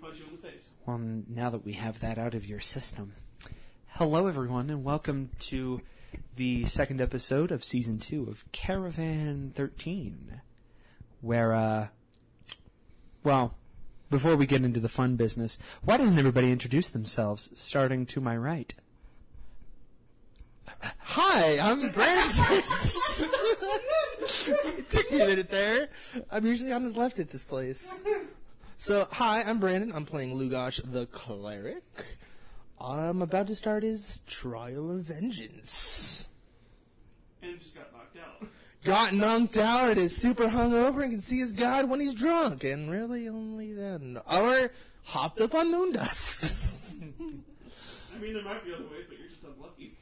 punch you in the face. Well, now that we have that out of your system, hello everyone, and welcome to the second episode of season two of Caravan 13, where, uh, well, before we get into the fun business, why doesn't everybody introduce themselves, starting to my right? Hi, I'm Brandon. it took me a minute there. I'm usually on his left at this place. So, hi, I'm Brandon. I'm playing Lugosh the Cleric. I'm about to start his Trial of Vengeance. And just got knocked out. Got knocked out and is super hungover and can see his god when he's drunk, and really only then. Or hopped up on moon dust. I mean, there might be other ways, but you're just unlucky.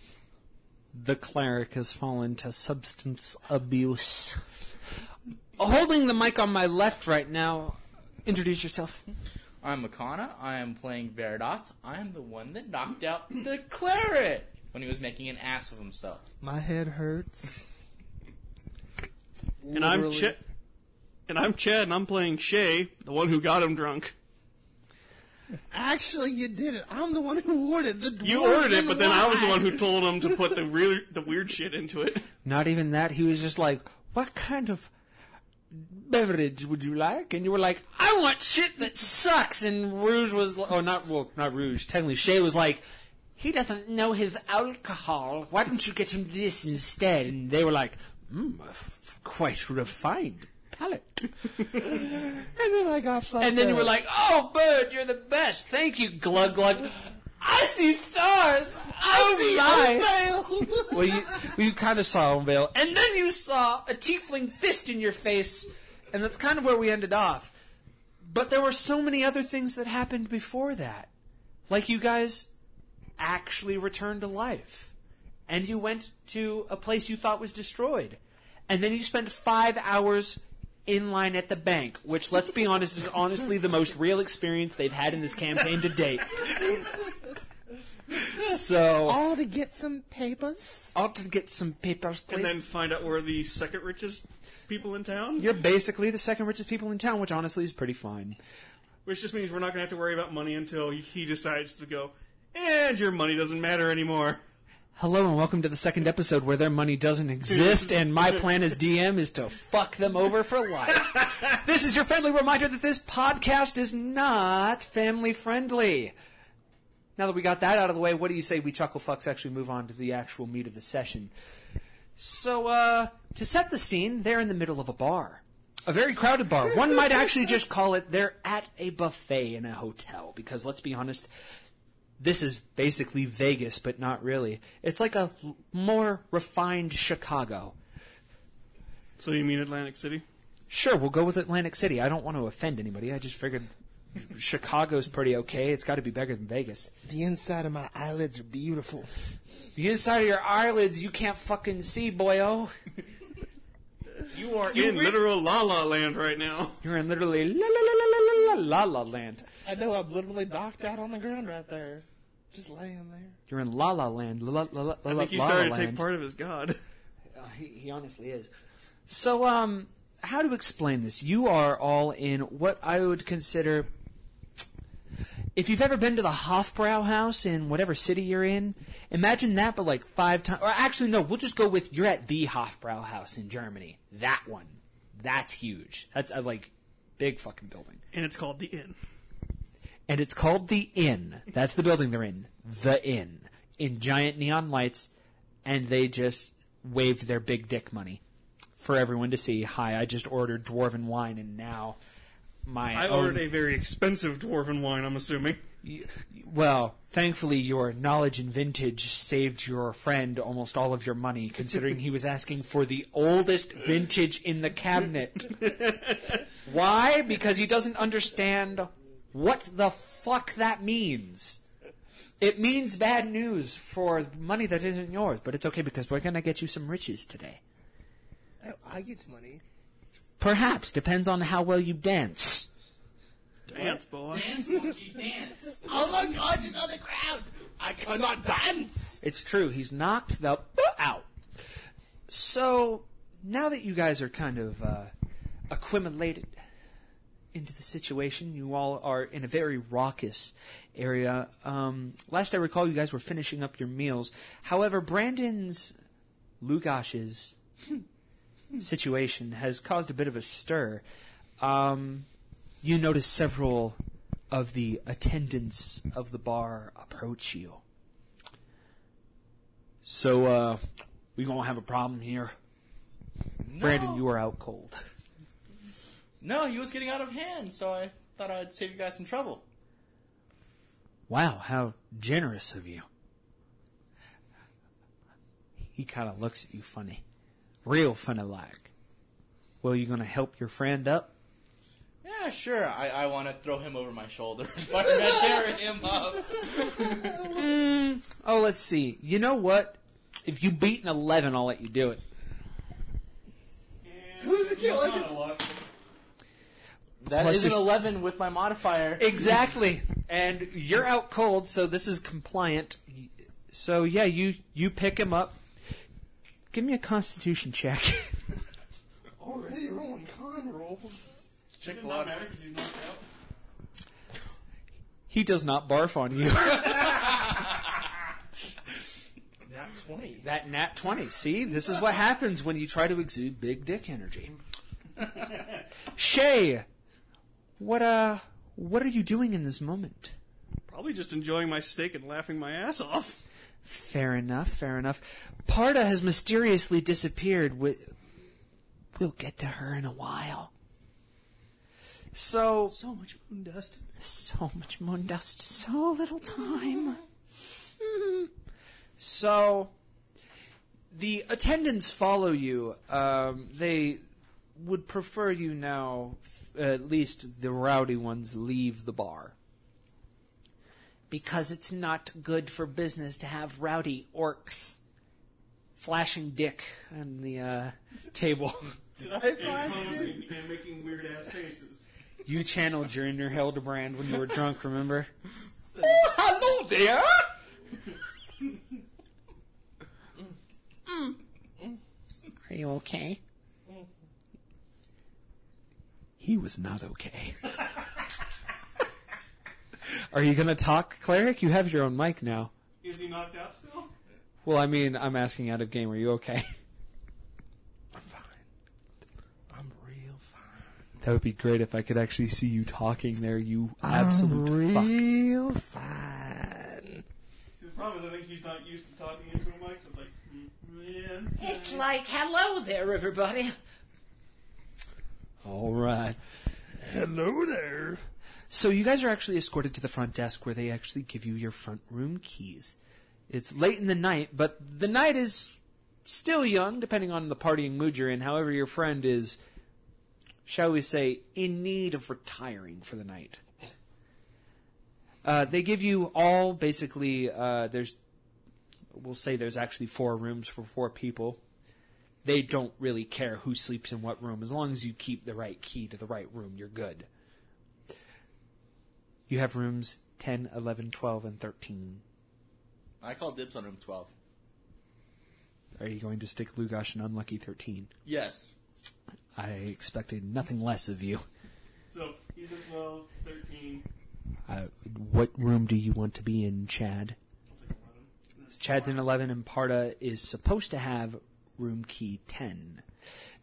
The cleric has fallen to substance abuse. Holding the mic on my left right now, introduce yourself. I'm Makana. I am playing Veridoth. I am the one that knocked out the cleric when he was making an ass of himself. My head hurts. And I'm Literally. Chet. And I'm Chad, and I'm playing Shay, the one who got him drunk. Actually, you did it. I'm the one who ordered the. You dwarf ordered it, and but then I was the wine. one who told him to put the real, the weird shit into it. Not even that. He was just like, "What kind of beverage would you like?" And you were like, "I want shit that sucks." And Rouge was, oh, not well, not Rouge. Technically, Shay was like, "He doesn't know his alcohol. Why don't you get him this instead?" And they were like, mm, f- "Quite refined palate." And then I got And then you were like, "Oh, Bird, you're the best. Thank you, Glug Glug." I see stars. I see my. well, you, well, you kind of saw Unveil, and then you saw a tiefling fist in your face, and that's kind of where we ended off. But there were so many other things that happened before that. Like you guys actually returned to life. And you went to a place you thought was destroyed. And then you spent five hours in line at the bank, which, let's be honest, is honestly the most real experience they've had in this campaign to date. So, all to get some papers. ought to get some papers, And then find out we're the second richest people in town. You're basically the second richest people in town, which honestly is pretty fine. Which just means we're not going to have to worry about money until he- he decides to go, and your money doesn't matter anymore. Hello and welcome to the second episode where their money doesn't exist and my plan as DM is to fuck them over for life. this is your friendly reminder that this podcast is not family friendly. Now that we got that out of the way, what do you say we chuckle fucks actually move on to the actual meat of the session? So, uh, to set the scene, they're in the middle of a bar. A very crowded bar. One might actually just call it they're at a buffet in a hotel because let's be honest, this is basically Vegas, but not really. It's like a l- more refined Chicago. So you mean Atlantic City? Sure, we'll go with Atlantic City. I don't want to offend anybody. I just figured Chicago's pretty okay. It's got to be bigger than Vegas. The inside of my eyelids are beautiful. The inside of your eyelids you can't fucking see, boyo. You are in literal La La Land right now. You're in literally la la la la la la la la land. I know I'm literally knocked out on the ground right there, just laying there. You're in la la land. La la la la I think he la started la to take land. part of his god. Uh, he, he honestly is. So, um, how to explain this? You are all in what I would consider. If you've ever been to the Hofbrau House in whatever city you're in, imagine that, but like five times. Or actually, no, we'll just go with you're at the Hofbrau House in Germany. That one. That's huge. That's a like big fucking building. And it's called The Inn. And it's called the Inn. That's the building they're in. The Inn. In giant neon lights. And they just waved their big dick money for everyone to see. Hi, I just ordered dwarven wine and now my I own- ordered a very expensive dwarven wine, I'm assuming. Well, thankfully, your knowledge and vintage saved your friend almost all of your money, considering he was asking for the oldest vintage in the cabinet. Why? Because he doesn't understand what the fuck that means. It means bad news for money that isn't yours, but it's okay because we're gonna get you some riches today. Oh, I get money. Perhaps depends on how well you dance. Dance, boy. Dance, monkey, dance. Oh my god, you're on the ground! I cannot dance! It's true. He's knocked the out. So now that you guys are kind of uh, acclimated into the situation. You all are in a very raucous area. Um, last I recall, you guys were finishing up your meals. However, Brandon's, Lugash's situation has caused a bit of a stir. Um, you notice several of the attendants of the bar approach you. So, uh, we gonna have a problem here. Brandon, you are out cold. No, he was getting out of hand, so I thought I'd save you guys some trouble. Wow, how generous of you. He kind of looks at you funny. Real funny like. Well, you gonna help your friend up? Yeah, sure. I, I want to throw him over my shoulder and fireman carry him up. Mm, oh, let's see. You know what? If you beat an 11, I'll let you do it. And he's out. That Plus is an there's- 11 with my modifier. Exactly. And you're out cold, so this is compliant. So yeah, you you pick him up. Give me a constitution check. Already rolling con rolls. Check Does the not water. matter because he's knocked out. he does not barf on you. That's 20. that nat 20. See? This is what happens when you try to exude big dick energy. Shay, what uh what are you doing in this moment? Probably just enjoying my steak and laughing my ass off. Fair enough, fair enough. Parda has mysteriously disappeared. We'll get to her in a while. So, So much moon dust. so much moon dust, so little time. so, the attendants follow you. Um, they would prefer you now, f- at least the rowdy ones, leave the bar. Because it's not good for business to have rowdy orcs flashing dick on the uh, table. And posing and making weird ass faces. You channeled your inner Hildebrand when you were drunk, remember? oh, hello there! Are you okay? He was not okay. Are you gonna talk, cleric? You have your own mic now. Is he knocked out still? Well, I mean, I'm asking out of game. Are you okay? I'm fine. I'm real fine. That would be great if I could actually see you talking there. You absolute I'm fuck. real fine. See, the problem is I think he's not used to talking into a mic, so it's like, mm, man. It's like, hello there, everybody. All right. Hello there. So you guys are actually escorted to the front desk where they actually give you your front room keys. It's late in the night, but the night is still young, depending on the partying mood you're in. However, your friend is, shall we say, in need of retiring for the night. Uh, they give you all basically. Uh, there's, we'll say there's actually four rooms for four people. They don't really care who sleeps in what room as long as you keep the right key to the right room. You're good. You have rooms 10, 11, 12, and 13. I call dibs on room 12. Are you going to stick Lugash in Unlucky 13? Yes. I expected nothing less of you. So he's at 12, 13. Uh, what room do you want to be in, Chad? I'll take 11. And that's Chad's in 11, and Parda is supposed to have room key 10.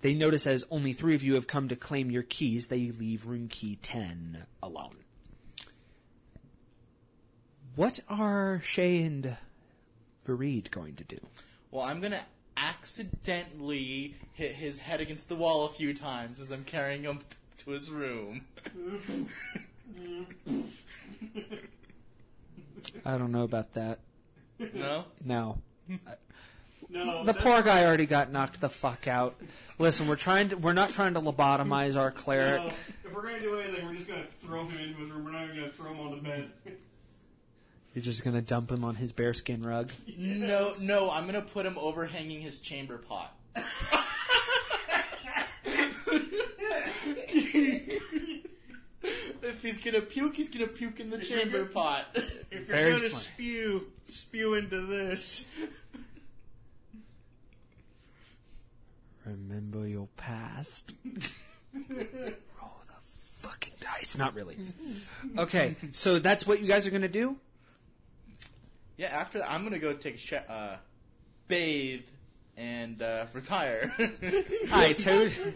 They notice as only three of you have come to claim your keys, they leave room key 10 alone. What are Shay and Fareed going to do? Well, I'm gonna accidentally hit his head against the wall a few times as I'm carrying him to his room. I don't know about that. No? No. No, The poor guy already got knocked the fuck out. Listen, we're trying to we're not trying to lobotomize our cleric. No, if we're gonna do anything, we're just gonna throw him into his room. We're not even gonna throw him on the bed. You're just gonna dump him on his bearskin rug. No, no, I'm gonna put him overhanging his chamber pot. if he's gonna puke, he's gonna puke in the chamber pot. If you're Very gonna smart. spew, spew into this. Remember your past. Roll the fucking dice. Not really. Okay, so that's what you guys are gonna do. Yeah, after that, I'm gonna go take a sh- uh, bathe and uh, retire. I told. he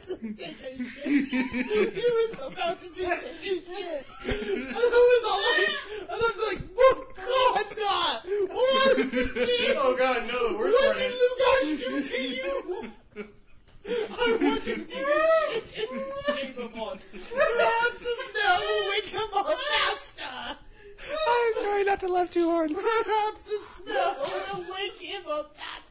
was about to say taking shit. And I was all like, and I'm like, oh god, nah! What did you see? Oh god, no, the worst What part did is. Lugosh do to you? I want to take a shit and rape him on. Perhaps the smell will wake him up faster. I'm trying not to laugh too hard. Perhaps the smell will wake him up faster.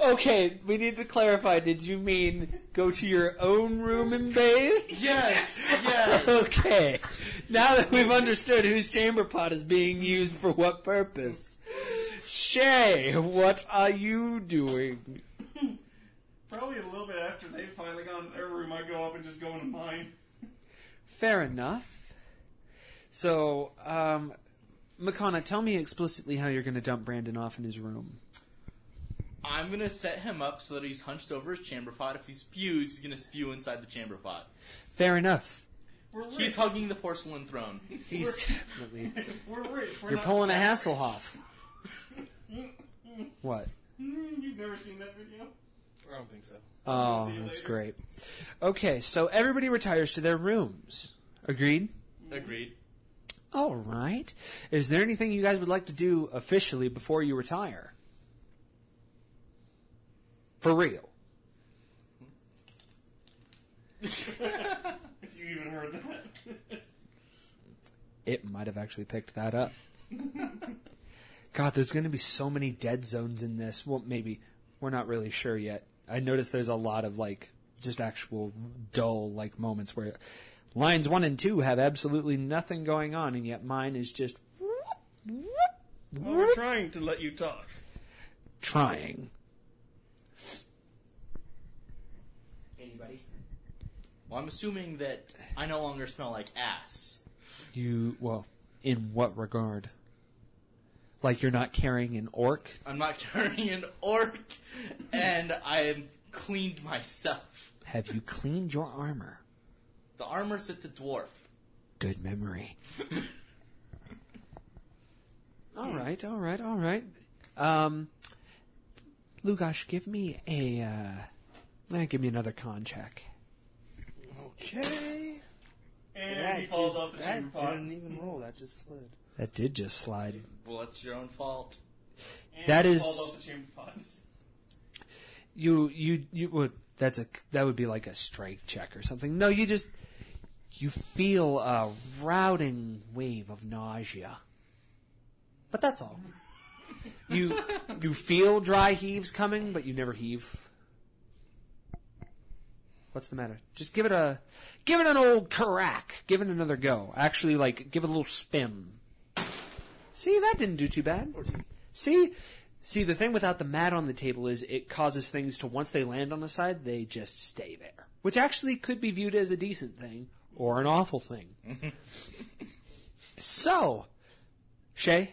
okay, we need to clarify. Did you mean go to your own room and bathe? yes, yes. Okay. Now that we've understood whose chamber pot is being used for what purpose, Shay, what are you doing? Probably a little bit after they've finally gone to their room, I go up and just go into mine. Fair enough. So, um, Makana, tell me explicitly how you're going to dump Brandon off in his room. I'm gonna set him up so that he's hunched over his chamber pot. If he spews, he's gonna spew inside the chamber pot. Fair enough. We're rich. He's hugging the porcelain throne. He's definitely. We're rich. We're You're not pulling a that Hasselhoff. What? Mm, You've never seen that video? I don't think so. Oh, that's great. Okay, so everybody retires to their rooms. Agreed? Agreed. All right. Is there anything you guys would like to do officially before you retire? For real. If you even heard that. It might have actually picked that up. God, there's going to be so many dead zones in this. Well, maybe. We're not really sure yet. I noticed there's a lot of, like, just actual dull, like, moments where lines one and two have absolutely nothing going on, and yet mine is just Well, we're trying to let you talk. trying. Anybody? Well, I'm assuming that I no longer smell like ass. You, well, in what regard? Like you're not carrying an orc? I'm not carrying an orc, and I have cleaned myself. Have you cleaned your armor? The armor's at the dwarf. Good memory. all right, all right, all right. Um, Lugosh, give me a, uh, eh, give me another con check. Okay. And he falls off the that chamber pot. didn't even roll. That just slid. That did just slide. Well, it's your own fault. And That he is- falls off the chamber pot. You, you, you would. That's a. That would be like a strength check or something. No, you just. You feel a routing wave of nausea. But that's all. You you feel dry heaves coming, but you never heave. What's the matter? Just give it a give it an old crack. Give it another go. Actually, like give it a little spin. See, that didn't do too bad. See, see, the thing without the mat on the table is it causes things to once they land on the side, they just stay there, which actually could be viewed as a decent thing or an awful thing. so, Shay,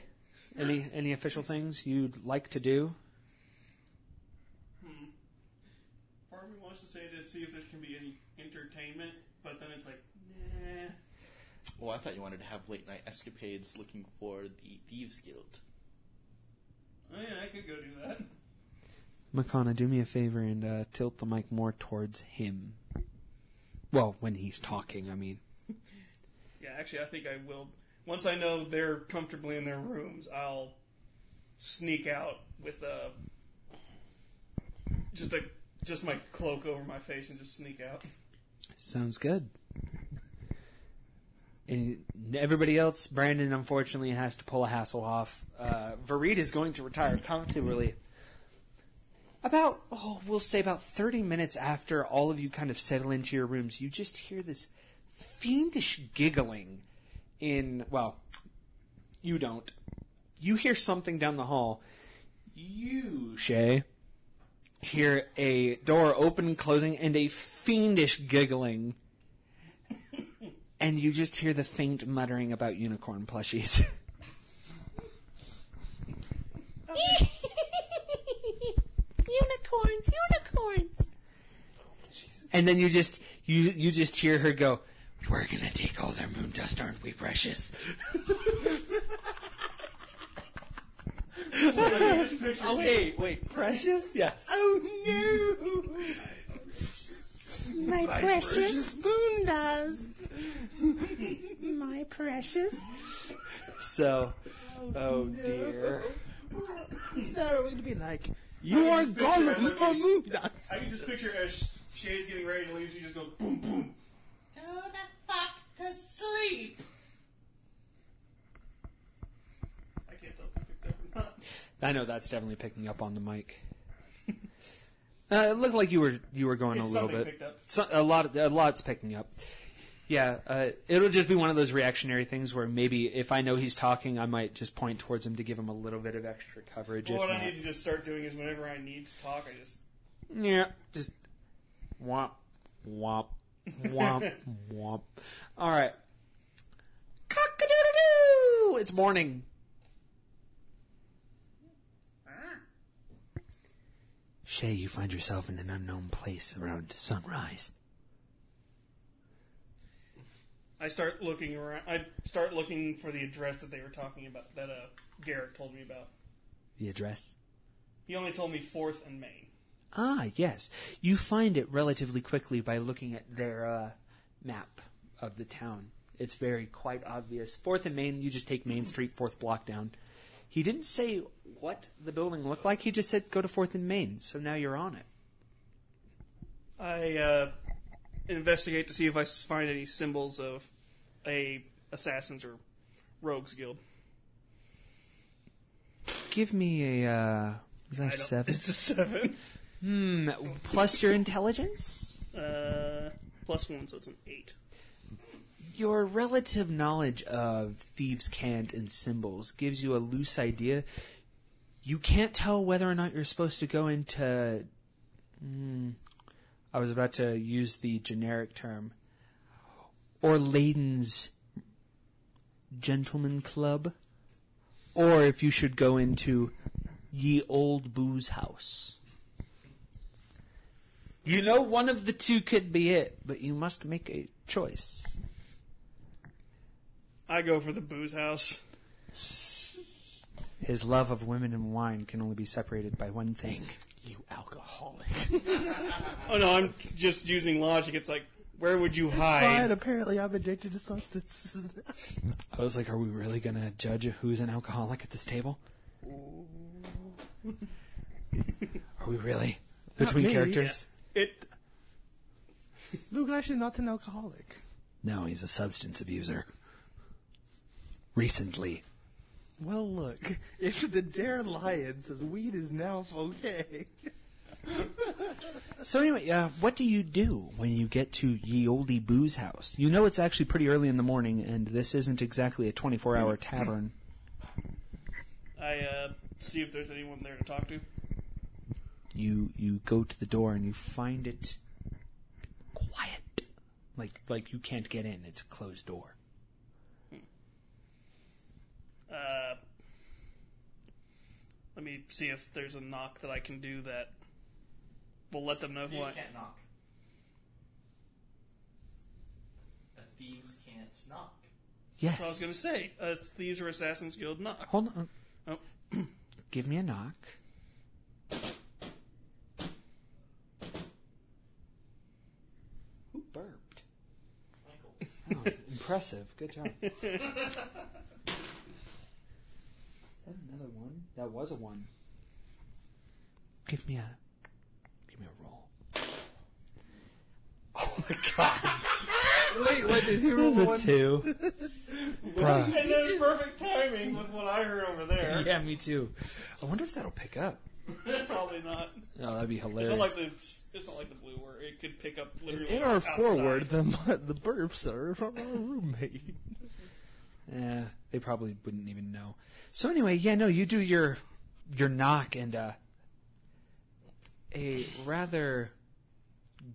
any any official things you'd like to do? Part of me wants to say to see if there can be any entertainment, but then it's like, nah. Well, I thought you wanted to have late night escapades looking for the Thieves Guild. Oh, yeah, I could go do that. Makana, do me a favor and uh, tilt the mic more towards him. Well, when he's talking, I mean. Yeah, actually, I think I will. Once I know they're comfortably in their rooms, I'll sneak out with a just a just my cloak over my face and just sneak out. Sounds good. And everybody else, Brandon unfortunately has to pull a Hasselhoff. Uh, Vareed is going to retire comfortably. About, oh, we'll say about 30 minutes after all of you kind of settle into your rooms, you just hear this fiendish giggling in, well, you don't. You hear something down the hall. You, Shay, hear a door open and closing and a fiendish giggling. and you just hear the faint muttering about unicorn plushies. unicorns, unicorns. and then you just You you just hear her go, "We're gonna take all their moon dust, aren't we, precious?" Oh wait, wait, precious? Yes. Oh no! My precious, Spoon dust. my precious. So, oh dear. Sarah, we're gonna be like, you are Gollum from Moon Dust. I can just picture as Shay's getting ready to leave, she just goes boom, boom. Go the fuck to sleep. I can't tell if it picked up or not. I know that's definitely picking up on the mic. uh, it looked like you were you were going It's a little something bit. picked up. So, a lot, a lot's picking up. Yeah, uh, it'll just be one of those reactionary things where maybe if I know he's talking, I might just point towards him to give him a little bit of extra coverage. Well, if what I need to just start doing is whenever I need to talk, I just Yeah, just womp, womp, womp, womp. All right. Cock-a-doodle-doo! It's morning. Shay, you find yourself in an unknown place around sunrise. I start looking around. I start looking for the address that they were talking about. That uh, Garrett told me about. The address? He only told me Fourth and Main. Ah, yes. You find it relatively quickly by looking at their uh, map of the town. It's very quite obvious. Fourth and Main, you just take Main Street, fourth block down. He didn't say what the building looked like. He just said go to Fourth and Main. So now you're on it. I uh, investigate to see if I find any symbols of a assassins or rogues guild. Give me a uh, is that a seven? It's a seven. Hmm. Plus your intelligence. Uh, plus one, so it's an eight. Your relative knowledge of thieves' cant and symbols gives you a loose idea. You can't tell whether or not you're supposed to go into. Hmm, I was about to use the generic term. Or Layden's Gentleman Club. Or if you should go into Ye Old Booze House. You know one of the two could be it, but you must make a choice. I go for the booze house. His love of women and wine can only be separated by one thing. You alcoholic. Oh no, I'm just using logic. It's like, where would you Fine, hide? apparently I'm addicted to substances. I was like, are we really going to judge who's an alcoholic at this table? Are we really? Between me. characters? It. Lugash is not an alcoholic. No, he's a substance abuser. Recently. Well, look, if the Dare Lion says weed is now okay. So anyway, uh, what do you do when you get to Ye Olde Booze House? You know it's actually pretty early in the morning, and this isn't exactly a 24-hour tavern. I uh, see if there's anyone there to talk to. you you go to the door and you find it quiet like like you can't get in it's a closed door Uh, let me see if there's a knock that I can do that will let them know who I. Thieves' cant knock. A thieves' cant knock. yes I was gonna say, uh, thieves or assassins guild knock. hold on Oh, give me a knock who burped Michael. oh, impressive good job Is that another one that was a one give me a give me a roll oh my god Wait, what did he roll It was one? a two. Bruh. and that's perfect timing with what I heard over there. Yeah, me too. I wonder if that'll pick up. Probably not. Oh, that'd be It's hilarious. not like the it's not like the blue where it could pick up literally In our outside. forward, the the burps are from our roommate. Yeah, they probably wouldn't even know. So anyway, yeah, no, you do your your knock, and uh, a rather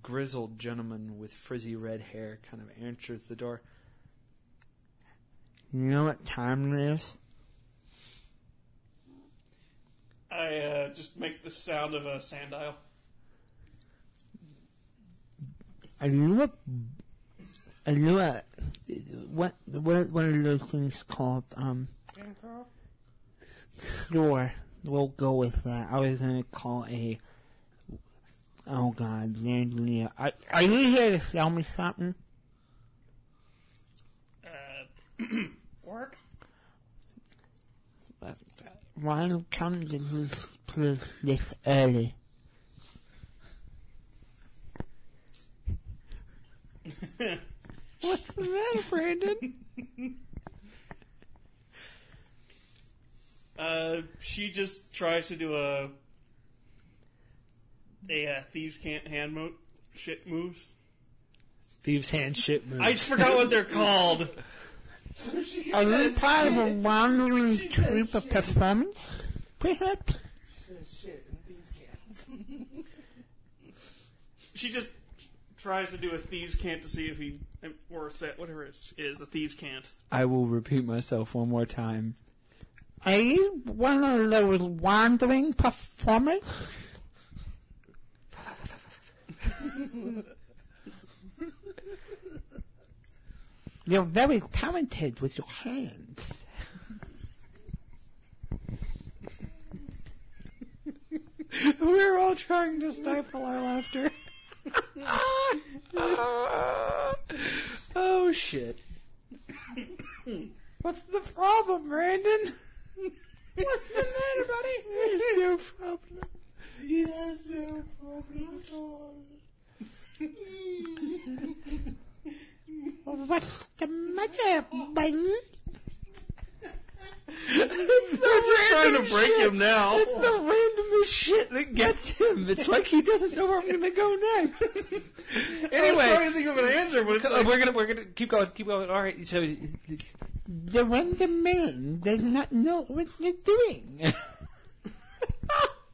grizzled gentleman with frizzy red hair kind of answers the door. You know what time it is? I uh, just make the sound of a sandile. I knew a, I knew a, what, what, what are those things called? Um, sure, we'll go with that. I was gonna call a, oh god, Angelina, are, are you here to sell me something? Work? Why don't you come to this place this early? What's the matter, Brandon? Uh, she just tries to do a a uh, thieves' cant hand mo- shit moves. Thieves' hand shit move. I just forgot what they're called. Are you part of a wandering troupe of performance? Perhaps? She just tries to do a thieves' cant to see if he or set whatever it is the thieves' cant. I will repeat myself one more time. Are you one of those wandering performers? You're very talented with your hands. We're all trying to stifle our laughter. oh shit. What's the problem, Brandon? What's the matter, buddy? There's no problem. There's no problem at all. What's the matter, buddy? They're just trying to break him now. It's the randomest shit that gets him. It's like he doesn't know where I'm gonna go next. anyway, I was trying to think of an answer, but it's uh, like, we're gonna we're gonna keep going, keep going. All right, so The random man does not know what you're doing.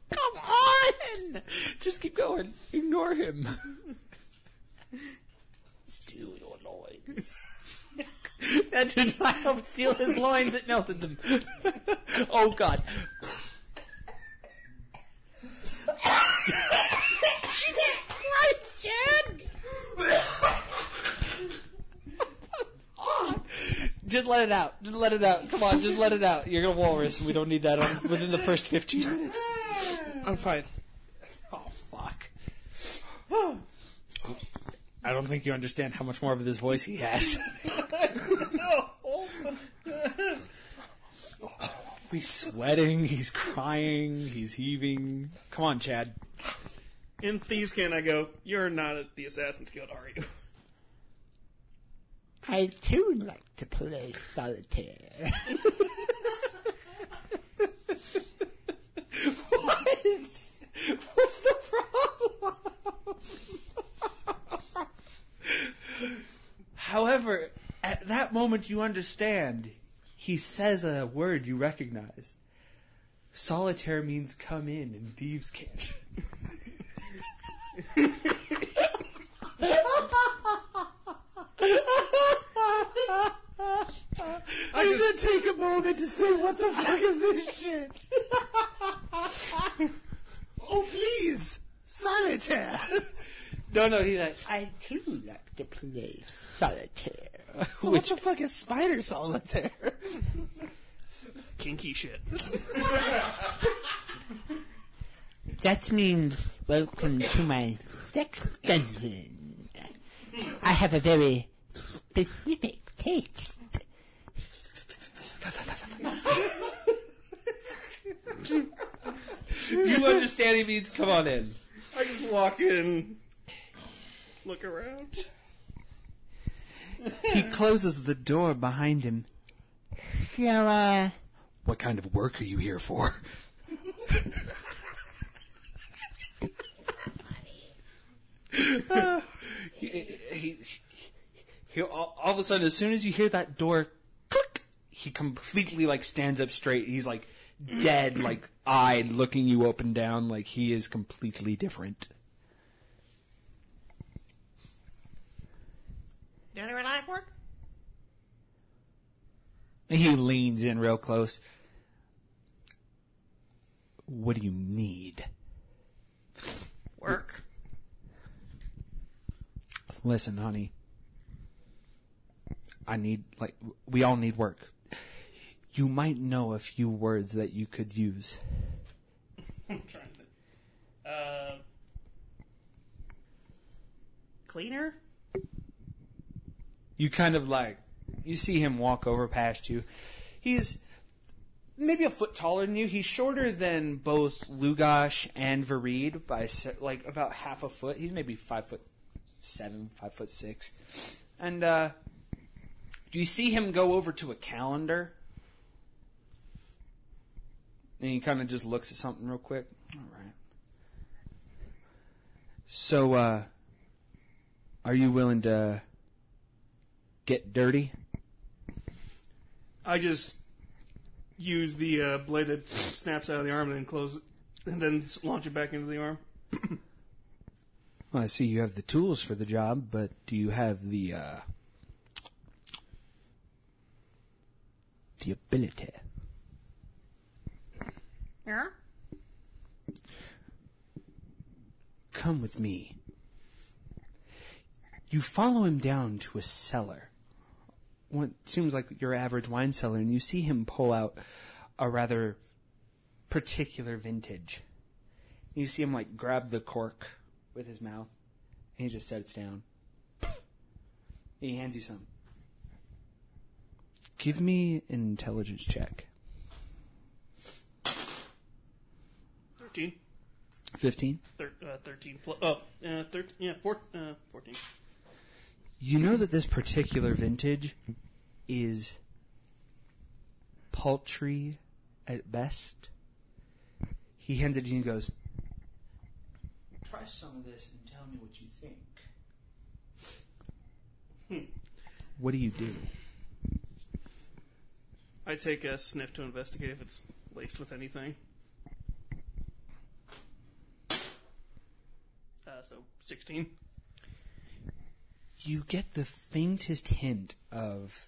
come on, just keep going. Ignore him. Steal your loins. that did not help steal his loins. It melted them. oh God. Jesus Christ, Chad! Just let it out. Just let it out. Come on, just let it out. You're gonna walrus. We don't need that on within the first 15 minutes. I'm fine. Oh fuck. Oh. I don't think you understand how much more of this voice he has. he's sweating, he's crying, he's heaving. Come on, Chad. in thieves' cant I go? You're not at the Assassin's Guild, are you? I too like to play solitaire. What? What's the problem? However, at that moment you understand. He says a word you recognize. Solitaire means come in and thieves' cant. I'm gonna take a moment to say what the fuck is this shit? Oh, please! Solitaire! No, no, he's like, I too like to play solitaire. So what the fuck is spider solitaire? Kinky shit. That means welcome to my sex dungeon. I have a very specific taste. you understand he means come on in. I just walk in, look around. He closes the door behind him. So, uh, What kind of work are you here for? he, he, he, all, all of a sudden, as soon as you hear that door click, he completely like stands up straight. He's like dead, like eyed, looking you up and down, like he is completely different. Do any life work? He leans in real close. What do you need? Work. Listen, honey. I need, like, we all need work. You might know a few words that you could use. I'm trying to. Uh, cleaner. You kind of like, you see him walk over past you. He's maybe a foot taller than you. He's shorter than both Lugash and Vareed by like about half a foot. He's maybe five foot seven, five foot six. And uh, do you see him go over to a calendar. And he kind of just looks at something real quick. All right. So, uh, are you willing to get dirty? I just use the uh, blade that snaps out of the arm and then close it, and then s- launch it back into the arm. Well, I see you have the tools for the job, but do you have the uh, the ability? Yeah. Come with me. You follow him down to a cellar. What seems like your average wine cellar, and you see him pull out a rather particular vintage. You see him like grab the cork with his mouth, and he just sets it down. He hands you some. Give me an intelligence check. 13. 15. Thir- uh, 13 plus. Oh, uh, 13. Yeah, four, uh, 14. You know that this particular vintage is paltry at best. He hands it to you and goes, Try some of this and tell me what you think. what do you do? I take a sniff to investigate if it's laced with anything. Uh, so 16. You get the faintest hint of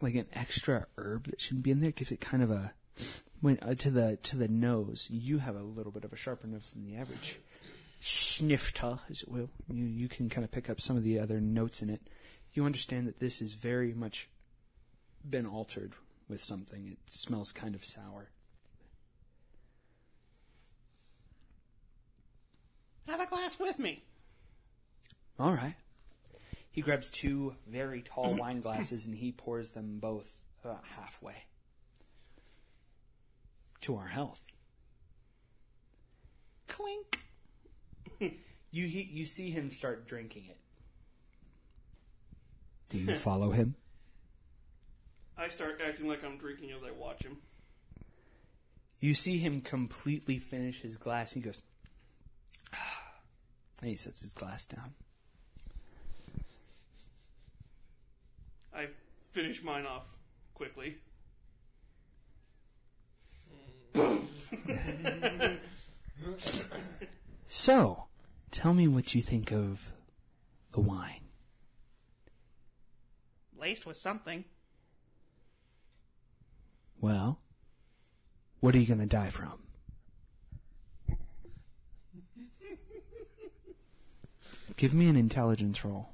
like an extra herb that shouldn't be in there. Gives it kind of a when uh, to the to the nose. You have a little bit of a sharper nose than the average snifter, as it will. You you can kind of pick up some of the other notes in it. You understand that this is very much been altered with something. It smells kind of sour. Have a glass with me. All right. He grabs two very tall wine glasses and he pours them both about halfway. To our health. Clink. you he, you see him start drinking it. Do you follow him? I start acting like I'm drinking as I watch him. You see him completely finish his glass. He goes. And he sets his glass down. I finish mine off quickly. So, tell me what you think of the wine. Laced with something. Well, what are you going to die from? Give me an intelligence roll.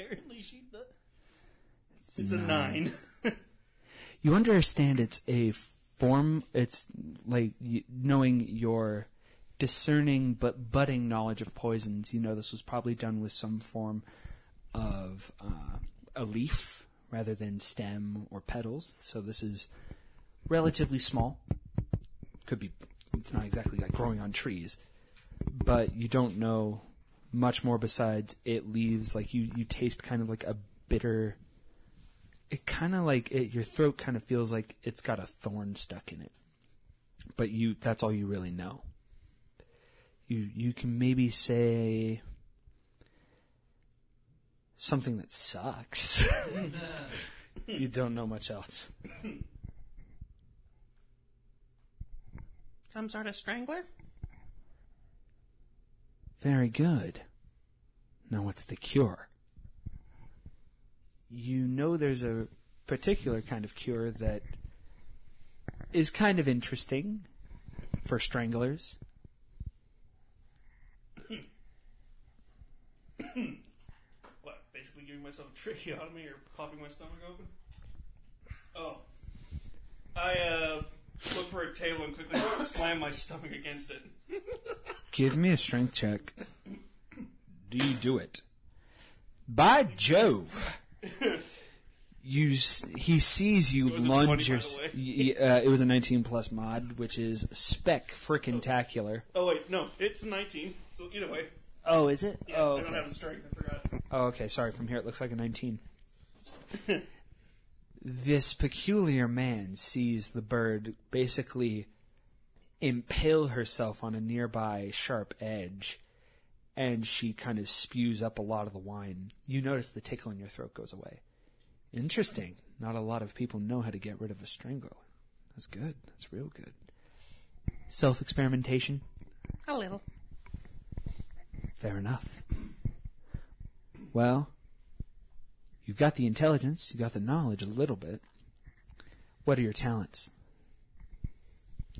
Apparently she does. It's a nine. You understand it's a form, it's like y- knowing your discerning but budding knowledge of poisons. You know this was probably done with some form of uh, a leaf rather than stem or petals. So this is relatively small. Could be, it's not exactly like growing on trees, but you don't know much more besides it leaves like you, you taste kind of like a bitter it kind of like it, your throat kind of feels like it's got a thorn stuck in it. But you that's all you really know. You you can maybe say something that sucks. you don't know much else. Some sort of strangler? Very good. Now what's the cure? You know there's a particular kind of cure that is kind of interesting. for stranglers. What? Basically giving myself a tracheotomy or popping my stomach open? Oh. I, uh, look for a table and quickly slam my stomach against it. Give me a strength check. Do you do it? By Jove! You, s- he sees you It was a lunge 20, your. by the way. y- y- Uh, it was a 19 plus mod, which is spec frickin' tacular. Oh, wait, no, it's 19. So either way. Oh, is it? Yeah, Oh, I don't okay. have the strength, I forgot. Oh, okay. Sorry. From here, it looks like a 19. this peculiar man sees the bird basically impale herself on a nearby sharp edge, and she kind of spews up a lot of the wine. You notice the tickle in your throat goes away. Interesting. Not a lot of people know how to get rid of a strangler. That's good. That's real good. Self experimentation? A little. Fair enough. Well, you've got the intelligence, you've got the knowledge a little bit. What are your talents?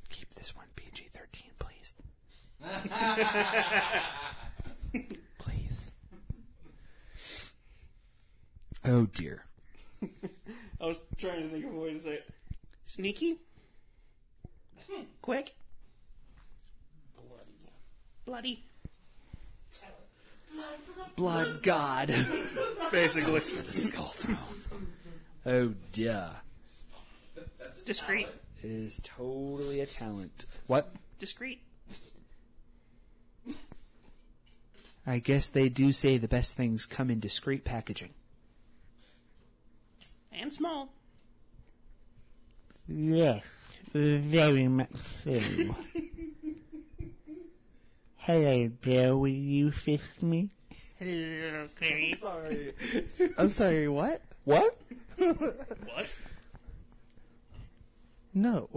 Keep this one PG 13, please. please. Oh dear. I was trying to think of a way to say it. Sneaky? Quick? Bloody. Bloody. Blood God. Basically. For the skull throne. Oh dear. Discreet. Is totally a talent. What? Discreet. I guess they do say the best things come in discreet packaging. And small. Yes, very much so. Hello, Bill. Will you fist me? Hello, Clary. Sorry. I'm sorry, what? What? What? No.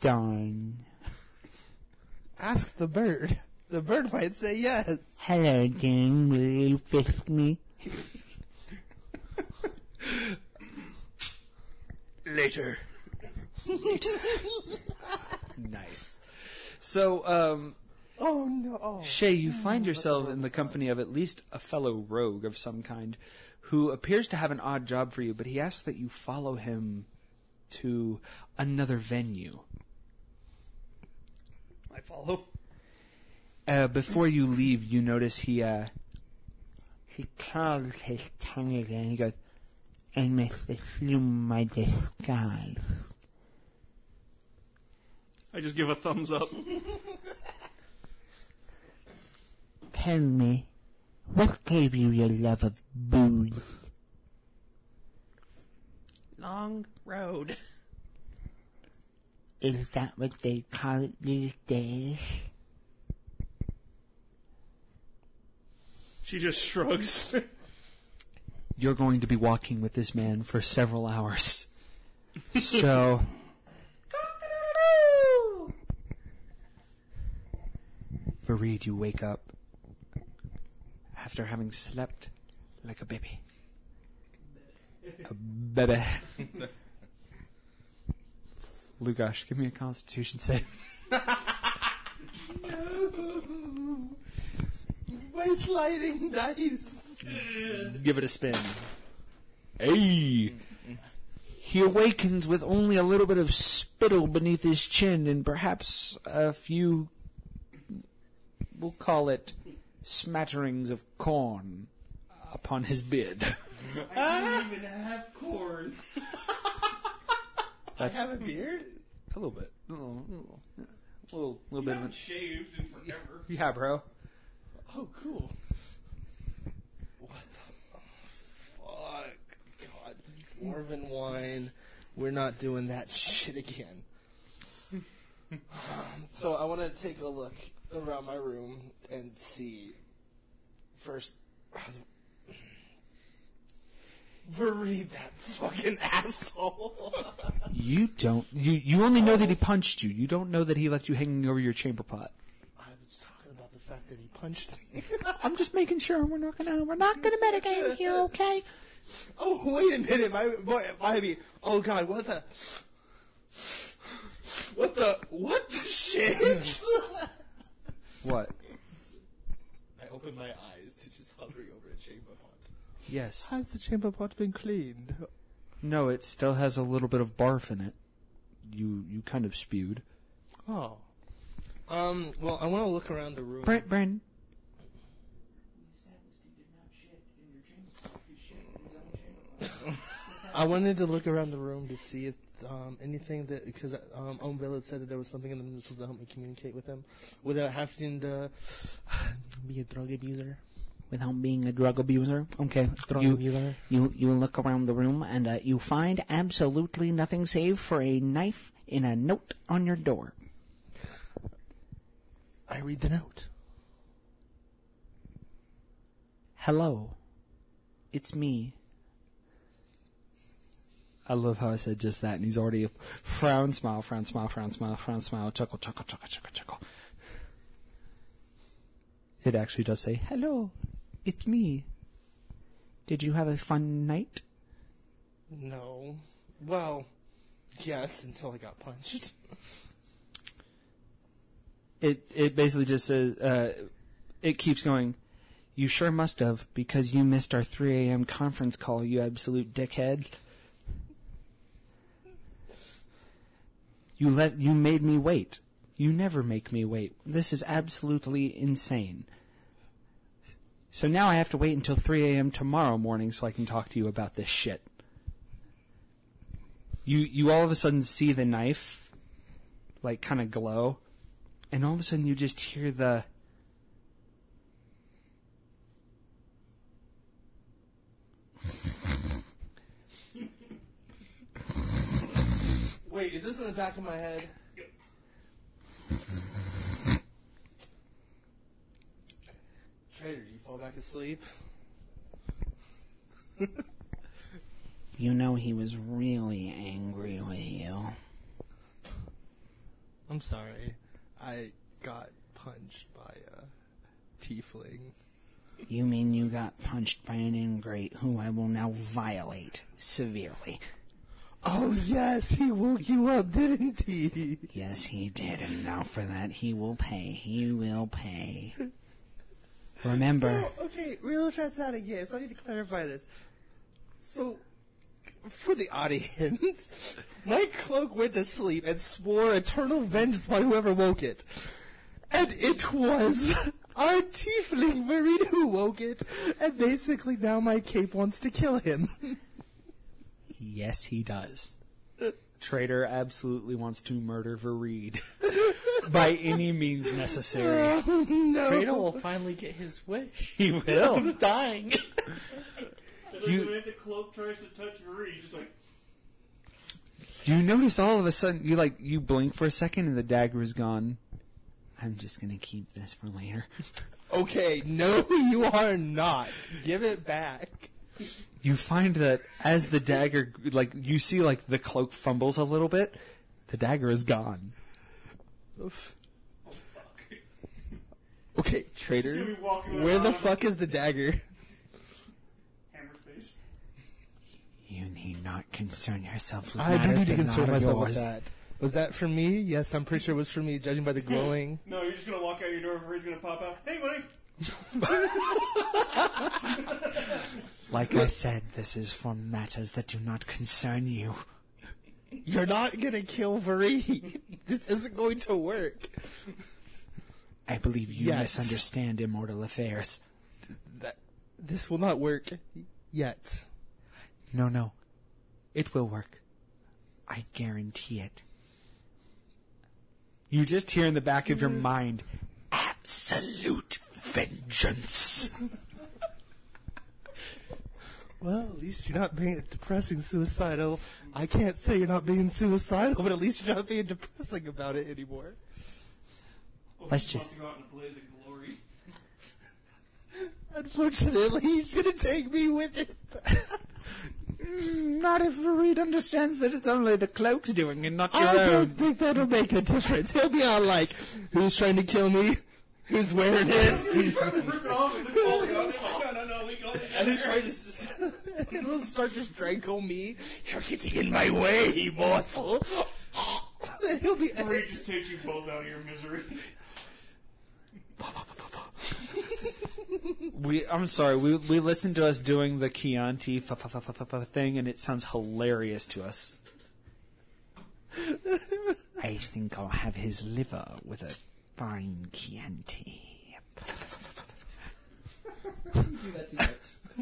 Darn. Ask the bird. The bird might say yes. Hello, Dean. Will you fist me? Later. Later. Nice. So, um, Oh no. Oh. Shay, you find yourself in the company of at least a fellow rogue of some kind who appears to have an odd job for you, but he asks that you follow him to another venue. I follow. Uh, before you leave, you notice he, uh, He curls his tongue again. He goes, I must assume my disguise. I just give a thumbs up. Tell me, what gave you your love of booze? Long road. Is that what they call it these days? She just shrugs. you're going to be walking with this man for several hours. So. Fareed, you wake up after having slept like a baby. A baby. Lugosh, give me a constitution save. My sliding dice. Give it a spin. Hey! He awakens with only a little bit of spittle beneath his chin and perhaps a few, we'll call it, smatterings of corn upon his beard. I didn't even have corn. I have a beard. A little bit. A little, little, little, little bit of haven't it. shaved in forever. Yeah, bro. Oh, cool. What the fuck? God, Dwarven wine. We're not doing that shit again. so I want to take a look around my room and see. First, Read that fucking asshole. You don't. You you only know that he punched you. You don't know that he left you hanging over your chamber pot. I was talking about the fact that he punched me. I'm just making sure we're not gonna we're not gonna metagame here, okay? Oh, wait a minute. My, my, my, oh, God, what the? What the what the shit? What? I opened my eyes to just hovering over a chamber pot. Yes. Has the chamber pot been cleaned? No, it still has a little bit of barf in it. You you kind of spewed. Oh. Um. Well, I want to look around the room. Brent, Brent. I wanted to look around the room to see if um, anything that because um, Ownville had said that there was something in the missiles to help me communicate with him without having to be a drug abuser. Without being a drug abuser, okay. Drug You abuser. you you look around the room and uh, you find absolutely nothing save for a knife in a note on your door. I read the note. Hello, it's me. I love how I said just that, and he's already frown, smile, frown, smile, frown, smile, frown, smile, chuckle, chuckle, chuckle, chuckle, chuckle. It actually does say, "Hello, it's me." Did you have a fun night? No. Well, yes, until I got punched. It it basically just says, uh, it keeps going. You sure must have because you missed our 3 a.m. conference call. You absolute dickhead. You let you made me wait. You never make me wait. This is absolutely insane. So now I have to wait until 3 a.m. tomorrow morning so I can talk to you about this shit. You you all of a sudden see the knife like kind of glow and all of a sudden you just hear the Wait, is this in the back of my head? Trader, do you fall back asleep? You know he was really angry with you. I'm sorry. I got punched by a tiefling. You mean you got punched by an ingrate who I will now violate severely? Oh yes, he woke you up, didn't he? Yes, he did, and now for that he will pay. He will pay. Remember, So, okay, real transatlantic. So I need to clarify this. So, for the audience, my cloak went to sleep and swore eternal vengeance by whoever woke it, and it was our tiefling Marine who woke it, and basically now my cape wants to kill him. yes he does. Trader absolutely wants to murder Vareed by any means necessary. Oh, no. Fredo will finally get his wish. He will. He's dying. It's like You- when the cloak tries to touch your he's just like, You notice all of a sudden you like you blink for a second and the dagger is gone. I'm just gonna keep this for later. Okay, no, you are not. Give it back. You find that as the dagger like you see like the cloak fumbles a little bit, the dagger is gone. Okay, He's traitor. gonna Where the fuck is the dagger? Hammer face. You need not concern yourself with I do matters need to that concern not myself yours. with that. Was that for me? Yes, I'm pretty sure it was for me, judging by the glowing. No, you're just gonna walk out your door before he's gonna pop out. Hey, buddy. Like I said, this is for matters that do not concern you. You're not gonna kill Varee. this isn't going to work. I believe you Yes. misunderstand immortal affairs. That this will not work yet. No, no. It will work. I guarantee it. You just hear in the back of your mm. mind absolute vengeance. Well, at least you're not being depressing suicidal. I can't say you're not being suicidal, but at least you're not being depressing about it anymore. Well, Let's just- go out in a blaze of glory. Unfortunately, he's gonna take me with it. Not if Reed understands that it's only the cloak's doing and not your I don't think that'll make a difference. He'll be on like, who's trying to kill me? Who's wearing it? Rip it off as it's falling on him. Like, no, no, no, we go and he's trying to. s- It'll start to strangle me. You're getting in my way, immortal. He'll be. Marie just takes you both out of your misery. We, I'm sorry. We we listened to us doing the Chianti thing, and it sounds hilarious to us. I think I'll have his liver with a fine Chianti.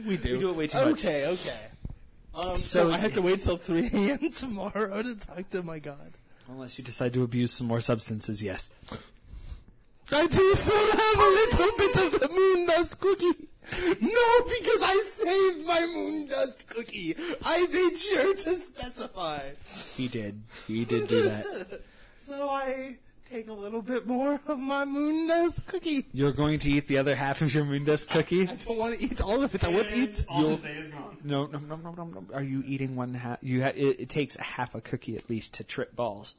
We do. We do it way too much. Okay, okay. Um, So- so I have to wait till 3 a.m. tomorrow to talk to my god. Unless you decide to abuse some more substances, yes. I do still have a little bit of the moon dust cookie. No, because I saved my moon dust cookie. I made sure to specify. He did. He did do that. So I take a little bit more of my moon dust cookie. You're going to eat the other half of your moon dust cookie? I don't want to eat all of it. I want to eat. And all the day is gone. No, no, no, no, no, no. Are you eating one half? You ha- it, it takes a half a cookie at least to trip balls.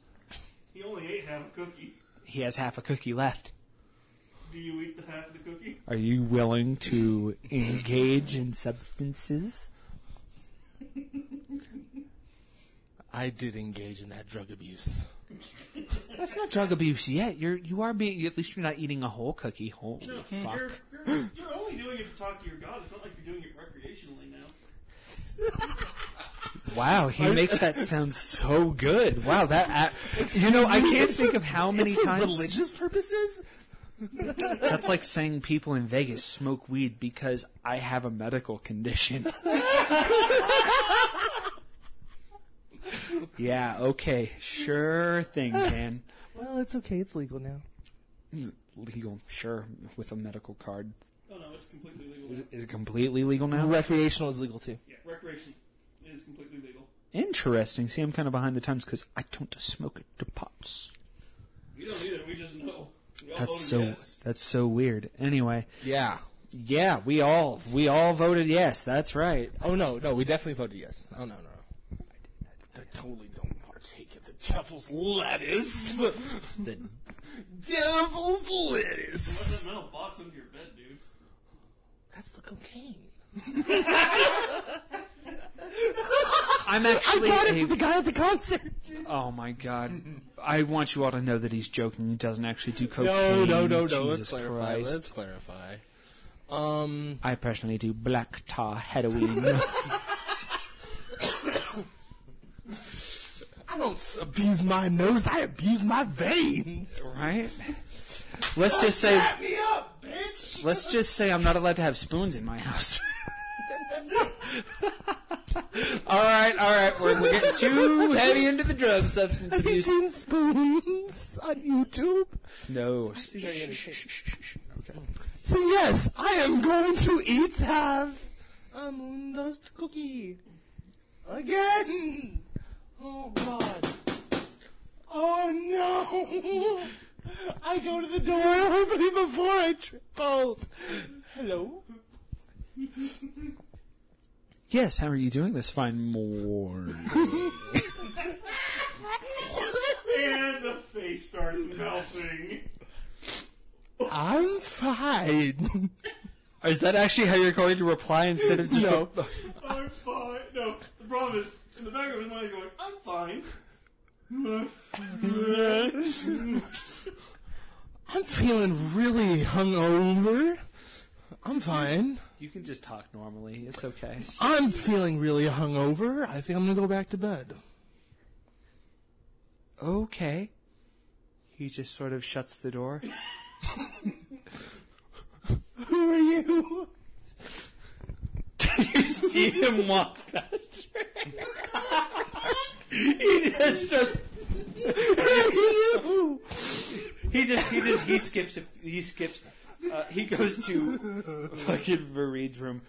He only ate half a cookie. He has half a cookie left. Do you eat the half of the cookie? Are you willing to engage in substances? I did engage in that drug abuse. That's not drug abuse yet. You're you are being at least you're not eating a whole cookie. Holy No, fuck! You're, you're, you're only doing it to talk to your god. It's not like you're doing it recreationally now. Wow, he makes that sound so good. Wow, that uh, you know I can't think of how many for times religious purposes. That's like saying people in Vegas smoke weed because I have a medical condition. yeah, okay, sure thing, Dan. Well, it's okay. It's legal now. Legal, sure, with a medical card. Oh no, it's completely legal. Is it, is it completely legal now? Recreational is legal too. Yeah, recreation is completely legal. Interesting. See, I'm kind of behind the times because I don't smoke the pots. We don't either. We just know. We That's so. yes. That's so weird. Anyway, Yeah. yeah, we all we all voted yes. That's right. Oh no, no, we definitely voted yes. Oh no, no. I totally don't partake of the devil's lettuce. The devil's What's lettuce. that metal box under your bed, dude? That's the cocaine. I'm actually. I got it a- from the guy at the concert. Oh my god. I want you all to know that he's joking. He doesn't actually do cocaine. No, no, no, no. Let's Jesus clarify. Christ. Let's clarify. Um, I personally do black tar heroin. I don't abuse my nose. I abuse my veins. right? Let's just say Wrap me up, bitch. let's just say I'm not allowed to have spoons in my house. all right, all right. We're, we're getting too heavy into the drug substance Have you abuse. seen spoons on YouTube? No. Okay. So yes, I am going to eat have a moon dust cookie again. Oh God. Oh no. I go to the door hopefully before I trip both. Hello. Yes. How are you doing this fine morning? And the face starts melting. I'm fine. Is that actually how you're going to reply instead of just No. I'm fine. No, the problem is, in the back of his mind, going, I'm fine. I'm feeling really hungover. I'm fine. You can just talk normally. It's okay. I'm feeling really hungover. I think I'm gonna go back to bed. Okay. He just sort of shuts the door. Who are you? Did you see him walk past he just starts. He just he just he skips it. He skips. Uh, he goes to fucking Vareed's room.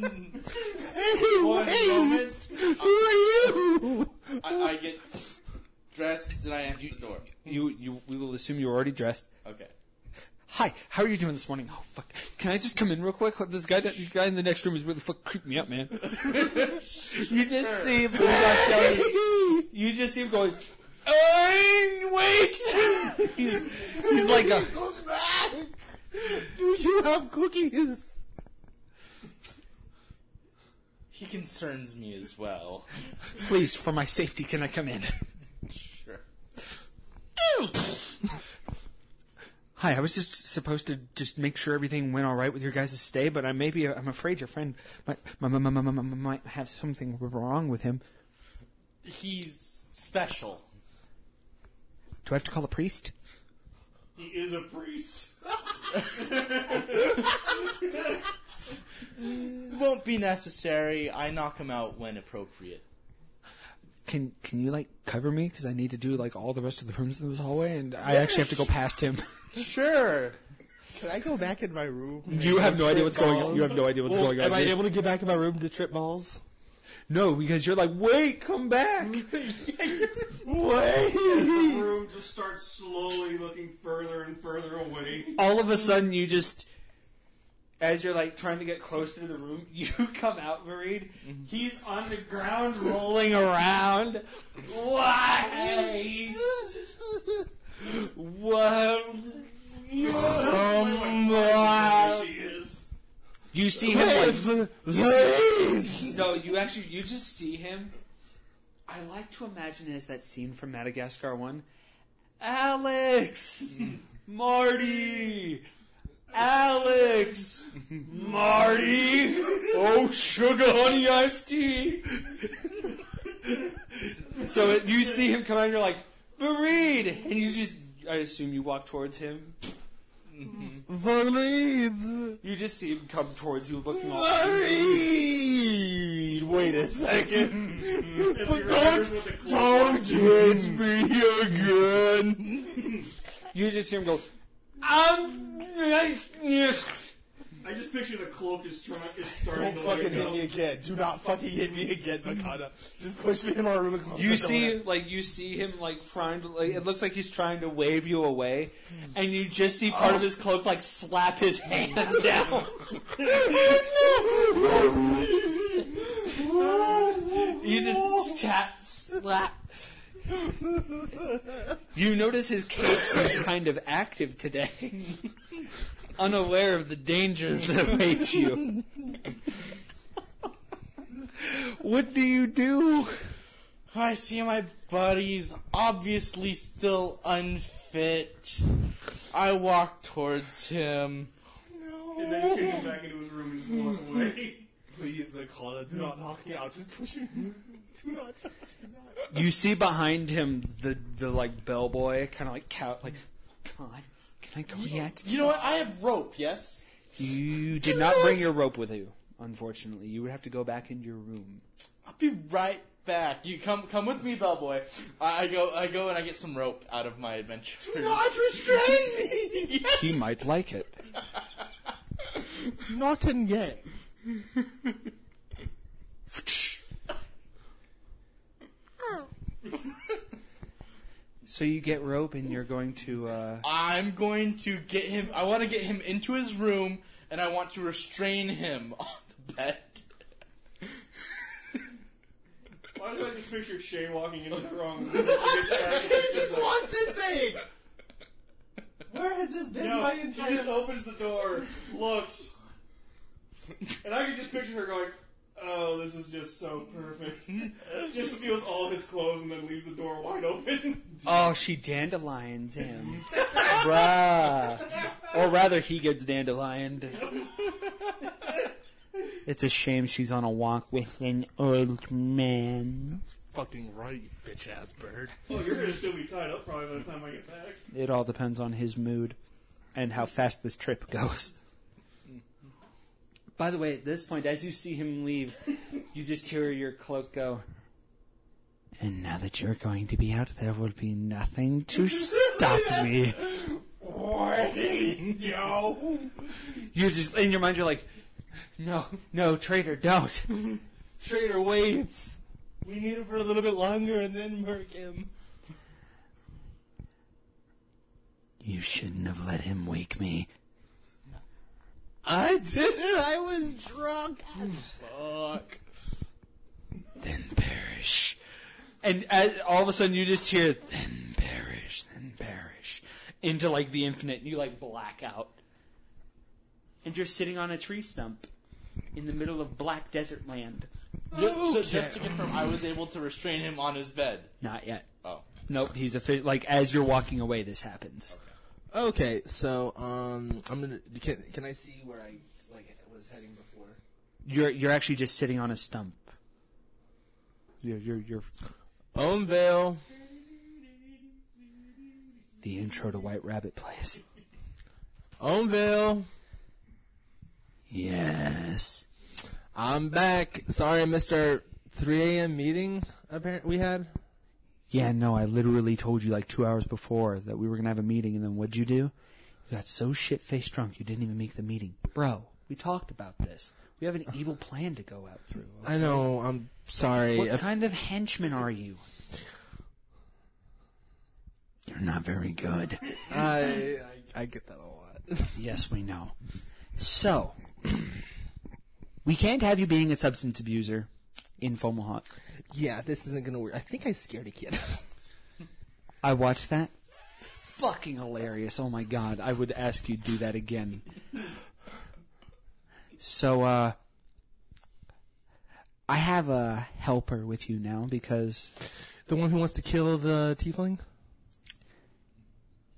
Hey, One moment. Who are you? I, I get dressed and I answer the door. You you we will assume you're already dressed. Okay. Hi, how are you doing this morning? Oh fuck! Can I just come in real quick? This guy, this guy in the next room is really fuck creeping me up, man. you just see him. You just see him going. "Oing, wait! he's he's like a. Come back. Do you have cookies? He concerns me as well. Please, for my safety, can I come in? Sure. Hi, I was just supposed to just make sure everything went all right with your guys' stay, but I maybe I'm afraid your friend might might, might, might, might, might have something wrong with him. He's special. Do I have to call a priest? He is a priest. Won't be necessary. I knock him out when appropriate. Can can you like cover me because I need to do like all the rest of the rooms in this hallway, and I actually have to go past him. Sure. Can I go back in my room? and you have no idea what's going on. You have no idea what's Well, going on. Am I able to get back in my room to trip balls? No, because you're like, wait, come back. Wait! The room just starts slowly looking further and further away. all of a sudden you just as you're like trying to get close to the room, you come out, Vareed. Mm-hmm. He's on the ground rolling around. Why? What? She is. You see him like you see, No, you actually you just see him. I like to imagine it as that scene from Madagascar one. Alex, mm. Marty, Alex, Marty. Oh, sugar honey iced tea. so it, you see him come out, and you're like, Fareed, and you just. I assume you walk towards him. Vareed! You just see him come towards you, looking all. Vareed! Wait a second. As he remembers what the clock Don't hit me again! You just hear him go. Um, I just picture the cloak is trying is starting Don't to let fucking it hit go. me again. Do not fucking hit me again, Makata. Just push me in my room and close You the see, door. like you see him like trying to like it looks like he's trying to wave you away, and you just see part of his cloak like slap his hand down. you just tap slap. You notice his cape seems kind of active today, unaware of the dangers that await you. What do you do? I see my buddy's obviously still unfit. I walk towards him. And then you kick him back into his room and just walk away. Please, Makata, do not knock me out. Just push me. Do not. Do not. You see behind him the the like bellboy, kind of like cow, like, come on, can I go yet? You know what? I have rope, yes? You did not bring your rope with you, unfortunately. You would have to go back into your room. I'll be right back. You come come with me, bellboy. I, I go I go and I get some rope out of my adventures. Do not restrain me! yes. He might like it. Not in gay. So you get rope, and you're going to. uh I'm going to get him. I want to get him into his room, and I want to restrain him on the bed. Why do I just picture Shay walking into the wrong room? and she gets back and it's just like- wants it saying! Where has this been No, my she entire just opens the door, looks, and I can just picture her going, "Oh, this is just so perfect." just steals all his clothes and then leaves the door wide open. Oh, she dandelions him, bruh. Or rather, he gets dandelioned. It's a shame she's on a walk with an old man. fucking right, you bitch ass bird. well, you're gonna still be tied up probably by the time I get back. It all depends on his mood and how fast this trip goes. By the way, at this point, as you see him leave, you just hear your cloak go. And now that you're going to be out, there will be nothing to stop me. Wait, no. You just in your mind, you're like, no, no, traitor, don't. traitor waits. We need him for a little bit longer and then murk him. You shouldn't have let him wake me. I didn't. I was drunk fuck. Then perish. And as, all of a sudden, you just hear, then perish, then perish, into like the infinite, and you like black out. And you're sitting on a tree stump. in the middle of black desert land. Ju- So just to confirm, I was able to restrain him on his bed. Not yet. Oh. Nope, he's a fi- like as you're walking away this happens. Okay, so um, I'm gonna. Can, can I see where I like was heading before? You're you're actually just sitting on a stump. You're you're you're Ownvale. the intro to White Rabbit plays. Ownvale. Yes. I'm back. Sorry, Mister 3 a.m. meeting. Apparently, we had. Yeah, no, I literally told you like two hours before that we were gonna have a meeting, and then what'd you do? You got so shit faced drunk you didn't even make the meeting, bro. We talked about this. We have an evil plan to go out through. I know. I'm sorry. What If- kind of henchman are you? You're not very good. I, I I get that a lot. Yes, we know. So, we can't have you being a substance abuser in Fomalhaut. yeah, this isn't gonna work. I think I scared a kid. I watched that. Fucking hilarious. Oh my god. I would ask you to do that again. So, uh, I have a helper with you now because. the one who wants to kill the tiefling.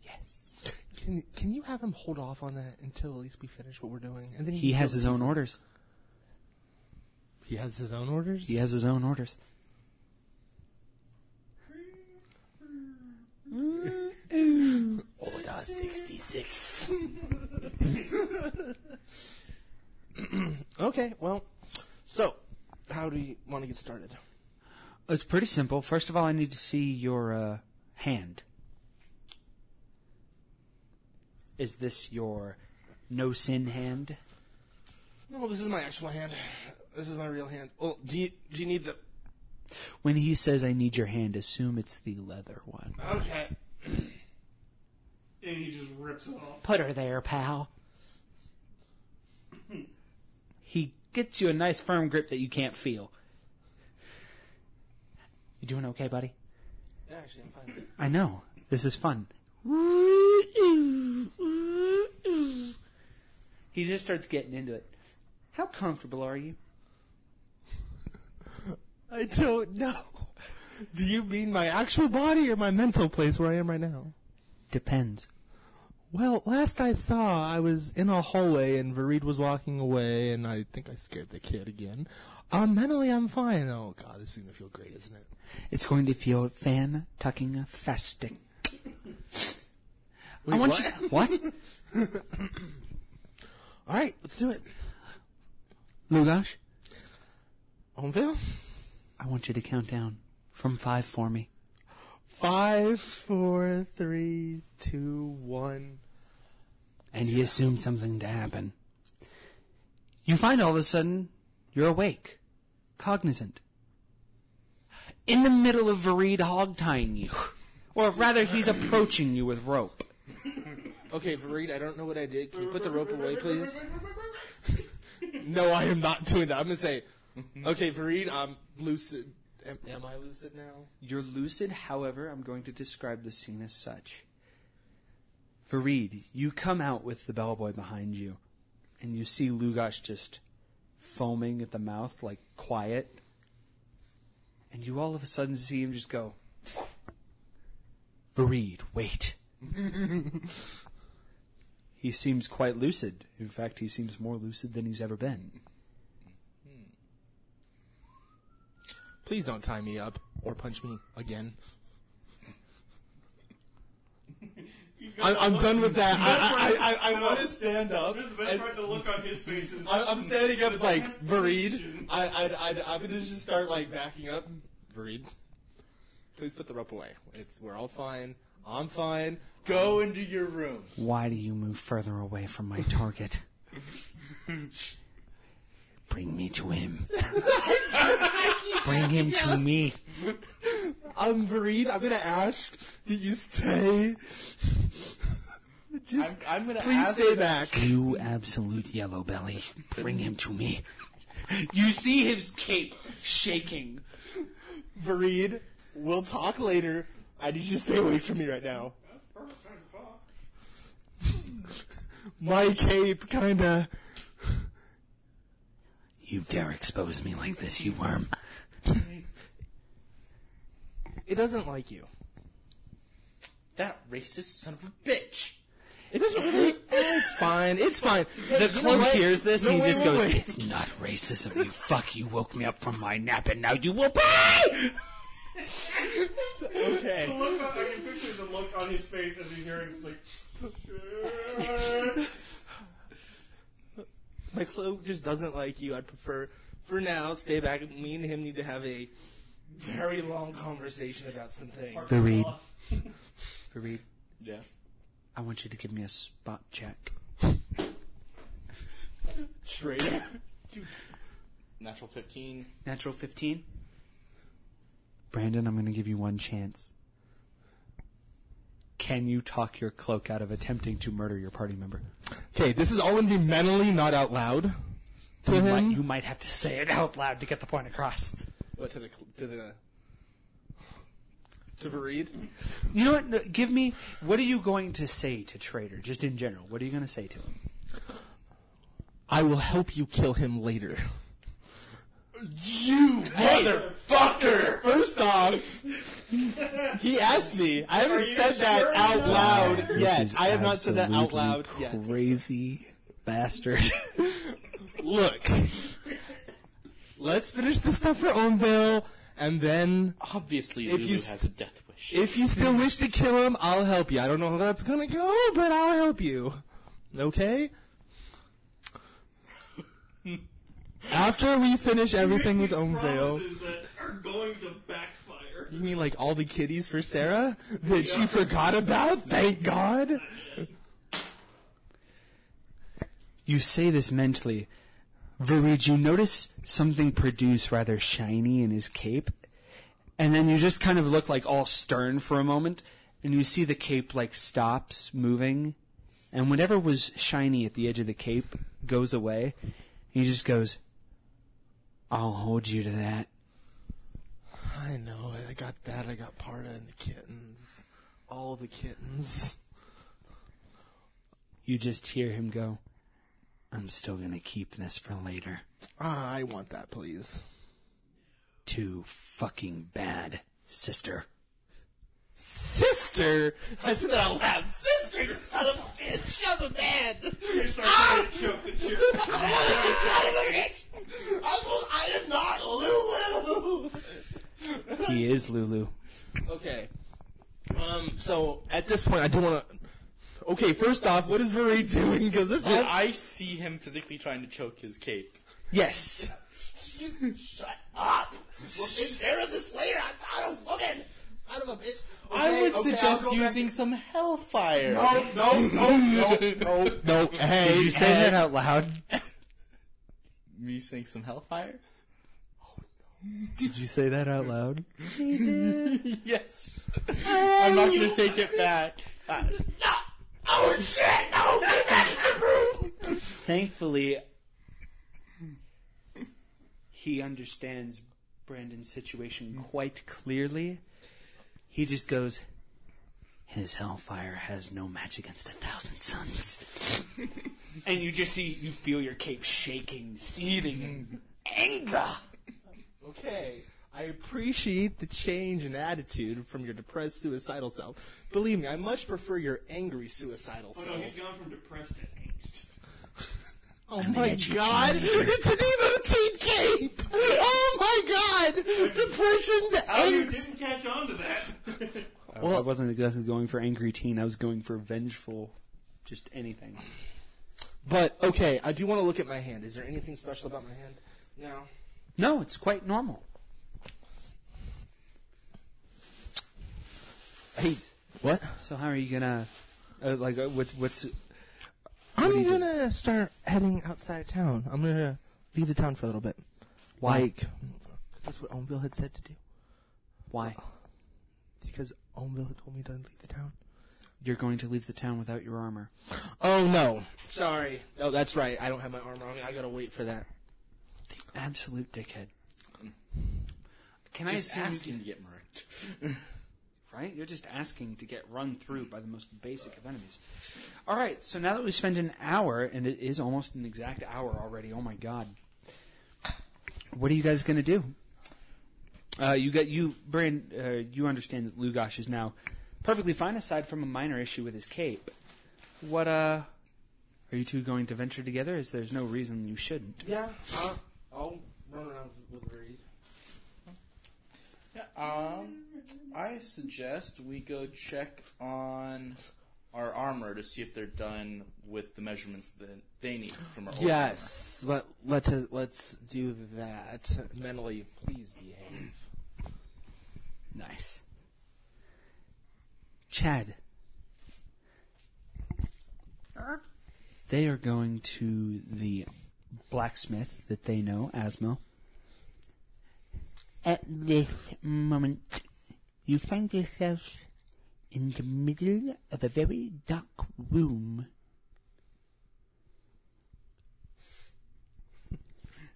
Yes. Can Can you have him hold off on that until at least we finish what we're doing, and then He can has his the own orders. He has his own orders. He has his own orders. Order sixty six. okay, well, so how do you want to get started? It's pretty simple. First of all, I need to see your uh, hand. Is this your no sin hand? No, this is my actual hand. This is my real hand. Well, do you do you need the? When he says I need your hand, assume it's the leather one. Okay. And he just rips it off. Put her there, pal. he gets you a nice firm grip that you can't feel. You doing okay, buddy? Actually, I'm fine. I know. This is fun. He just starts getting into it. How comfortable are you? I don't know. Do you mean my actual body or my mental place where I am right now? Depends. Well, last I saw, I was in a hallway and Vareed was walking away, and I think I scared the kid again. Um, mentally, I'm fine. Oh God, this is gonna feel great, isn't it? It's going to feel fan tucking fastic. I want what? you. What? All right, let's do it. Lugash, Ownville, I want you to count down from five for me. five, four, three, two, one. and he assumes something to happen. You find all of a sudden you're awake, cognizant, in the middle of Vareed hog tying you, or rather, he's approaching you with rope. Okay, Vareed, I don't know what I did. Can you put the rope away, please? no, I am not doing that. I'm gonna say, okay, Vareed, I'm lucid. Am, am I lucid now? You're lucid, however, I'm going to describe the scene as such. Vareed, you come out with the bellboy behind you, and you see Lugash just foaming at the mouth, like quiet. And you all of a sudden see him just go, Vareed, wait. he seems quite lucid. In fact, he seems more lucid than he's ever been. Please don't tie me up or punch me again. I'm, I'm done with that. I, I, I, I want to stand up. This is the best part. The look on his face is. I, I'm standing up. It's like Vareed. I, I, I, I'm gonna just start like backing up. Vareed, please put the rope away. It's we're all fine. I'm fine. Go into your room. Why do you move further away from my target? Bring me to him. Bring him to me. I'm Vareed. I'm gonna ask that you stay. Just I'm, I'm gonna please ask stay back. You absolute yellow belly. Bring him to me. You see his cape shaking. Vareed, we'll talk later. I need you to stay away from me right now. My cape kinda. You dare expose me like this, you worm. It doesn't like you. That racist son of a bitch. It doesn't really. it's fine. It's fine. The You cloak what? hears this No, and he wait, just wait, goes, wait. It's not racism, you fuck. You woke me up from my nap and now you will pay! Okay. The look on, I can picture the look on his face as he's hearing this, like. My cloak just doesn't like you. I'd prefer, for now, stay back. Me and him need to have a very long conversation about some things. Fareed. Fareed, Yeah. I want you to give me a spot check. Straight. up. Natural 15. Natural 15? Brandon, I'm going to give you one chance. Can you talk your cloak out of attempting to murder your party member? Okay, this is all going to be mentally, not out loud. To You him. might, you might have to say it out loud to get the point across. What to the to the to Vareed? You know what? No, give me. What are you going to say to Trader, just in general? What are you going to say to him? I will help you kill him later. You motherfucker! First off, he asked me. I haven't said that out loud yet. I have not said that out loud yet. Crazy bastard. Look, let's finish the stuff for Ownville, and then Obviously, If Lulu you has st- a death wish. if you still wish to kill him, I'll help you. I don't know how that's gonna go, but I'll help you. Okay? After we finish everything with Ownville. Promises that are going to backfire. You mean like all the kitties for Sarah that she forgot about? Thank God. you say this mentally. Vareed, you notice something produce rather shiny in his cape, and then you just kind of look like all stern for a moment, and you see the cape like stops moving, and whatever was shiny at the edge of the cape goes away. He just goes, "I'll hold you to that." I know. I got that. I got Parda and the kittens. All the kittens. You just hear him go, "I'm still gonna keep this for later." Ah, I want that, please. Too fucking bad, sister. Sister! I said that out loud. Sister, you son of a bitch! I'm a man! He starts to choke the chick. son of a bitch! I, I am not Lulu! He is Lulu. Okay. Um, so, at this point, I do want to... Okay, first off, what is Vareed doing? Because this Did. I see him physically trying to choke his cape? Yes. Shut up! We'll take care of this later, son of a woman! Son of a bitch! I would okay, suggest I'll go back- using some hellfire. No, no, no, no, no, no. Hey, Did you say hey. that out loud? Me saying some hellfire? Oh no. Did you say that out loud? yes. I'm not gonna take it back. Uh, Oh shit! No! Get back to the room! Thankfully, he understands Brandon's situation quite clearly. He just goes, His hellfire has no match against a thousand suns. and you just see, you feel your cape shaking, seething in anger. Okay. I appreciate the change in attitude from your depressed suicidal self. Believe me, I much prefer your angry suicidal Oh self. no, he's gone from depressed to angst. Oh my god! It's an emo teen cape! Oh my god! Depression to How you angst! didn't catch on to that? Well, I wasn't exactly going for angry teen, I was going for vengeful, just anything. But, okay, I do want to look at my hand. Is there anything special about my hand? No. No, it's quite normal. Hey, what? So how are you gonna, uh, like, uh, what, what's, I'm do you do? gonna start heading outside of town. I'm gonna leave the town for a little bit. Why? Like, that's what Ownville had said to do. why? Because Ownville had told me to leave the town. You're going to leave the town without your armor. Oh no, sorry. Oh, that's right. I don't have my armor on me. I gotta wait for that. Absolute dickhead. Mm. Can I just assume, asking to get murked. right? You're just asking to get run through by the most basic of enemies. All right, so now that we spent an hour, and it is almost an exact hour already. Oh my god! what are you guys going to do? Uh, you got you, Brand. Uh, you understand that Lugosh is now perfectly fine, aside from a minor issue with his cape. What uh, are you two going to venture together? As there's no reason you shouldn't. Yeah, I'll, I'll run around with Reed. Yeah, um, I suggest we go check on our armor to see if they're done with the measurements that they need from our old Yes, let let us, let's do that. Mentally, please behave. Nice. Chad. They are going to the blacksmith that they know, Asmo. At this moment, you find yourself in the middle of a very dark room.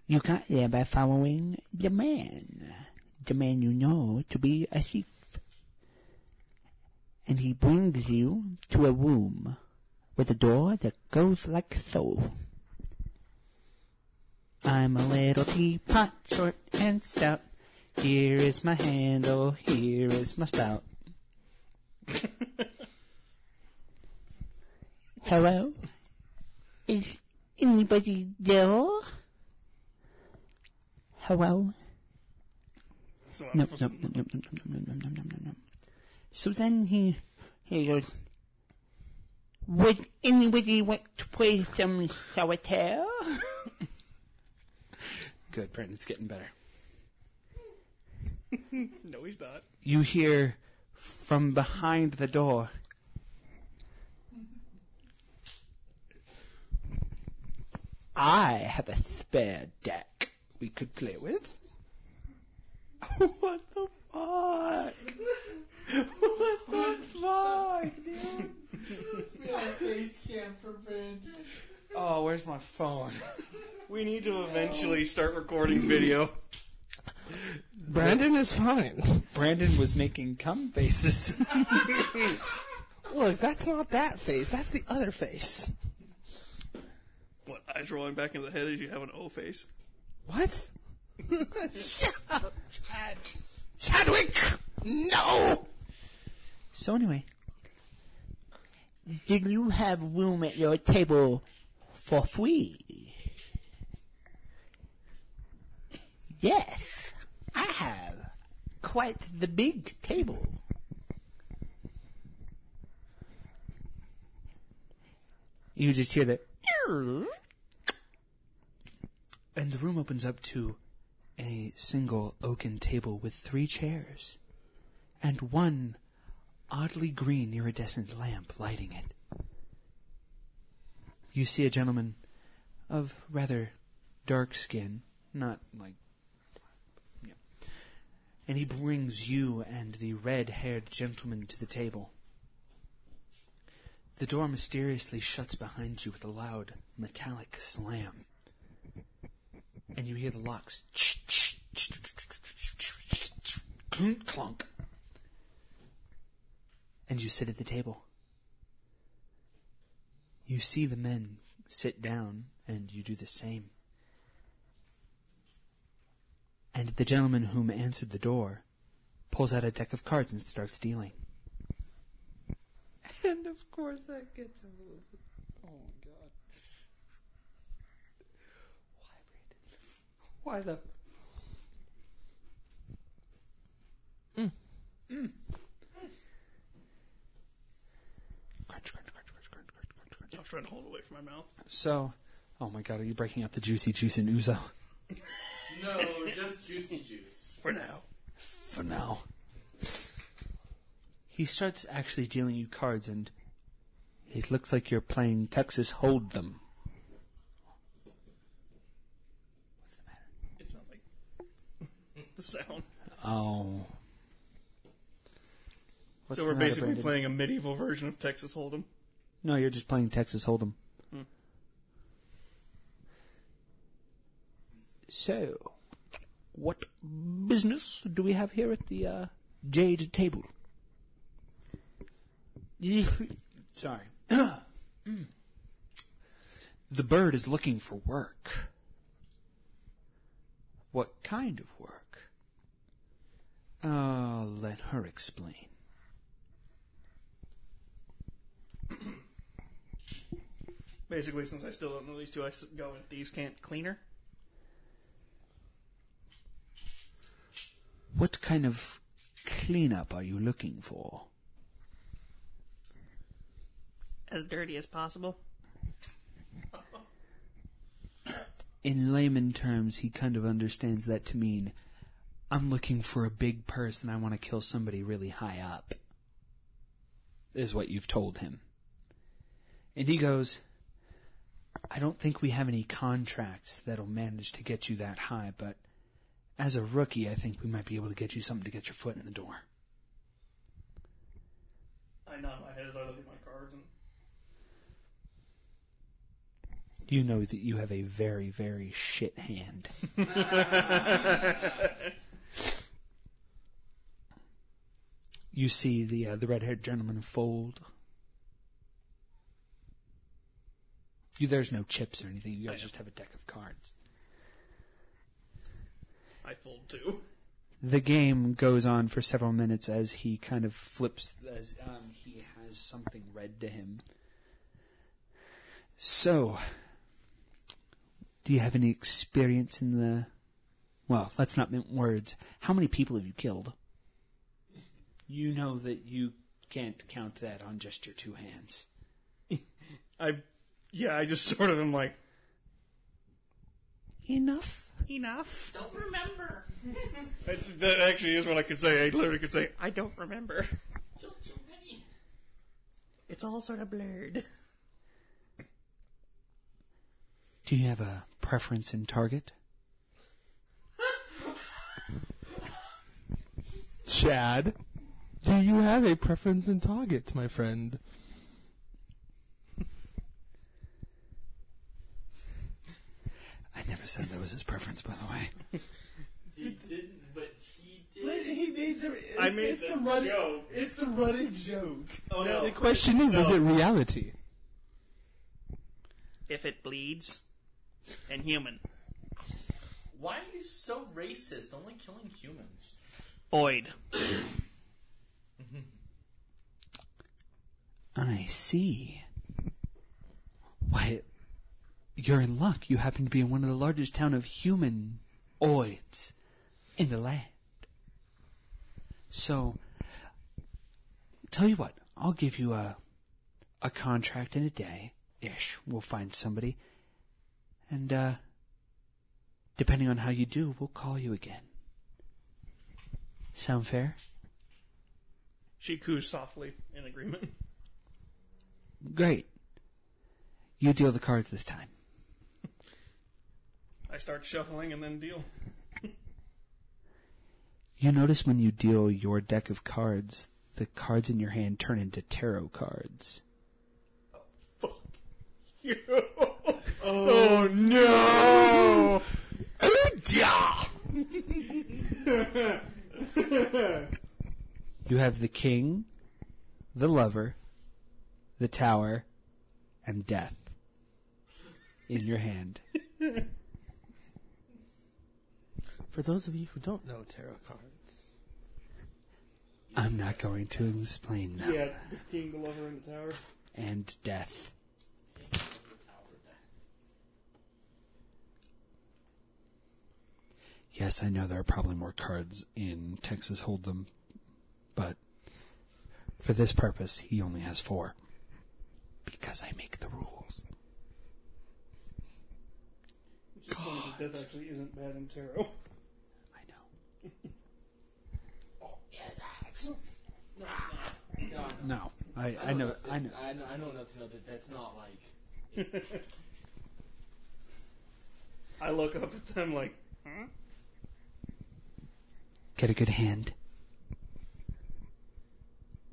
You got there by following the man, the man you know to be a thief. And he brings you to a room with a door that goes like so. I'm a little teapot, short and stout. Here is my handle, here is my spout. Hello? Is anybody there? Hello? So I'm No, supposed no, to- no, no, no, no, no, no, no, no, no, no. So then he, He goes, Would anybody want to play some solitaire? good, Brandon's getting better. No, he's not. You hear from behind the door. I have a spare deck we could play with. what the fuck? what the fuck, dude? Oh, where's my phone? We need to eventually start recording video. Brandon is fine. Brandon was making cum faces. Look, that's not that face. That's the other face. What, eyes rolling back into the head as you have an O face? What? Shut up, Chad. Chadwick! No! so anyway, Did you have room at your table for free? Yes, I have quite the big table. you just hear the and the room opens up to a single oaken table with three chairs and one oddly green iridescent lamp lighting it. You see a gentleman of rather dark skin, not like. And he brings you and the red-haired gentleman to the table. The door mysteriously shuts behind you with a loud metallic slam. And you hear the locks clunk clunk. And you sit at the table. You see the men sit down, and you do the same. And the gentleman whom answered the door pulls out a deck of cards and starts dealing. And of course that gets a little bit. Oh my god. Why, Brandon? Why the. Mm. Mm. Crunch, crunch, crunch, crunch, crunch, crunch, crunch, crunch. I was trying to hold it away from my mouth. So, oh my god, are you breaking out the juicy juice and ouzo? No, just juicy juice. For now. For now. He starts actually dealing you cards, and it looks like you're playing Texas Hold'em. What's the matter? It's not like the sound. Oh. What's so the we're matter, basically Brandon? playing a medieval version of Texas Hold'em. No, you're just playing Texas Hold'em. So, what business do we have here at the uh, Jade table? Sorry. Mm. The bird is looking for work. What kind of work? I'll let her explain. Basically, since I still don't know these two, I go with thieves' cant cleaner. What kind of cleanup are you looking for? As dirty as possible. In layman terms, he kind of understands that to mean I'm looking for a big purse and I want to kill somebody really high up. Is what you've told him. And he goes, I don't think we have any contracts that'll manage to get you that high, but as a rookie, I think we might be able to get you something to get your foot in the door. I nod my head as I look at my cards. And You know that you have a very, very shit hand. you see the uh, the red haired gentleman fold. You, there's no chips or anything. You guys just have a deck of cards. I fold two. The game goes on for several minutes as he kind of flips, as um, he has something read to him. So, do you have any experience in the. Well, let's not mince words. How many people have you killed? You know that you can't count that on just your two hands. I, yeah, I just sort of am like, Enough? enough. Don't remember. That actually is what I could say. I literally could say, I don't remember. Killed too many. It's all sort of blurred. Do you have a preference in target? Chad, do you have a preference in target, my friend? I never said that was his preference, by the way. He didn't, but he did. He made the. I made the joke. It's the running joke. Oh, now no. the question is: Is No. it reality? If it bleeds, and human. Why are you so racist? Only killing humans. Boyd. I see. Why, you're in luck. You happen to be in one of the largest town of humanoids in the land. So, tell you what, I'll give you a a contract in a day ish. We'll find somebody, and uh, depending on how you do, we'll call you again. Sound fair? She coos softly in agreement. Great. You deal the cards this time. I start shuffling and then deal. You notice when you deal your deck of cards, the cards in your hand turn into tarot cards. Oh fuck you. oh no! You have the king, the lover, the tower, and death in your hand. For those of you who don't know tarot cards, I'm not going to explain them. Yeah, the king, the lover, and the tower. And death. Yes, I know there are probably more cards in Texas Hold'em, but for this purpose, he only has four. Because I make the rules. Which is funny death actually isn't bad in tarot. I know. No, I, I know, I know. I know, I know enough to know that that's not like. I look up at them like, huh? Get a good hand.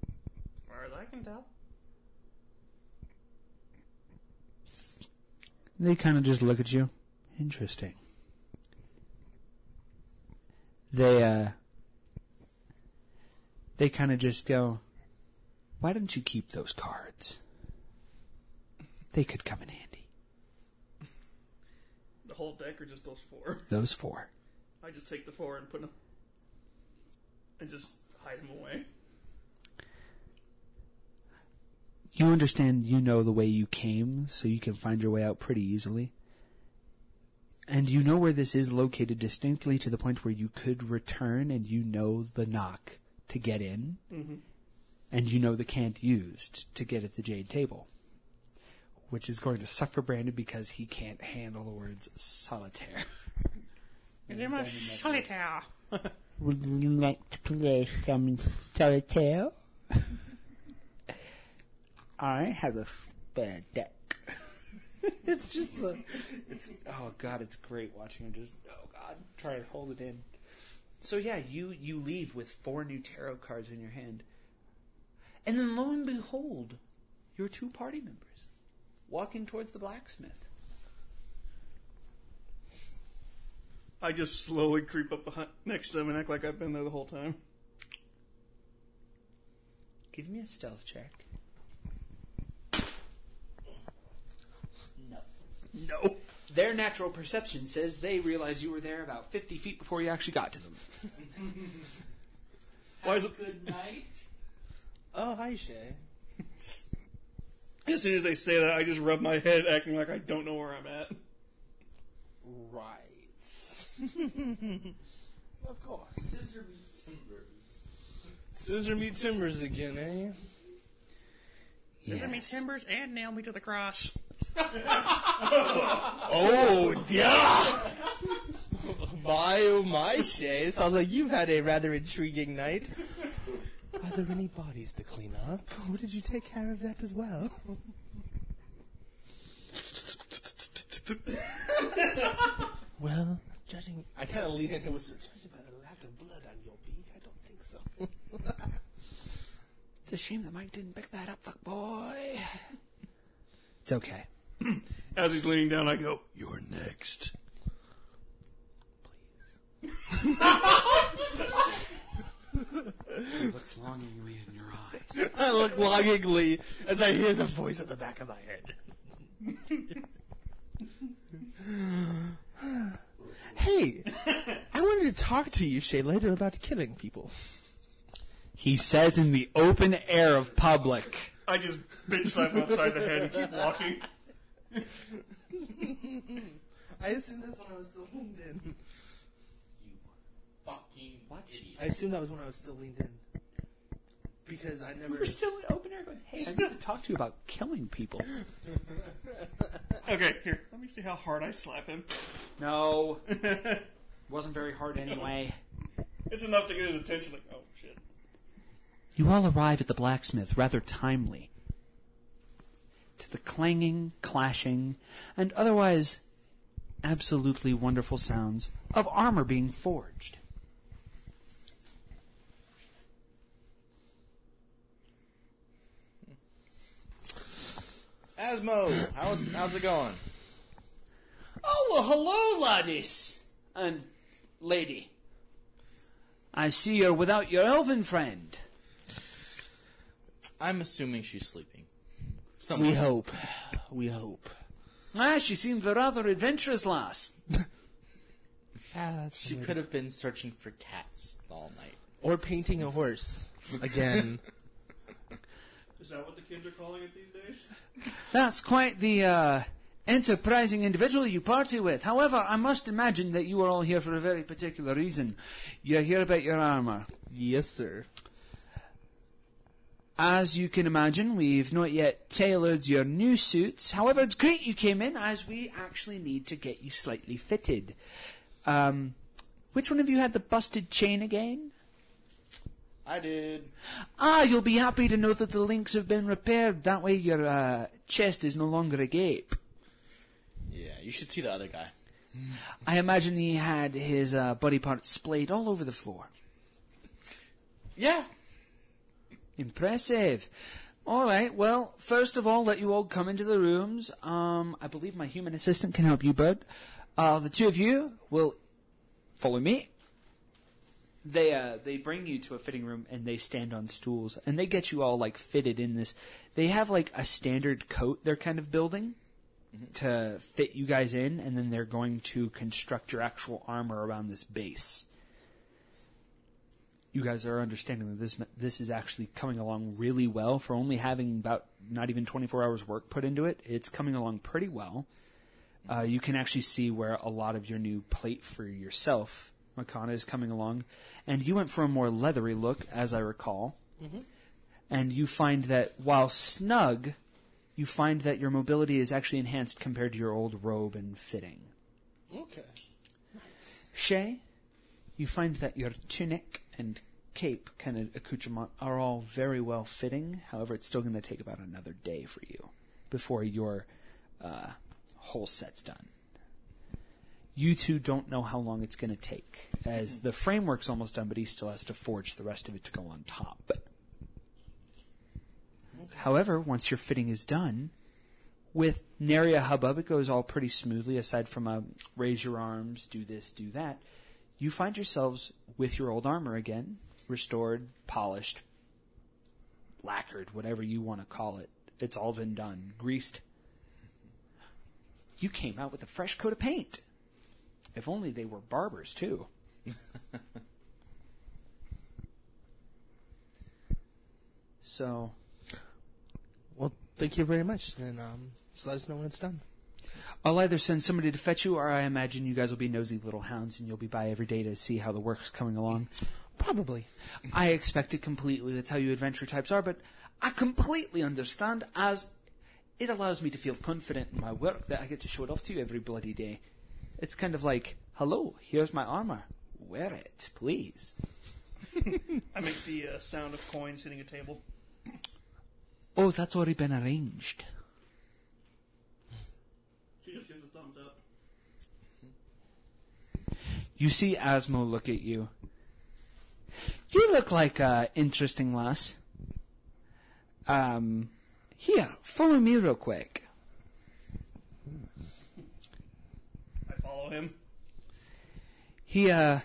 As far as I can tell. They kind of just look at you. Interesting. They, uh, they kind of just go, why don't you keep those cards? They could come in handy. The whole deck or just those four? Those four. I just take the four and put them and just hide them away. You understand you know the way you came, so you can find your way out pretty easily. And you know where this is located distinctly to the point where you could return and you know the knock to get in. Mm-hmm. And you know the cant used to get at the jade table. Which is going to suffer Brandon because he can't handle the words solitaire. solitaire. Would you like to play some solitaire? I have a spare deck. it's just the it's oh god it's great watching him just oh god try to hold it in. So yeah you you leave with four new tarot cards in your hand. And then lo and behold your two party members walking towards the blacksmith. I just slowly creep up behind, next to them and act like I've been there the whole time. give me a stealth check no No. their natural perception says they realize you were there about 50 feet before you actually got to them Why is it? Good night. Oh, hi, Shay. As soon as they say that, I just rub my head, acting like I don't know where I'm at. Right. of course. Scissor me timbers. Scissor me timbers again, eh? Scissor me timbers and nail me to the cross. Oh, yeah! my, oh my, Shay. Sounds like you've had a rather intriguing night. Are there any bodies to clean up? Or did you take care of that as well? well, judging... I kind of lean in and whisper, judging by the lack of blood on your beak, I don't think so. it's a shame that mike didn't pick that up fuck boy it's okay As he's leaning down, I go, "You're next." He looks longingly in your eyes. I look longingly as I hear the voice at the back of my head. hey, I wanted to talk to you, Shay, later about killing people. He says in the open air of public. I just bitch slap him upside the head and keep walking. I assumed that's when I was still leaned in. You fucking What? idiot. I assumed that was when I was still leaned in. Because I never. We're still in open air going, hey, I need to talk to you about killing people. Okay, here. Let me see how hard I slap him. No. Wasn't very hard anyway. It's enough to get his attention. Like, oh shit. You all arrive at the blacksmith rather timely. To the clanging, clashing, and otherwise absolutely wonderful sounds of armor being forged. Asmo, how's how's it going? Oh, well, hello, laddies. And lady. I see you're without your elven friend. I'm assuming she's sleeping. We hope. We hope. Ah, she seems a rather adventurous lass. She could have been searching for cats all night. Or painting a horse. Again. Is that what the kids are calling it these days? That's quite the uh, enterprising individual you party with. However, I must imagine that you are all here for a very particular reason. You're here about your armor. yes, sir. As you can imagine, we've not yet tailored your new suits. However, it's great you came in, as we actually need to get you slightly fitted. Um, which one of you had the busted chain again? I did. Ah, you'll be happy to know that the links have been repaired. That way your uh, chest is no longer agape. Yeah, you should see the other guy. I imagine he had his uh, body parts splayed all over the floor. Yeah. Impressive. All right. Well, first of all, let you all come into the rooms. Um, I believe my human assistant can help you, bud. Uh, the two of you will follow me. They uh, they bring you to a fitting room and they stand on stools and they get you all like fitted in this. They have like a standard coat they're kind of building. to fit you guys in, and then they're going to construct your actual armor around this base. You guys are understanding that this this is actually coming along really well for only having about not even 24 hours work put into it. It's coming along pretty well. Uh, you can actually see where a lot of your new plate for yourself, Makana, is coming along, and you went for a more leathery look, as I recall. And you find that while snug, you find that your mobility is actually enhanced compared to your old robe and fitting. Okay. Shay, you find that your tunic and cape kind of accoutrement are all very well fitting. However, it's still going to take about another day for you before your uh, whole set's done. You two don't know how long it's going to take, as the framework's almost done, but he still has to forge the rest of it to go on top. However, once your fitting is done, with nary a hubbub, it goes all pretty smoothly, aside from a raise your arms, do this, do that. You find yourselves with your old armor again, restored, polished, lacquered, whatever you want to call it. It's all been done, greased. You came out with a fresh coat of paint. If only they were barbers, too. so, Well, thank you very much. And um, just let us know when it's done. I'll either send somebody to fetch you, or I imagine you guys will be nosy little hounds and you'll be by every day to see how the work's coming along. Probably. I expect it completely. That's how you adventure types are, but I completely understand as it allows me to feel confident in my work that I get to show it off to you every bloody day. It's kind of like, hello, here's my armor. Wear it, please. I make the uh, sound of coins hitting a table. Oh, that's already been arranged. She just gives a thumbs up. You see Asmo look at you. You look like a interesting lass. Um, here, follow me real quick. I follow him. He, uh,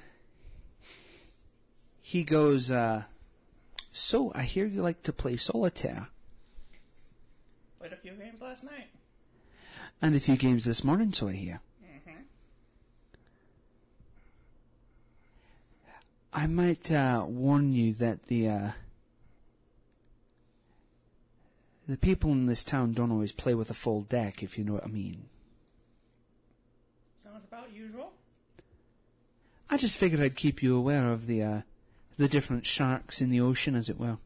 he goes, uh, so I hear you like to play solitaire. Played a few games last night. And a few games this morning, so I hear. I might, uh, warn you that the, uh, the people in this town don't always play with a full deck, if you know what I mean. Sounds about usual. I just figured I'd keep you aware of the uh, the different sharks in the ocean, as it were.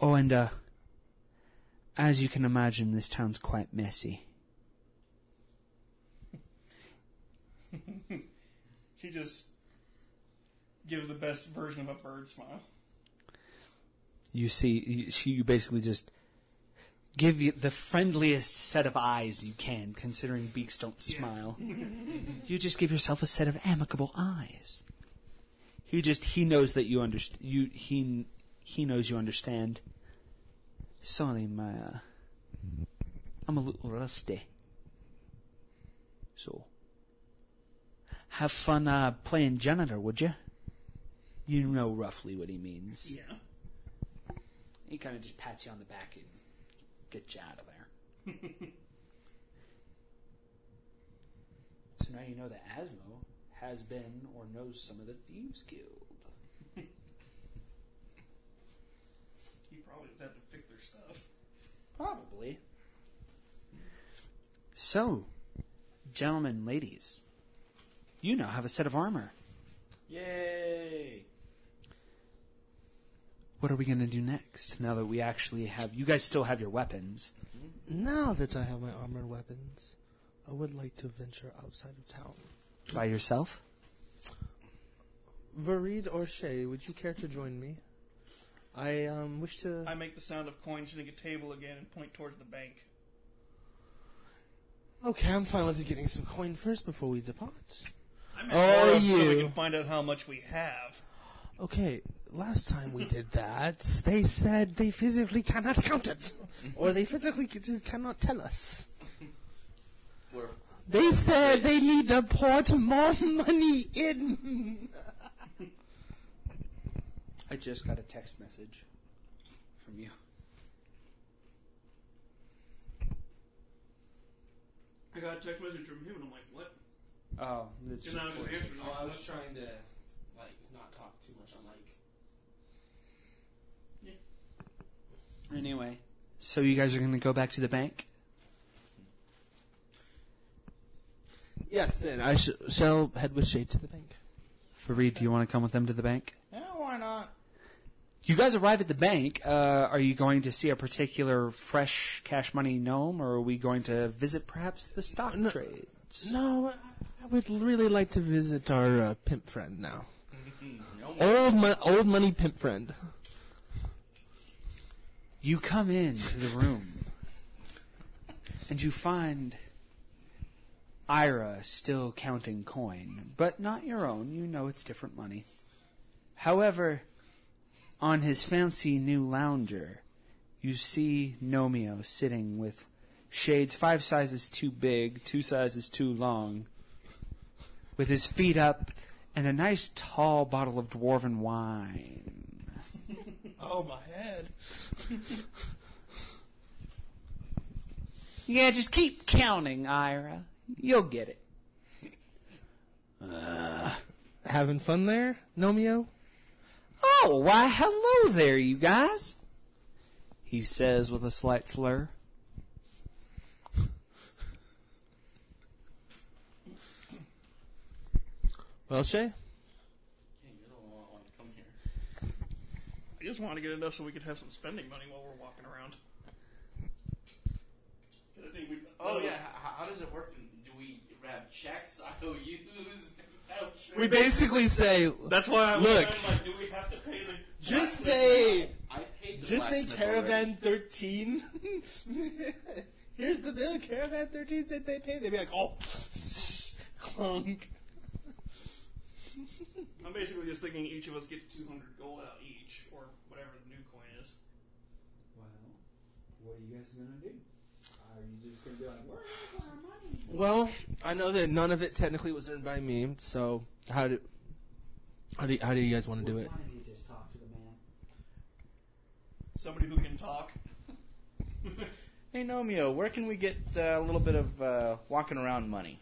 Oh, and uh, as you can imagine, this town's quite messy. She just gives the best version of a bird smile. You see, you, she, you basically just give you the friendliest set of eyes you can, considering beaks don't smile. you just give yourself a set of amicable eyes. He just he knows that you understand. You he he knows you understand. Sorry, my uh, I'm a little rusty. So have fun uh, playing janitor, would you? You know roughly what he means. Yeah. He kind of just pats you on the back and gets you out of there. so now you know that Asmo has been or knows some of the Thieves Guild. He probably just had to fix their stuff. Probably. So, gentlemen, ladies, you now have a set of armor. Yay! What are we going to do next? Now that we actually have, you guys still have your weapons. Now that I have my armor and weapons, I would like to venture outside of town. By yourself? Varid or Shay, would you care to join me? I um, wish to. I make the sound of coins hitting a table again and point towards the bank. Okay, I'm fine with getting some coin first before we depart. I meant Oh, more so we you. can find out how much we have. Okay, last time we did that, they said they physically cannot count it, or they physically just cannot tell us. We're They said they need to put more money in. I just got a text message from you. I got a text message from him, and I'm like, what? Oh, it's And just now his Oh, I was trying to like not talk too much on mic. Anyway, so you guys are going to go back to the bank? Yes, then I sh- shall head with Shade to the bank. Fareed, do you want to come with them to the bank? Yeah, why not? You guys arrive at the bank. Uh, are you going to see a particular fresh cash money gnome, or are we going to visit perhaps the stock No. trades? No, I- I would really like to visit our uh, pimp friend now. No, Old, mo- old money pimp friend. You come into the room, and you find Ira still counting coin, but not your own. You know it's different money. However, on his fancy new lounger, you see Nomio sitting with shades five sizes too big, two sizes too long, with his feet up, and a nice tall bottle of dwarven wine. Oh, my head. Yeah, just keep counting, Ira. You'll get it. Uh, Having fun there, Nomio? Oh, why, hello there, you guys. He says with a slight slur. Well, Shay? Hey, you don't want, want to come here. I just want to get enough so we could have some spending money while we're walking around. I think we. Oh, oh yeah, how, how does it work? Do we have checks, IOUs, vouchers? We basically say, That's why I'm Look. like, do we have to pay the? just say, I paid the just say blacksmith Caravan 13. Here's the bill. Caravan 13 said they paid. They'd be like, oh, clunk. I'm basically just thinking each of us get 200 gold out each, or whatever the new coin is. Well, what are you guys gonna do? Are you just gonna be like, where is our money? Well, I know that none of it technically was earned by me, so how do how do how do you guys want to do it? Why don't you just talk to the man? Somebody who can talk. Hey Nomio, where can we get uh, a little bit of uh, walking around money?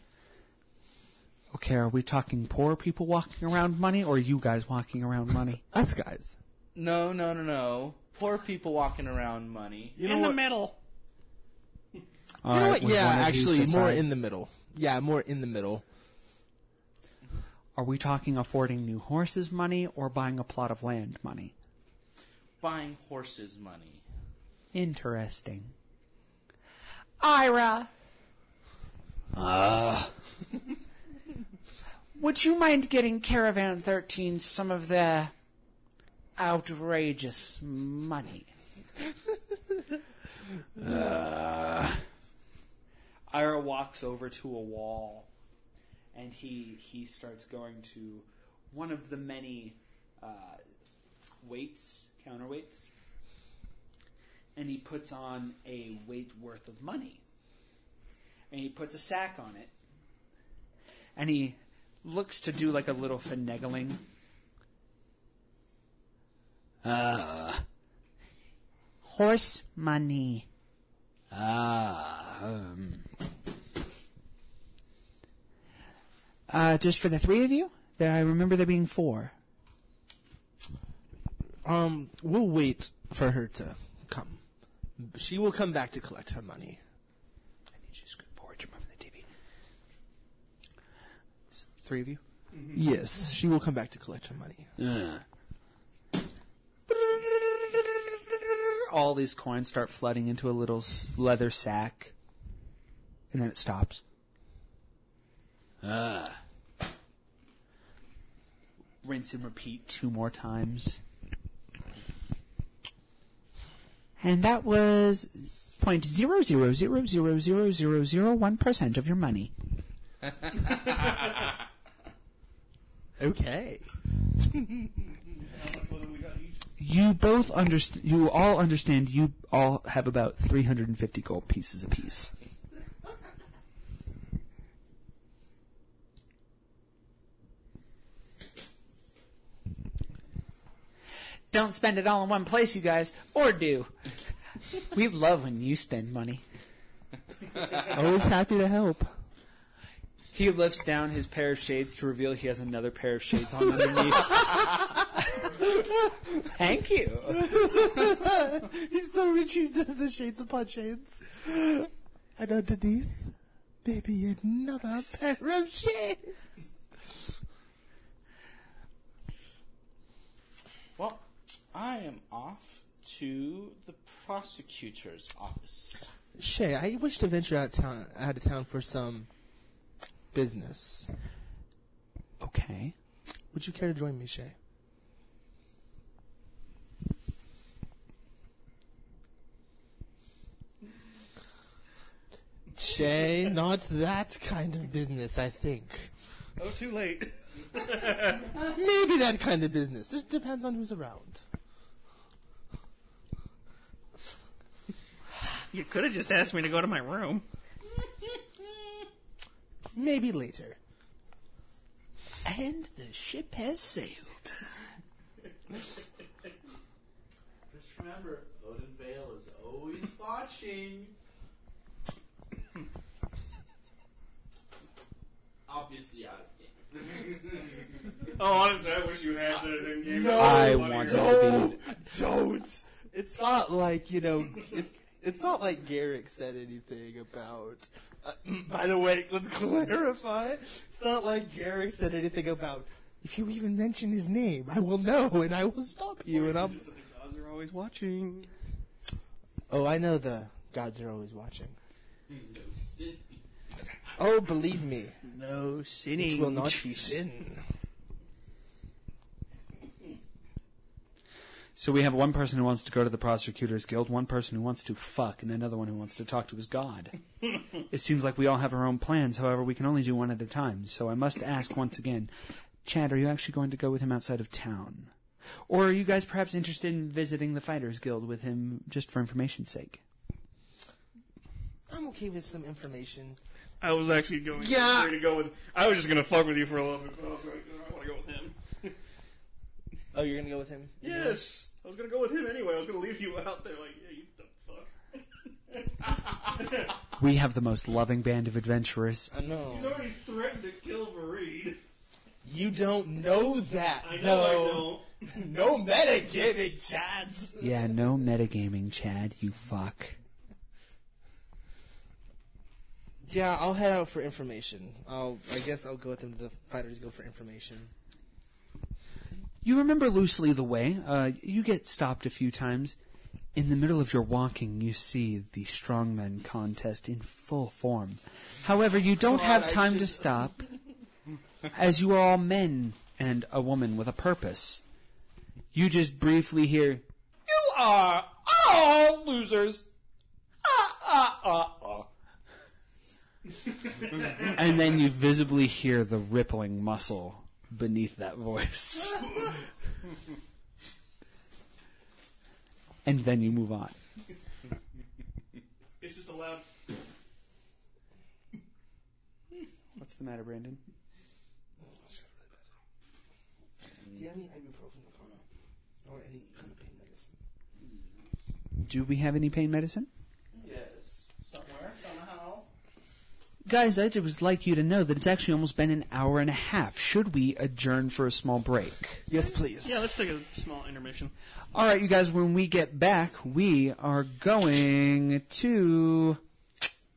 Okay, are we talking poor people walking around money, or you guys walking around money? Us guys. No, no, no, no. Poor people walking around money. You in the middle. You know what? would Yeah, one of you actually, more decide? in the middle. Yeah, more in the middle. Are we talking affording new horses money or buying a plot of land money? Buying horses money. Interesting. Ira. Ah. Would you mind getting Caravan 13 some of their outrageous money? Uh. Ira walks over to a wall and he he starts going to one of the many uh, weights, counterweights, and he puts on a weight worth of money. And he puts a sack on it. And he looks to do like a little finagling. Uh, horse money. Ah, um. Uh, just for the three of you? There, I remember there being four. Um, we'll wait for her to come. She will come back to collect her money. I need you to scoot forward, you're moving the TV. S- Three of you? Yes, she will come back to collect her money. All these coins start flooding into a little s- leather sack, and then it stops. Ah. Rinse and repeat two more times. And that was point zero zero zero zero zero zero zero one percent of your money. Okay. How much was it we got each? You both understand. You all understand. You all have about three hundred and fifty gold pieces apiece. Don't spend it all in one place, you guys, or do. We love when you spend money. Always happy to help. He lifts down his pair of shades to reveal he has another pair of shades on underneath. Thank you. He's so rich he does the shades upon shades. And underneath, maybe another pair of shades. Well, I am off to the prosecutor's office. Shay, I wish to venture out town, out of town for some business. Okay. Would you care to join me, Shay? Shay, not that kind of business, I think. Oh, too late. Maybe that kind of business. It depends on who's around. You could have just asked me to go to my room. Maybe later. And the ship has sailed. Just remember, Odin Vale is always watching. Obviously out of game. Oh, honestly, I wish you had said it in game. No, I Funny. wanted to be. Don't. It's not like you know. It's it's not like Garrick said anything about. Uh, by the way, let's clarify. It's not like Garrick said anything about. If you even mention his name, I will know and I will stop you. And I'm. Just that the gods are always watching. Oh, I know the gods are always watching. Oh, believe me, No sinning. it will not be sin. So we have one person who wants to go to the Prosecutors Guild, one person who wants to fuck, and another one who wants to talk to his god. it seems like we all have our own plans, however, we can only do one at a time. So I must ask once again, Chad, are you actually going to go with him outside of town? Or are you guys perhaps interested in visiting the Fighters Guild with him just for information's sake? I'm okay with some information. I was actually going Yeah. to go with. I was just gonna fuck with you for a little bit, but I was like, I want to go with him. Oh, you're gonna go with him? Yes, I was gonna go with him anyway. I was gonna leave you out there, like, yeah, you dumb fuck. We have the most loving band of adventurers. I know. He's already threatened to kill Vareed. You don't know that. I know though. no metagaming, Chads. Yeah, no metagaming, Chad, you fuck. Yeah, I'll head out for information. I'll. I guess I'll go with them to the fighters guild for information. You remember loosely the way. Uh, you get stopped a few times. In the middle of your walking, you see the strongman contest in full form. However, you don't have time to stop, as you are all men and a woman with a purpose. You just briefly hear, "You are all losers." Ah, ah, ah, ah. and then you visibly hear the rippling muscle beneath that voice. and then you move on. It's just a loud. What's the matter, Brandon? Do you have any ibuprofen, Nakano? Or any kind of pain medicine? Do we have any pain medicine? Yes. Somewhere, somehow. Guys, I just like you to know that it's actually almost been an hour and a half. Should we adjourn for a small break? Yes, please. Yeah, let's take a small intermission. All right, you guys, when we get back, we are going to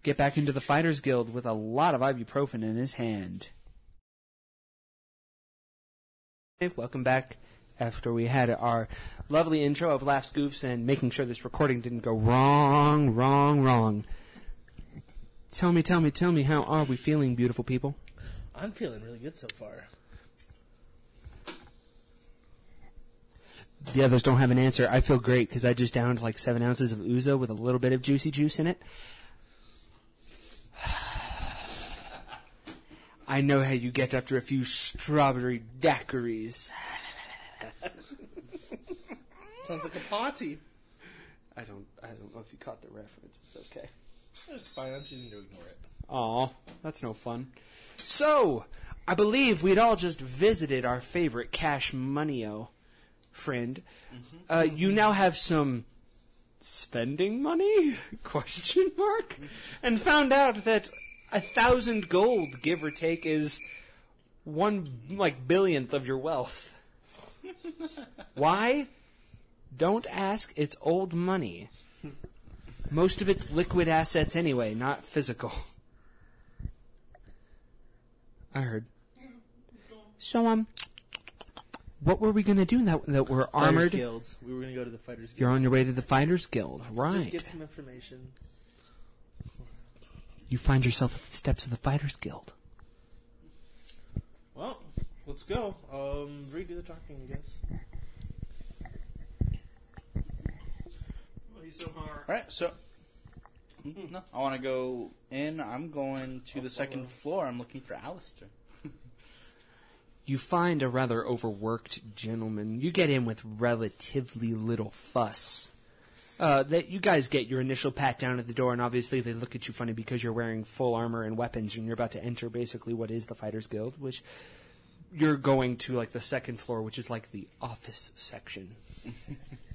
get back into the Fighters Guild with a lot of ibuprofen in his hand. Hey, welcome back. After we had our lovely intro of laughs, goofs, and making sure this recording didn't go wrong, wrong, wrong. Tell me, tell me, tell me, how are we feeling, beautiful people? I'm feeling really good so far. The others don't have an answer. I feel great because I just downed like seven ounces of ouzo with a little bit of juicy juice in it. I know how you get after a few strawberry daiquiris. Sounds like a party. I don't. I don't know if you caught the reference. It's okay. It's fine. I'm choosing to ignore it. Aw, that's no fun. So, I believe we'd all just visited our favorite Cash Moneyo friend. Uh, you now have some spending money? Question mark. And found out that a thousand gold, give or take, is one like billionth of your wealth. Why? Don't ask. It's old money. Most of it's liquid assets anyway, not physical. I heard. So um, what were we gonna do that that we're Fighters armored? Guild. We were gonna go to the Fighters Guild. You're on your way to the Fighters Guild, right? Just get some information. You find yourself at the steps of the Fighters Guild. Well, let's go. Um, redo the talking, I guess. Well, so hard. All right, so Mm, no, I want to go in. I'm going to the second floor. I'm looking for Alistair. You find a rather overworked gentleman. You get in with relatively little fuss. Uh, that you guys get your initial pat down at the door, and obviously they look at you funny because you're wearing full armor and weapons, and you're about to enter basically what is the Fighters Guild, which you're going to like the second floor, which is like the office section.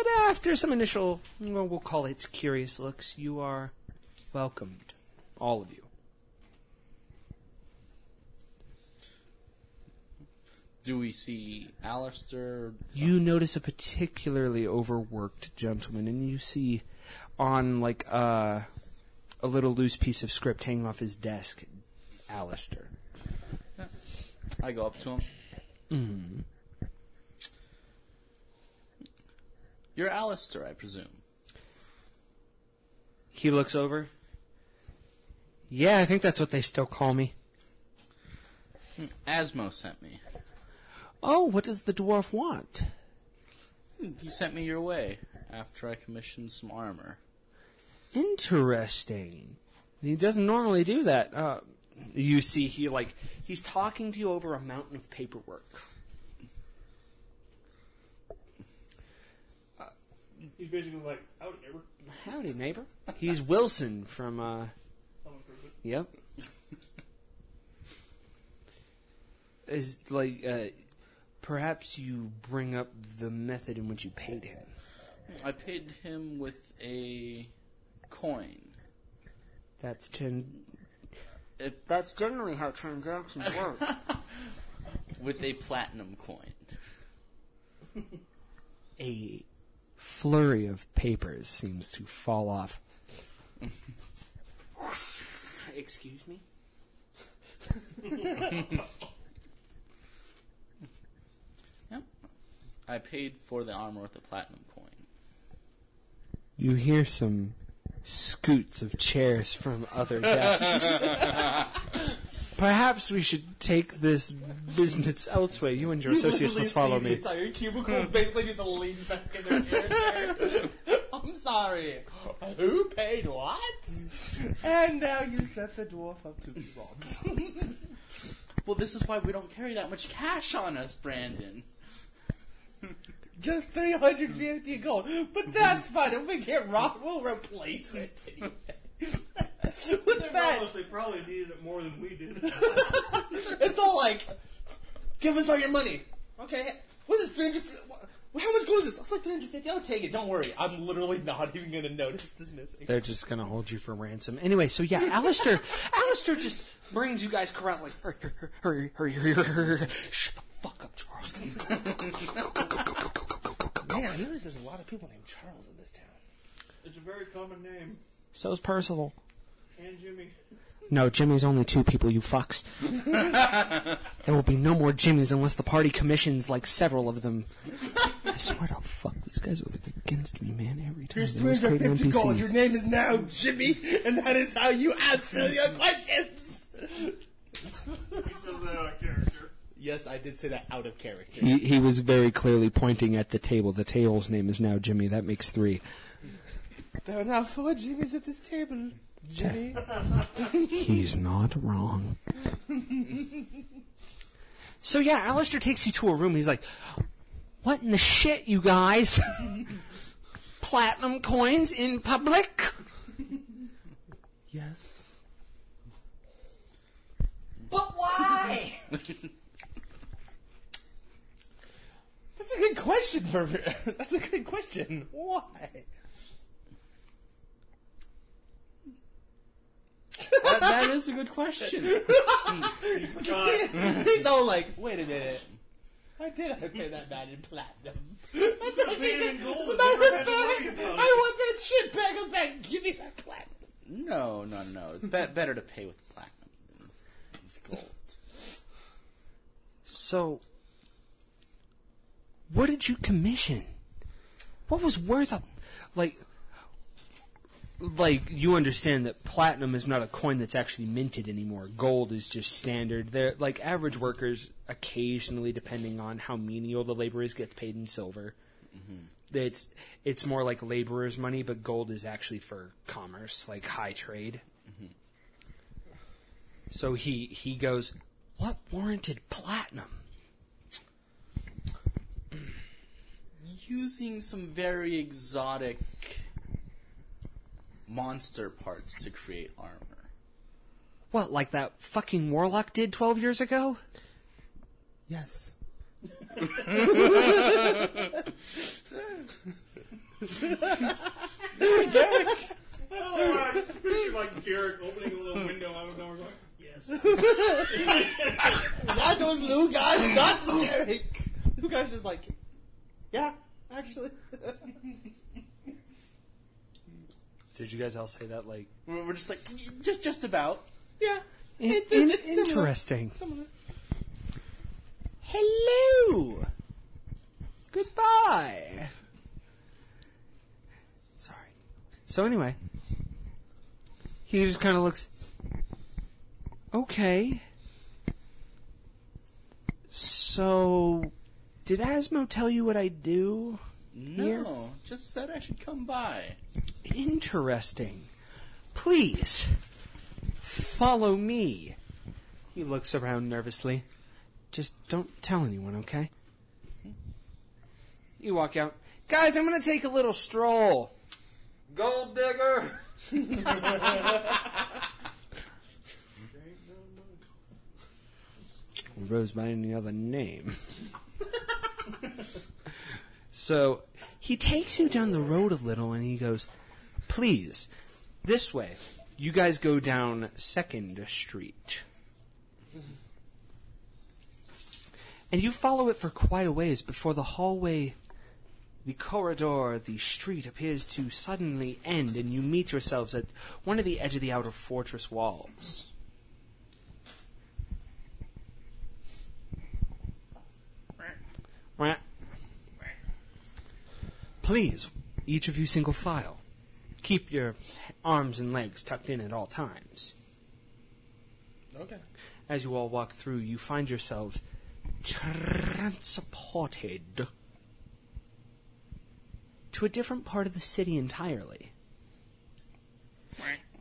but after some initial, well, we'll call it curious looks, you are welcomed, all of you. Do we see Alistair? you notice a particularly overworked gentleman, and you see on like uh, a little loose piece of script hanging off his desk, Alistair. I go up to him. Mm. You're Alistair, I presume. He looks over. Yeah, I think that's what they still call me. Asmo sent me. Oh, what does the dwarf want? He sent me your way after I commissioned some armor. Interesting. He doesn't normally do that. Uh, you see, he like he's talking to you over a mountain of paperwork. He's basically like, howdy, neighbor. Howdy, neighbor. He's Wilson from. uh Home. Yep. Is like uh, perhaps you bring up the method in which you paid him. I paid him with a coin. That's ten. It, That's generally how transactions work. with a platinum coin. a flurry of papers seems to fall off. Excuse me. Yep. I paid for the armor with a platinum coin. You hear some scoots of chairs from other desks. Perhaps we should take this business elsewhere. You and your associates must follow me. entire cubicle basically need to lean back in their chair. I'm sorry. Who paid what? And now you set the dwarf up to be robbed. Well, this is why we don't carry that much cash on us, Brandon. Just 350 gold. But that's fine. If we get robbed, we'll replace it. With They that, promised they probably needed it more than we did. it's all like, give us all your money. Okay, what's this 350? How much gold is this? It's like 350. I'll take it. Don't worry. I'm literally not even going to notice this missing. They're just gonna hold you for ransom. Anyway, so yeah, Alistair, Alistair just brings you guys corrals like hurry, hurry, hurry, hurry, hurry, hurry, hurry. Shut the fuck up, Charles. Man, I noticed there's a lot of people named Charles in this town. It's a very common name. So's Percival. And Jimmy. No, Jimmy's only two people, you fucks. there will be no more Jimmys unless the party commissions like several of them. I swear to fuck, these guys are like against me, man. Every time Here's they always create 350 gold. Your name is now Jimmy, and that is how you answer your questions. He said that out of character. Yes, I did say that out of character. He, he was very clearly pointing at the table. The table's name is now Jimmy. That makes three. There are now four Jimmys at this table. Jimmy. He's not wrong. so yeah, Alistair takes you to a room. He's like, "What in the shit, you guys? Platinum coins in public? yes. But why? That's That's a good question for. That's a good question. Why? That, that is a good question. He's all like, wait a minute. I did I pay that man in platinum? I thought paid you him in could- gold it's and about never it had to worry back. I want that shit back. It's back. Give me that platinum. No, no, no. It's be- better to pay with platinum than with gold. So, what did you commission? What was worth a like? Like you understand that platinum is not a coin that's actually minted anymore. Gold is just standard. They're like average workers, occasionally, depending on how menial the labor is, gets paid in silver. Mm-hmm. It's it's more like laborers' money, but gold is actually for commerce, like high trade. Mm-hmm. So he he goes, what warranted platinum? Using some very exotic monster parts to create armor. What, like that fucking warlock did 12 years ago? Yes. Derek! Oh, I just picture like Garrett opening a little window out of nowhere going, yes. That was Lou Gosh, not Eric. Lou Gosh is like, yeah, actually. Did you guys all say that like We're we're just like, just just about. yeah. in- It- in- it's similar. interesting? Similar. Hello. Goodbye. Sorry. So anyway, he just kind of looks. Okay. So, did Asmo tell you what I do? No, Here? just said I should come by. Interesting. Please, follow me. He looks around nervously. Just don't tell anyone, okay? You walk out. Guys, I'm gonna take a little stroll. Gold digger! Rose by any other name. so he takes you down the road a little and he goes, Please, this way. You guys go down Second Street. And you follow it for quite a ways before the hallway, the corridor, the street appears to suddenly end, and you meet yourselves at one of the edge of the outer fortress walls. Please, each of you single file. Keep your arms and legs tucked in at all times. Okay. As you all walk through, you find yourselves transported to a different part of the city entirely.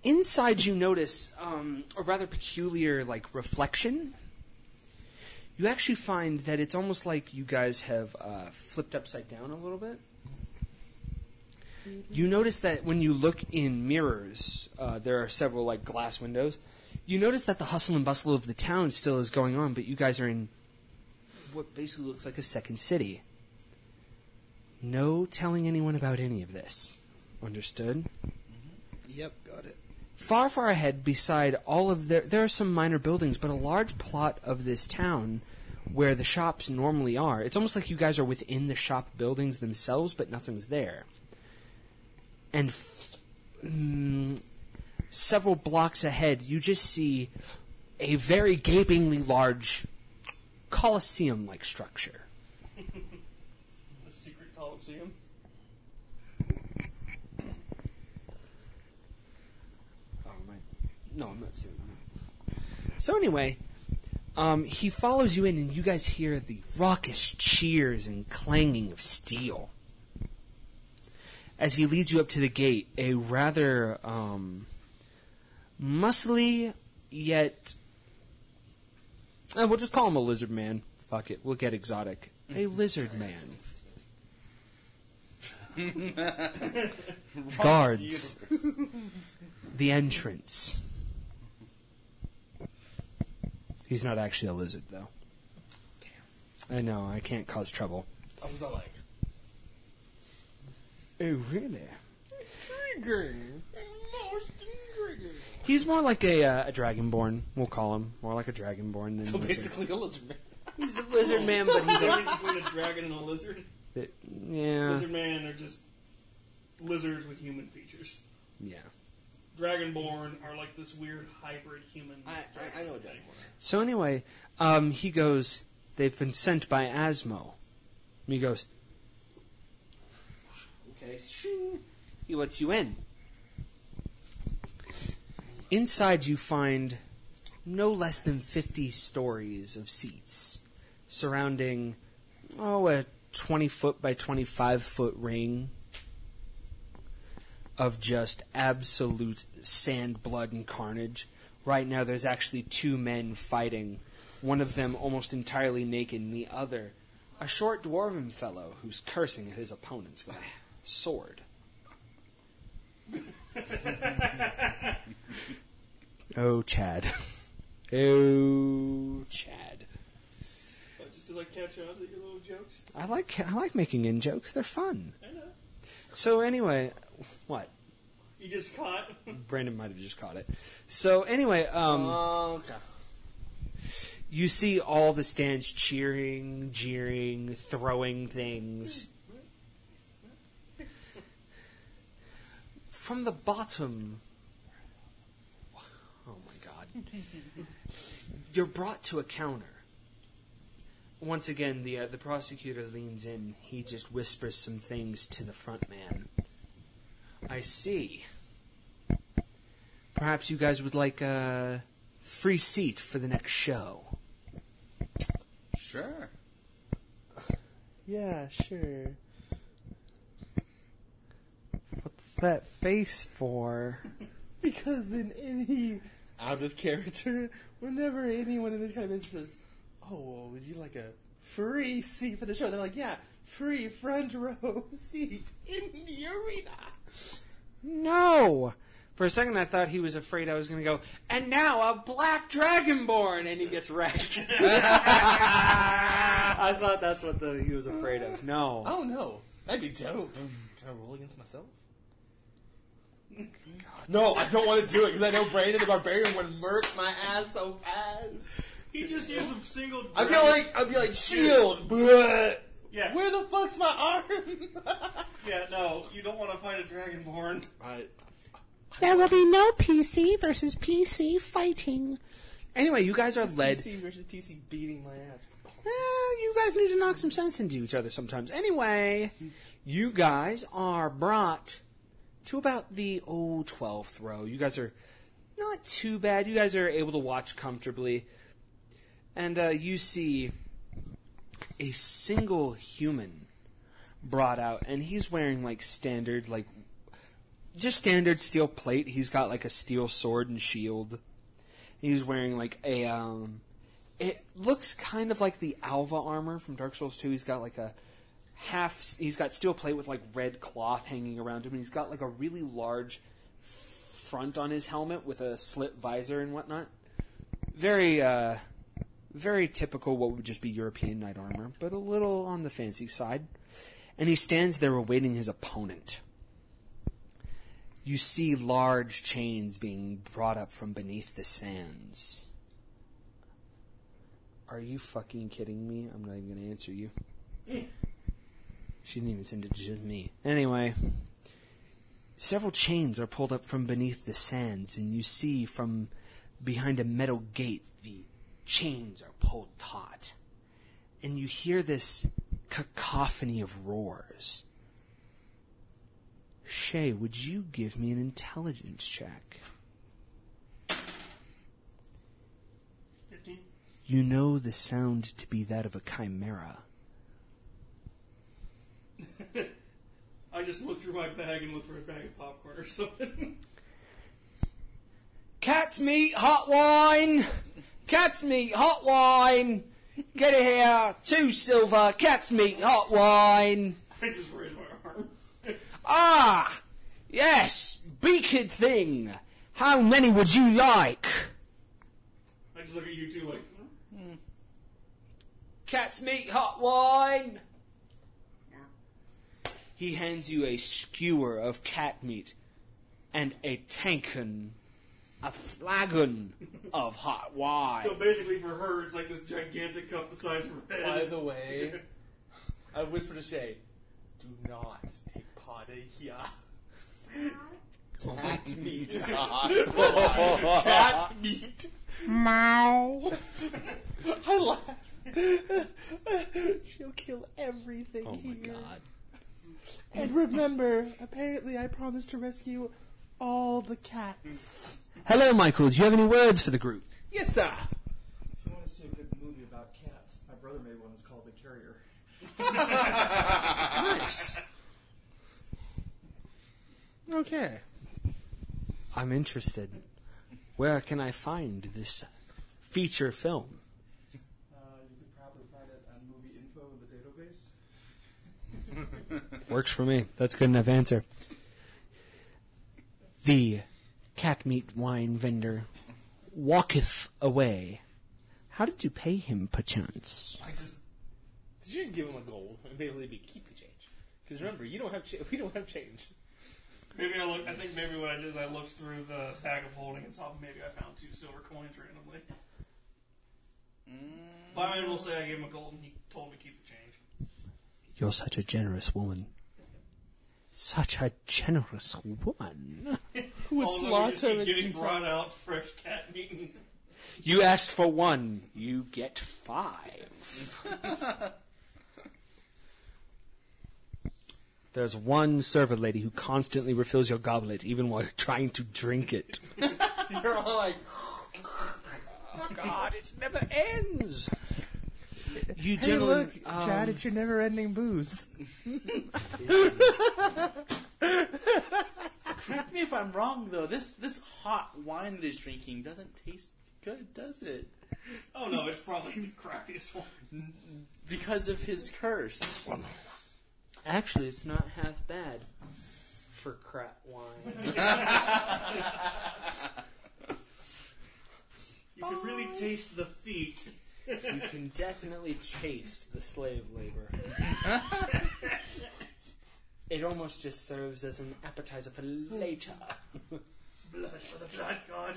Inside, you notice um, a rather peculiar, like, reflection. You actually find that it's almost like you guys have uh, flipped upside down a little bit. You notice that when you look in mirrors, uh, there are several like glass windows. You notice that the hustle and bustle of the town still is going on, but you guys are in what basically looks like a second city. No telling anyone about any of this. Understood? Yep, got it. Far, far ahead, beside all of the, there are some minor buildings, but a large plot of this town where the shops normally are. It's almost like you guys are within the shop buildings themselves, but nothing's there. And f- mm, several blocks ahead, you just see a very gapingly large coliseum-like structure. The secret coliseum. Oh, my. No, I'm not seeing that. So anyway, um, he follows you in, and you guys hear the raucous cheers and clanging of steel. As he leads you up to the gate, a rather um, muscly yet. Uh, we'll just call him a lizard man. Fuck it, we'll get exotic. A lizard man. Guards the entrance. He's not actually a lizard, though. Damn. I know, I can't cause trouble. I was like, Oh, really? intriguing. Most intriguing. He's more like a, uh, a dragonborn. We'll call him more like a dragonborn than So lizard. basically, a lizard man. He's a lizard man, but he's a between a dragon and a lizard. yeah, Lizard man are just lizards with human features. yeah. Dragonborn are like this weird hybrid human. I, I, I know a dragonborn. So anyway, um, he goes. They've been sent by Asmo. And he goes. Shing. He lets you in. Inside, you find no less than fifty stories of seats surrounding, oh, a twenty foot by twenty-five foot ring of just absolute sand, blood, and carnage. Right now, there's actually two men fighting. One of them almost entirely naked, and the other, a short dwarven fellow who's cursing at his opponents with a sword. oh, Chad. Oh, Chad. But just to like catch on to your little jokes. I like I like making in jokes. They're fun. I know. So anyway, what? You just caught. Brandon might have just caught it. So anyway, um, okay. you see all the stands cheering, jeering, throwing things. From the bottom. Oh my god. You're brought to a counter. Once again, the uh, the prosecutor leans in. He just whispers some things to the front man. I see. Perhaps you guys would like a free seat for the next show. Sure. Yeah, sure. What's that face for? Because in any out of character, whenever anyone in this kind of business says, "Oh, well, would you like a free seat for the show?" They're like, "Yeah, free front row seat in the arena." No! For a second, I thought he was afraid I was going to go, and now a black dragonborn! And he gets wrecked. I thought that's what the, he was afraid of. No. Oh no, that'd be dope. Can I roll against myself? No, I don't want to do it because I know Brandon the Barbarian would murk my ass so fast. He just used a single. I'd be dragon- like, I'd be like, shield. bleh. yeah, Where the fuck's my arm? yeah. No, you don't want to fight a dragonborn. I, There will be no PC versus PC fighting. Anyway, you guys are led. PC versus PC beating my ass. Eh, you guys need to knock some sense into each other sometimes. Anyway, you guys are brought to about the oh, 12th row. You guys are not too bad. You guys are able to watch comfortably. And uh, you see a single human brought out, and he's wearing like standard, like just standard steel plate. He's got like a steel sword and shield. He's wearing like a um, it looks kind of like the Alva armor from Dark Souls 2. He's got like a half. He's got steel plate with like red cloth hanging around him, and he's got like a really large front on his helmet with a slit visor and whatnot. Very, uh, very typical what would just be European knight armor, but a little on the fancy side. And he stands there awaiting his opponent. You see large chains being brought up from beneath the sands. Are you fucking kidding me? I'm not even going to answer you. She didn't even send it to just me. Anyway, several chains are pulled up from beneath the sands, and you see from behind a metal gate the chains are pulled taut. And you hear this cacophony of roars. Shay, would you give me an intelligence check? Fifteen. You know the sound to be that of a chimera. I just look through my bag and look for a bag of popcorn or something. Cat's meat, hot wine! Cat's meat, hot wine! Get it here! Two silver, cat's meat, hot wine! I just raise my arm. Ah! Yes! Beaked thing! How many would you like? I just look at you two like. hmm? Cat's meat, hot wine! He hands you a skewer of cat meat and a tankin, a flagon of hot wine. So basically, for her, it's like this gigantic cup the size of her head. By the way, I whispered to Shay, do not take Pada here. Cat meat. Cat meat. Meow. I laugh. She'll kill everything oh my god. And remember, apparently I promised to rescue all the cats. Hello, Michael. Do you have any words for the group? Yes, sir. If you want to see a good movie about cats, my brother made one. It's called The Carrier. Nice. Okay. I'm interested. Where can I find this feature film? Uh, you could probably find it on Movie Info in the database. Works for me. That's a good enough answer. The cat meat wine vendor walketh away. How did you pay him, perchance? I just Did you just give him a gold and basically be keep the change? Because remember, you don't have cha- we don't have change. maybe I look. I think maybe what I did is I looked through the bag of holding and saw maybe I found two silver coins randomly. Mm. But I will say I gave him a gold and he told me to keep the change. You're such a generous woman. Such a generous woman. Would All of them slaughter just keep it getting brought out fresh cat meat. You asked for one, you get five. There's one servant lady who constantly refills your goblet even while you're trying to drink it. You're all like, Oh God, it never ends. You Hey, gentlemen, look, um, Chad, it's your never-ending booze. Correct me if I'm wrong, though. This this hot wine that he's drinking doesn't taste good, does it? Oh no, it's probably the crappiest one. Because of his curse. actually, it's not half bad for crap wine. You can really taste the feet. You can definitely taste the slave labor. it almost just serves as an appetizer for later. Blood for the blood god.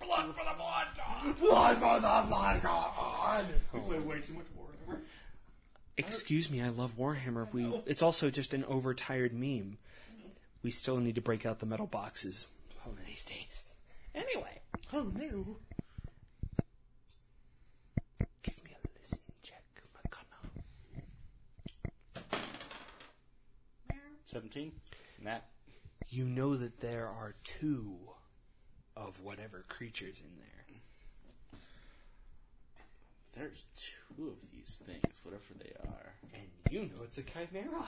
Blood for the blood god. blood for the blood god. We play way too much Warhammer. Excuse me, I love Warhammer. We it's also just an overtired meme. We still need to break out the metal boxes one of these days. Anyway, Oh no. give me a listen check, McConnell. 17? Nat? You know that there are two of whatever creatures in there. There's two of these things, whatever they are. And you know it's a chimera.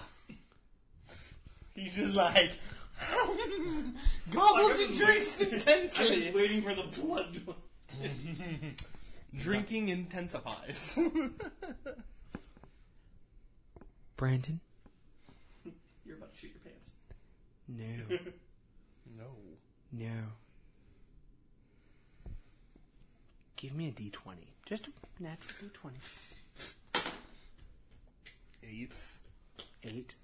He's just like gobbles and drinks I was intensely. waiting for the blood. Drinking intensifies. Brandon? You're about to shoot your pants. No. no. no. Give me a D20. Just a natural D20. Eight. Eight.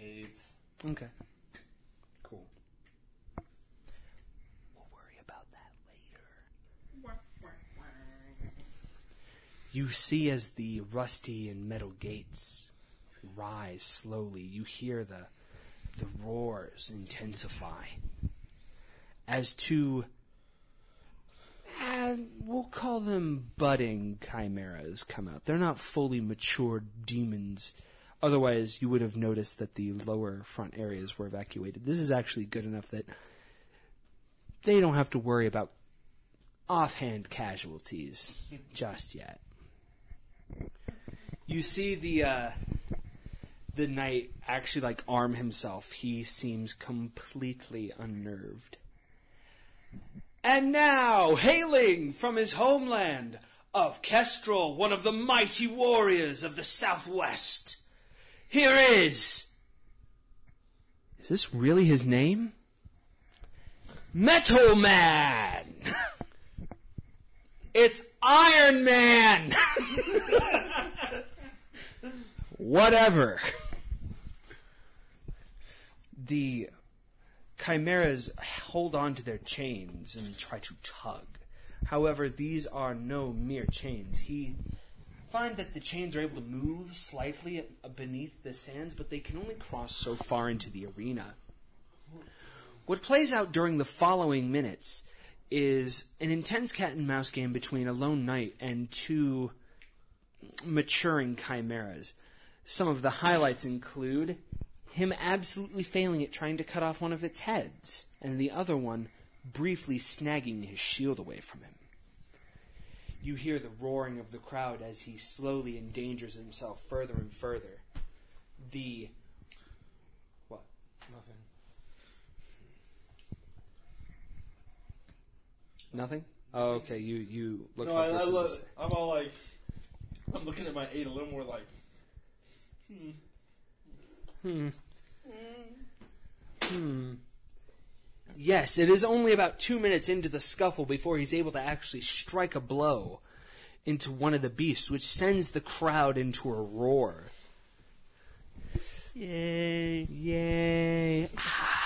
Eight. Okay. Cool. We'll worry about that later. You see as the rusty and metal gates rise slowly, you hear the the roars intensify. As two and we'll call them budding chimeras come out. They're not fully matured demons. Otherwise, you would have noticed that the lower front areas were evacuated. This is actually good enough that they don't have to worry about offhand casualties just yet. You see the uh, the knight actually like arm himself. He seems completely unnerved. And now, hailing from his homeland of Kestrel, one of the mighty warriors of the Southwest, here is. Is this really his name? Metal Man! it's Iron Man! Whatever. The chimeras hold on to their chains and try to tug. However, these are no mere chains. He find that the chains are able to move slightly beneath the sands, but they can only cross so far into the arena. What plays out during the following minutes is an intense cat and mouse game between a lone knight and two maturing chimeras. Some of the highlights include him absolutely failing at trying to cut off one of its heads, and the other one briefly snagging his shield away from him. You hear the roaring of the crowd as he slowly endangers himself further and further. The what? Nothing. Nothing? Oh, okay. You you look No, like I, I in lo- this- I'm all like, I'm looking at my eight a little more like, hmm. Hmm. Hmm. Yes, it is only about two minutes into the scuffle before he's able to actually strike a blow into one of the beasts, which sends the crowd into a roar. yay. Yay. Ah.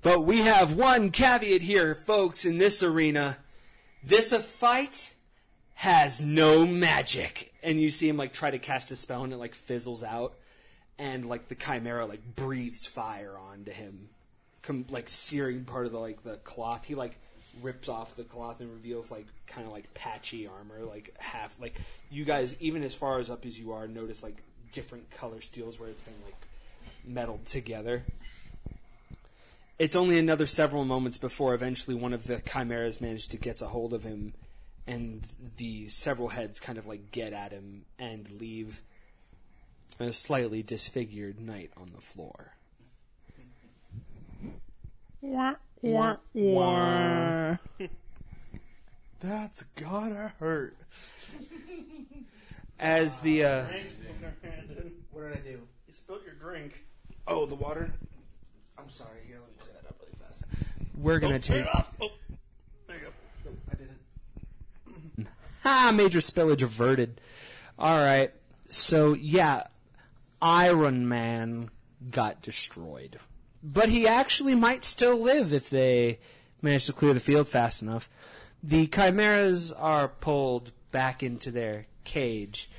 But we have one caveat here, folks, in this arena. This a fight has no magic. And you see him like try to cast a spell and it like fizzles out. And like the chimera like breathes fire onto him. Com- like searing part of the like the cloth. He like rips off the cloth and reveals like kind of like patchy armor, like half like you guys even as far as up as you are notice like different color steels where it's been like melded together. It's only another several moments before eventually one of the chimeras managed to get a hold of him, and the several heads kind of like get at him and leave a slightly disfigured knight on the floor. That's gotta hurt. As the uh, What did I do? You spilled your drink. Oh, the water. I'm sorry. Here, let me clean that up really fast. we're gonna take Oh, there you go. Nope, I didn't. ah major spillage averted. All right, so yeah, Iron Man got destroyed, but he actually might still live if they manage to clear the field fast enough. The chimeras are pulled back into their cage.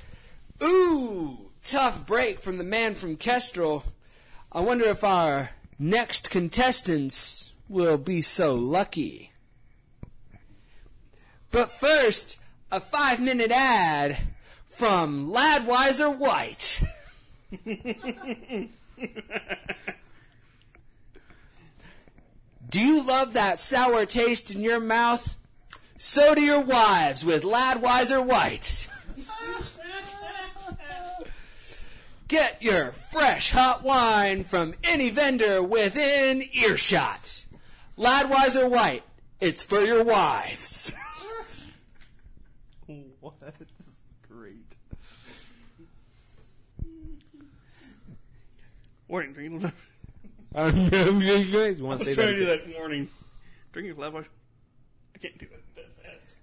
Ooh, tough break from the man from Kestrel. I wonder if our next contestants will be so lucky. But first, a five minute ad from Ladwiser White. Do you love that sour taste in your mouth? So do your wives with Ladwiser White. Get your fresh hot wine from any vendor within earshot. Ladwiser White, it's for your wives. What? This is great. Warning, drinking. you want I to was say trying to do that? that warning. Drinking lava. I can't do it that fast.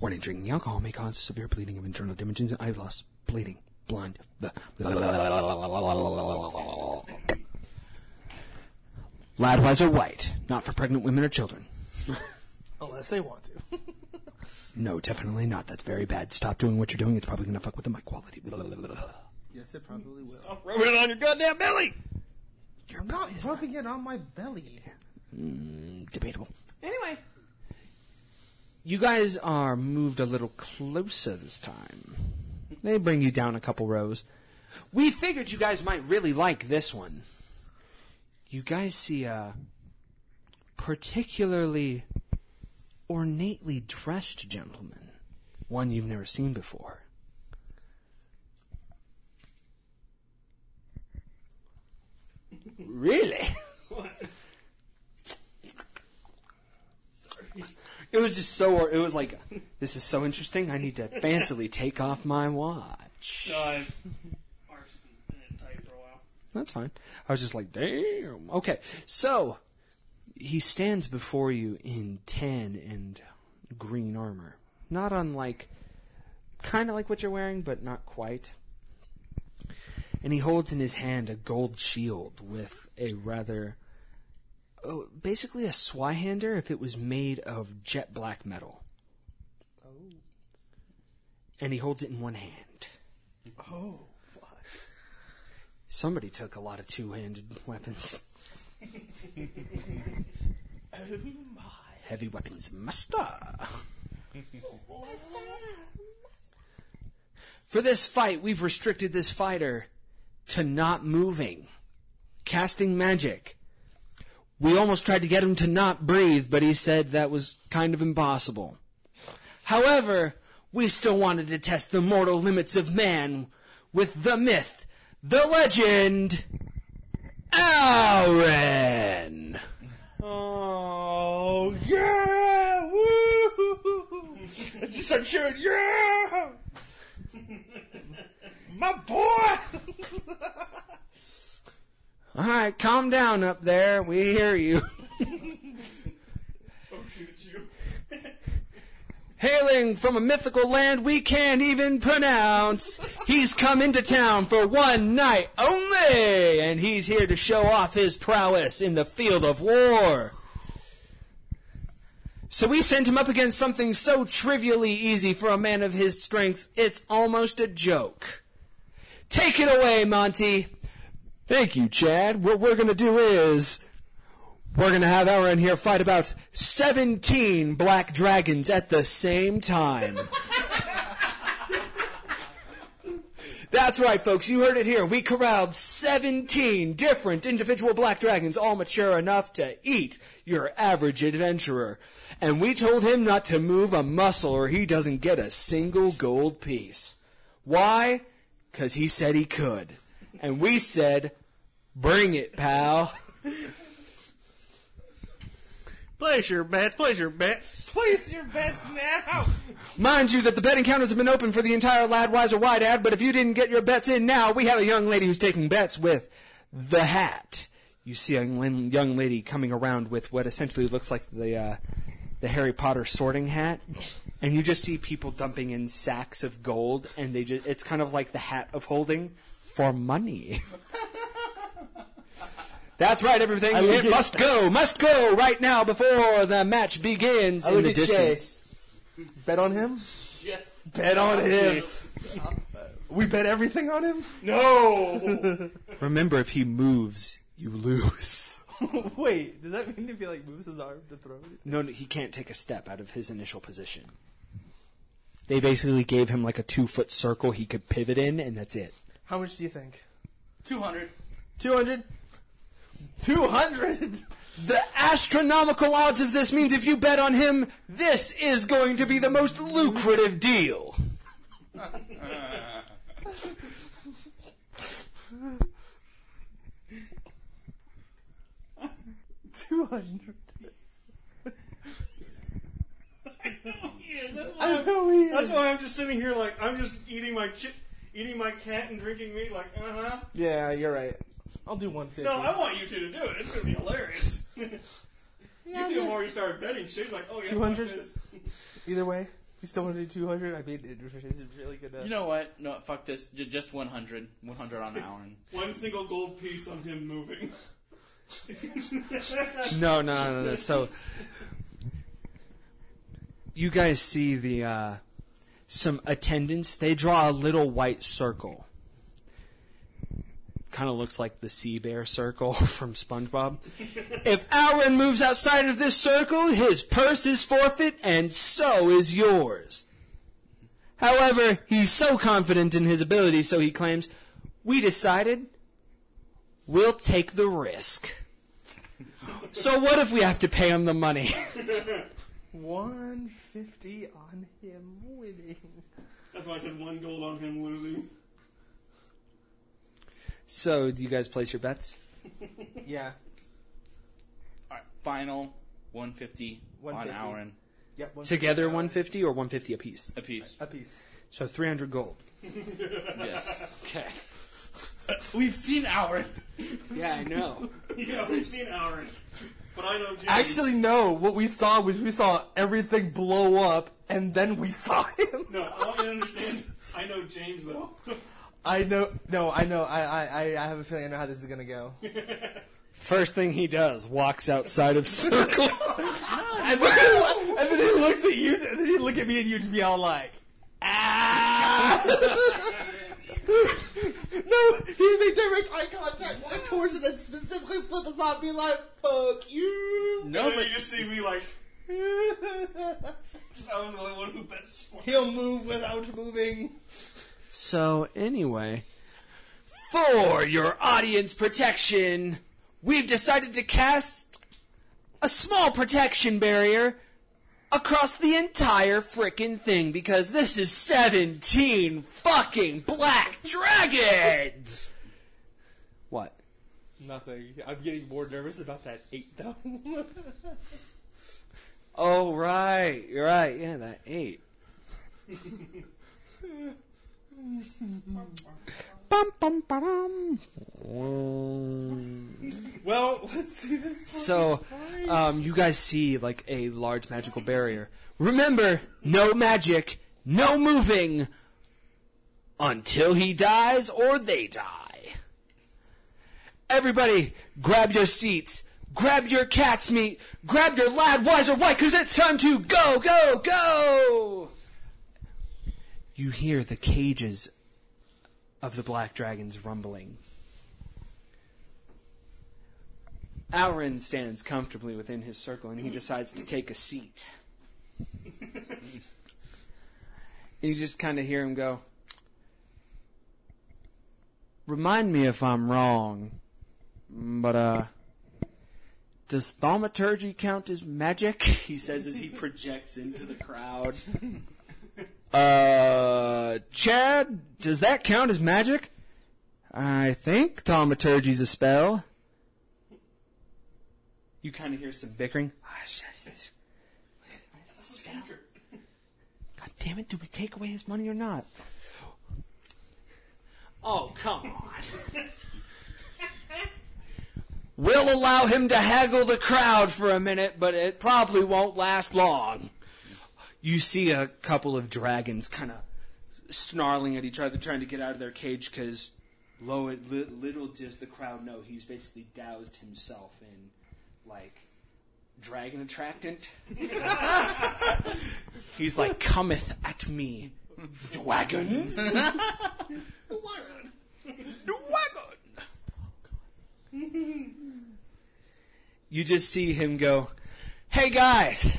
Warning: Drinking alcohol may cause severe bleeding of internal dimensions, eye loss, bleeding, blind. Ladwiser White, not for pregnant women or children. Unless they want to. No, definitely not. That's very bad. Stop doing what you're doing. It's probably going to fuck with the mic quality. yes, it probably will. I'm rubbing it on your goddamn belly. Your I'm not rubbing it on my belly. Mm, debatable. Anyway, you guys are moved a little closer this time. They bring you down a couple rows. We figured you guys might really like this one. You guys see a particularly ornately dressed gentleman, one you've never seen before. Really? It was just so. It was like, this is so interesting. I need to fancily take off my watch. No, I. Mark's been in tight for a while. That's fine. I was just like, damn. Okay, so he stands before you in tan and green armor, not unlike kind of like what you're wearing, but not quite. And he holds in his hand a gold shield with a rather, oh, basically a Zweihander if it was made of jet black metal. Oh. And he holds it in one hand. Oh, fuck. Somebody took a lot of two-handed weapons. Oh my. Heavy weapons master. For this fight, we've restricted this fighter to not moving, casting magic. We almost tried to get him to not breathe, but he said that was kind of impossible. However, we still wanted to test the mortal limits of man with the myth, the legend, Aaron. Oh yeah! Woo! Just start cheering. Yeah! My boy! All right, calm down up there. We hear you. Oh shoot, it's you. Hailing from a mythical land we can't even pronounce, he's come into town for one night only, and he's here to show off his prowess in the field of war. So we sent him up against something so trivially easy for a man of his strength, it's almost a joke. Take it away, Monty. Thank you, Chad. What we're gonna do is we're gonna have Aaron here fight about 17 black dragons at the same time. That's right, folks. You heard it here. We corralled 17 different individual black dragons, all mature enough to eat your average adventurer. And we told him not to move a muscle or he doesn't get a single gold piece. Why? Because he said he could. And we said, bring it, pal. Place your bets, place your bets. Place your bets now! Mind you that the betting counters have been open for the entire Ladwiser White ad, but if you didn't get your bets in now, we have a young lady who's taking bets with the hat. You see a young young lady coming around with what essentially looks like the uh, the Harry Potter sorting hat, and you just see people dumping in sacks of gold, and they just it's kind of like the hat of holding for money. That's right, everything. I It at- must go, must go right now before the match begins I in the at distance. Bet on him? Yes. Bet on him. We bet everything on him? No. Remember, if he moves, you lose. Wait, does that mean if he like moves his arm to throw it? No, no, he can't take a step out of his initial position. They basically gave him like a two foot circle he could pivot in, and that's it. How much do you think? 200. 200? 200? The astronomical odds of this means if you bet on him, this is going to be the most lucrative deal. Two hundred. Yeah, that's why I I'm, know he is. that's why I'm just sitting here like I'm just eating my chi- eating my cat and drinking meat like uh huh. Yeah, you're right. I'll do one fifty. No, I want you two to do it. It's gonna be hilarious. you Yeah, two, the more you start betting, she's like, oh yeah, 200? fuck. Either way, if you still want to do two hundred, I mean, it is really good. Uh, You know what? No, fuck this. J- just 100. 100 on Aaron. One single gold piece on him moving. No, no, no, no. So you guys see the uh, some attendants. They draw a little white circle. Kind of looks like the sea bear circle from SpongeBob. if Aaron moves outside of this circle, his purse is forfeit, and so is yours. However, he's so confident in his ability, so he claims, "We decided we'll take the risk." So what if we have to pay him the money? one fifty on him winning. That's why I said one gold on him losing. So do you guys place your bets? Yeah. All right, final 150, 150. on Aaron Yep. 150 Together dollars 150 or 150 apiece? a piece. a piece. So 300 gold. yes. Okay. We've seen Aaron. Yeah, I know. yeah, we've seen Aaron, but I know James. Actually, no. What we saw was we saw everything blow up and then we saw him. No, I want you to understand. I know James though. I know. No, I know. I, I, I I have a feeling I know how this is gonna go. First thing he does, walks outside of circle. and, then, and then he looks at you, and then he look at me, and you just be all like, ah. no, he made direct eye contact, walk towards us, and specifically flip us off, be like, "Fuck you." No, but you just see me like. I was the only one who bet. He'll move without moving. So anyway, for your audience protection, we've decided to cast a small protection barrier across the entire frickin' thing because this is 17 fucking black dragons. What? Nothing. I'm getting more nervous about that eight, though. Oh right, you're right. Yeah, that eight. bum, bum, ba-dum. well, let's see this. So, um, you guys see like a large magical barrier. Remember, no magic, no moving until he dies or they die. Everybody, grab your seats, grab your cat's meat, grab your Ladwiser White, cause it's time to go, go, go! You hear the cages of the black dragons rumbling. Alrin stands comfortably within his circle and he decides to take a seat. you just kind of hear him go, Remind me if I'm wrong, but, uh, does thaumaturgy count as magic? He says as he projects into the crowd. Uh, Chad, does that count as magic? I think thaumaturgy's a spell. You kind of hear some bickering. God damn it, do we take away his money or not? Oh, come on. we'll allow him to haggle the crowd for a minute, but it probably won't last long. You see a couple of dragons kind of snarling at each other, trying to get out of their cage because little does the crowd know he's basically doused himself in like dragon attractant. he's like, cometh at me, dragons. Dragon. You just see him go, hey guys,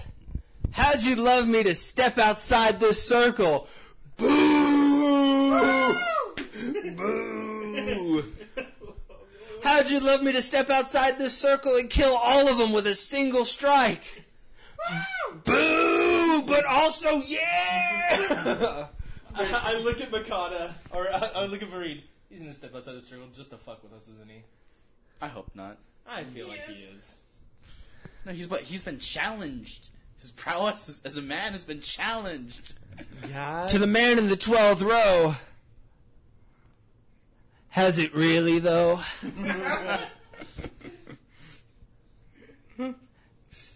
how'd you love me to step outside this circle? Boo! Boo! How'd you love me to step outside this circle and kill all of them with a single strike? Boo! But also, yeah! I, I look at Makata, or I, I look at Vareed. He's gonna step outside the circle just to fuck with us, isn't he? I hope not. I feel like he is. No, he's but he's been challenged. His prowess as, as a man has been challenged. Yeah. to the man in the twelfth row. Has it really, though?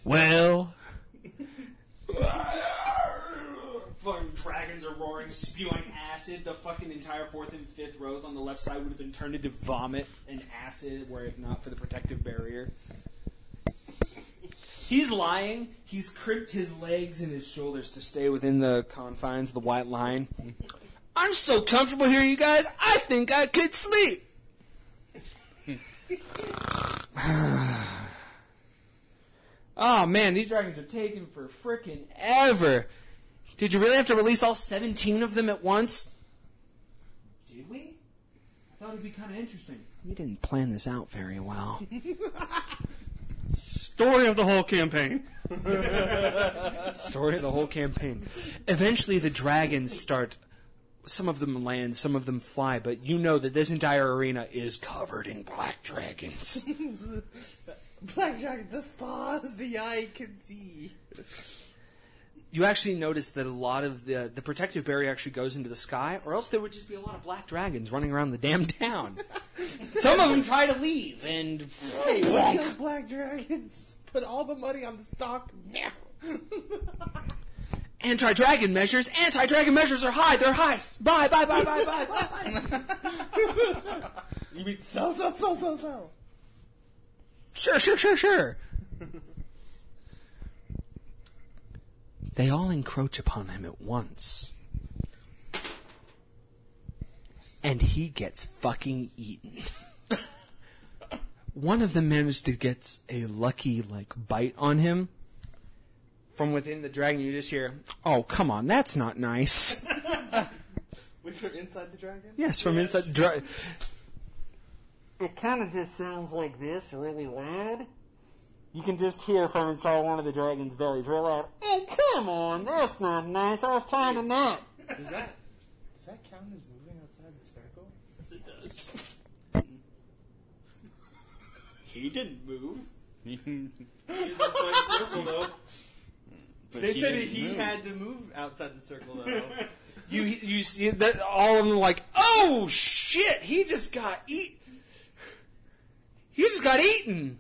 well. Fucking dragons are roaring, spewing acid. The fucking entire fourth and fifth rows on the left side would have been turned into vomit and acid were it not for the protective barrier. He's lying. He's crimped his legs and his shoulders to stay within the confines of the white line. I'm so comfortable here, you guys. I think I could sleep. oh man, these dragons are taking for frickin' ever. Did you really have to release all 17 of them at once? Did we? I thought it'd be kind of interesting. We didn't plan this out very well. Story of the whole campaign. Story of the whole campaign. Eventually, the dragons start. Some of them land, some of them fly, but you know that this entire arena is covered in black dragons. Black dragon, as far as the eye can see. you actually notice that a lot of the the protective barrier actually goes into the sky, or else there would just be a lot of black dragons running around the damn town. Some of them try to leave, and Hey, what kills black dragons? Put all the money on the stock now. Anti-dragon measures. Anti-dragon measures are high. They're high. Bye, bye, bye, bye, bye, bye. You mean sell, sell, sell, sell, sell? Sure, sure, sure, sure. they all encroach upon him at once. And he gets fucking eaten. One of them managed to get a lucky, like, bite on him. From within the dragon, you just hear, Oh, come on, that's not nice. Wait from inside the dragon? yes, from inside the dragon. It kind of just sounds like this, really loud. You can just hear from inside one of the dragon's bellies, real loud. Oh, come on, that's not nice. I was trying to nap. Does that does that count as moving outside the circle? Yes, it does. he didn't move. He's inside the circle, though. But They he said didn't he move. had to move outside the circle though. You you see that all of them like, oh shit, he just got eat. He just got eaten.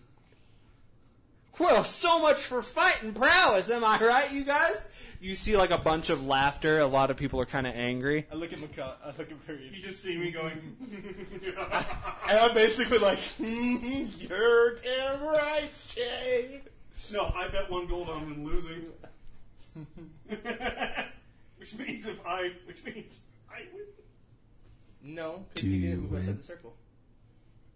Well, so much for fighting prowess, am I right, you guys? You see like a bunch of laughter. A lot of people are kind of angry. I look at Maka- I look at Fareed. You just see me going. And I'm basically like, "Hmm, you're damn right, Shay. no, I bet one gold on him losing. which means if I, which means I win. No, Do because he you didn't move outside win? the circle.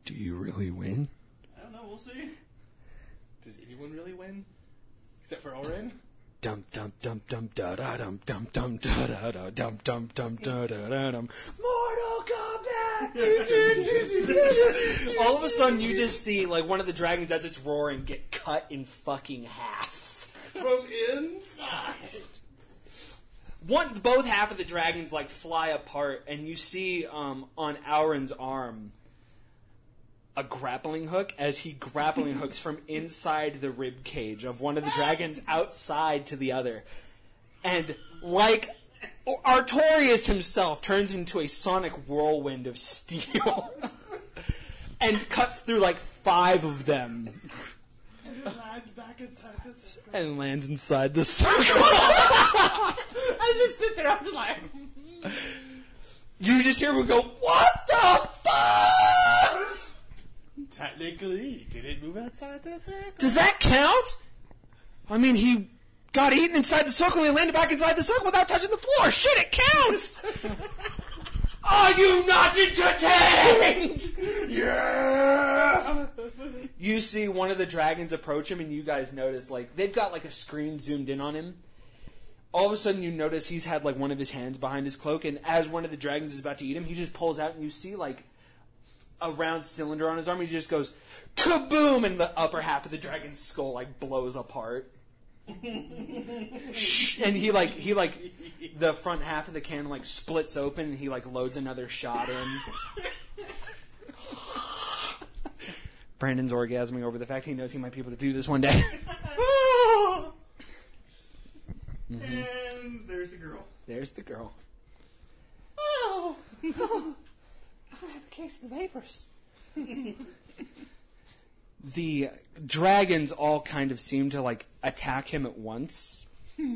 Do you really win? I don't know. We'll see. Does anyone really win? Except for Oren? Dum dum dum dum da da dum dum dum da da da dum dum dum da da da dum. Mortal Kombat. All of a sudden, you just see like one of the dragons as it's roaring get cut in fucking half. From inside. One, both half of the dragons like fly apart, and you see um, on Auron's arm a grappling hook as he grappling hooks from inside the rib cage of one of the dragons outside to the other, and like Artorias himself turns into a sonic whirlwind of steel. And cuts through like five of them Lands back inside the circle. and lands inside the circle. I just sit there, I'm just like, hmm. You just hear him go, What the fuck? Technically, did it move outside the circle? Does that count? I mean, he got eaten inside the circle and he landed back inside the circle without touching the floor. Shit, it counts! Are you not entertained? yeah! You see one of the dragons approach him, and you guys notice, like, they've got, like, a screen zoomed in on him. All of a sudden, you notice he's had, like, one of his hands behind his cloak, and as one of the dragons is about to eat him, he just pulls out, and you see, like, a round cylinder on his arm. He just goes kaboom, and the upper half of the dragon's skull like blows apart. Shh, and he like he like the front half of the cannon like splits open, and he like loads another shot in. Brandon's orgasming over the fact he knows he might be able to do this one day. And there's the girl. There's the girl. Oh, have a case of the vapors. the dragons all kind of seem to like attack him at once.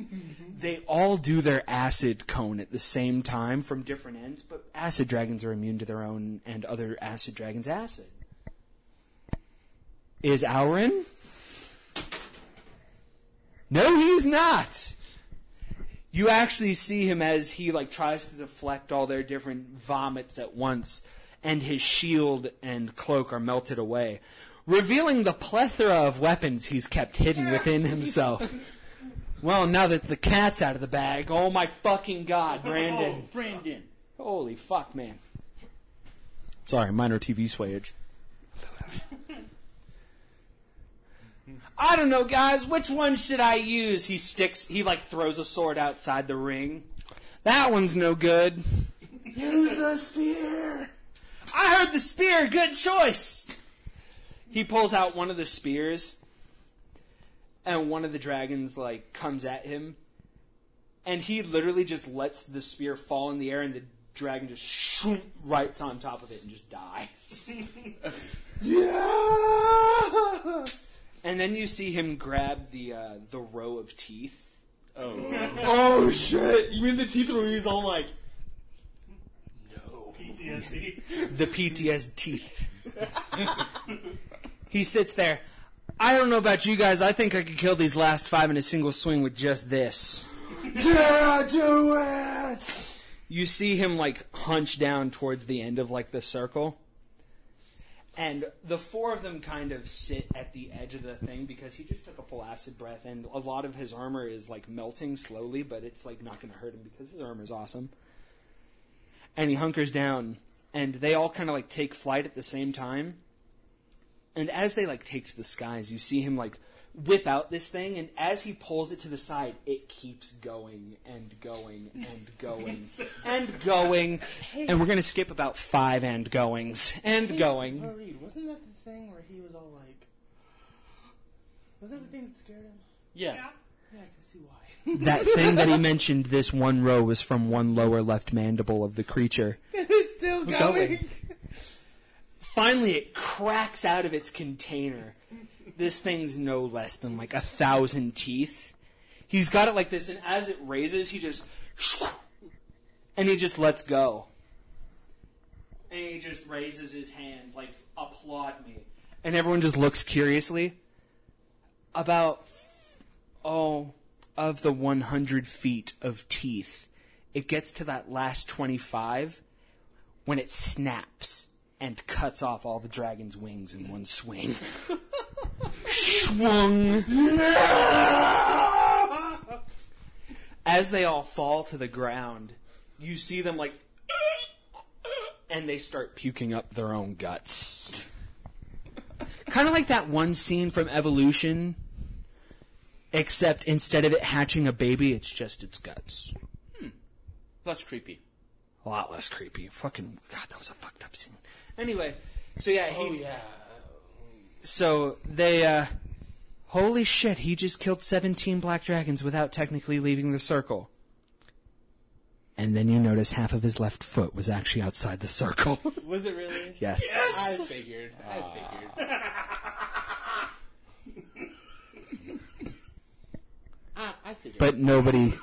they all do their acid cone at the same time from different ends, but acid dragons are immune to their own and other acid dragons' acid. Is Auron? No, he's not. You actually see him as he like tries to deflect all their different vomits at once, and his shield and cloak are melted away, revealing the plethora of weapons he's kept hidden within himself. Well, now that the cat's out of the bag, oh my fucking god, oh, Brandon. Oh, Brandon. Holy fuck, man. Sorry, minor TV swayage. I don't know, guys. Which one should I use? He sticks. He like throws a sword outside the ring. That one's no good. Use the spear. I heard the spear. Good choice. He pulls out one of the spears, and one of the dragons like comes at him, and he literally just lets the spear fall in the air, and the dragon just shoom, right on top of it and just dies. yeah. And then you see him grab the uh, the row of teeth Oh. Oh shit! You mean the teeth where he's all like, no. PTSD. the PTS teeth. he sits there. I don't know about you guys. I think I could kill these last five in a single swing with just this. Yeah, do it! You see him like hunch down towards the end of like the circle. And the four of them kind of sit at the edge of the thing because he just took a full acid breath and a lot of his armor is like melting slowly, but it's like not going to hurt him because his armor is awesome. And he hunkers down and they all kind of like take flight at the same time. And as they like take to the skies, you see him like whip out this thing, and as he pulls it to the side, it keeps going and going and going and going. And we're gonna skip about five and goings and going. Fareed, wasn't that the thing where he was all like, was that the thing that scared him? Yeah. Yeah, I can see why. That thing that he mentioned, this one row, was from one lower left mandible of the creature. it's still going. Finally, it cracks out of its container. This thing's no less than like a thousand teeth. He's got it like this, and as it raises, he just. And he just lets go. And he just raises his hand, like, applaud me. And everyone just looks curiously. About, oh, of the 100 feet of teeth, it gets to that last 25 when it snaps and cuts off all the dragon's wings in one swing. Swung. As they all fall to the ground, you see them like, and they start puking up their own guts. kind of like that one scene from Evolution, except instead of it hatching a baby, it's just its guts. Hmm. Less creepy. A lot less creepy. Fucking God, that was a fucked up scene. Anyway, so yeah, he. yeah. So they. uh Holy shit! He just killed seventeen black dragons without technically leaving the circle. And then you notice half of his left foot was actually outside the circle. Was it really? yes. I figured. I I, I figured. But nobody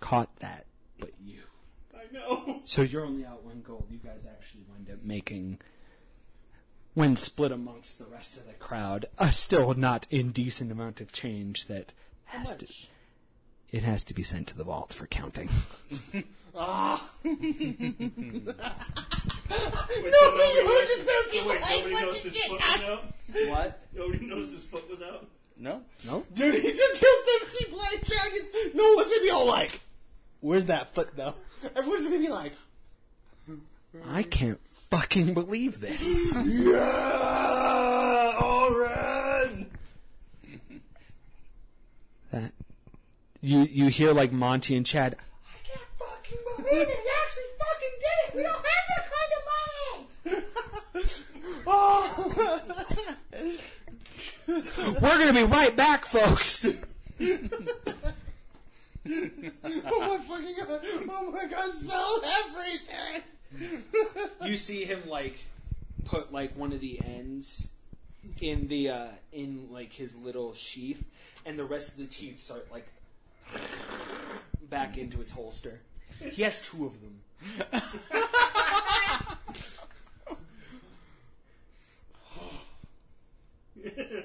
caught that, but you. I know. So you're only out one gold. You guys actually wind up making, when split amongst the rest of the crowd, a still not indecent amount of change that has to. It has to be sent to the vault for counting. Wait, so nobody, so wait, nobody knows this foot was out? What? Nobody knows his foot was out? No? No? Dude, he just killed 17 black dragons. No one's gonna be all like, where's that foot though? Everyone's gonna be like, I can't fucking believe this. yeah, run. that you you hear like Monty and Chad. I can't fucking believe it. He actually fucking did it. We don't have that kind of money. oh. We're gonna be right back, folks. oh my fucking god! Oh my god! Sell everything. you see him like put like one of the ends in the uh in like his little sheath and the rest of the teeth start like back into its holster he has two of them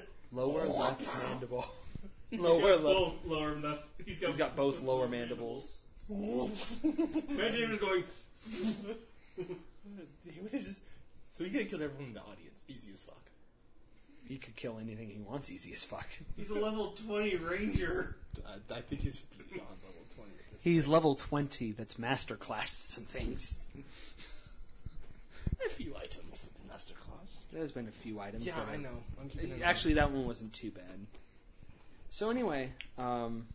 lower left mandible lower left Both lower left. He's got, he's got both lower mandibles Imagine him just going. He was just- so he could have killed everyone in the audience. Easy as fuck. he could kill anything he wants easy as fuck He's a level 20 ranger. I, I think he's beyond level 20 at this he's level 20 that's master classed some things A few items in Masterclass. There's been a few items Yeah, that I are- know. I'm keeping. Actually, that one wasn't too bad. So anyway, um,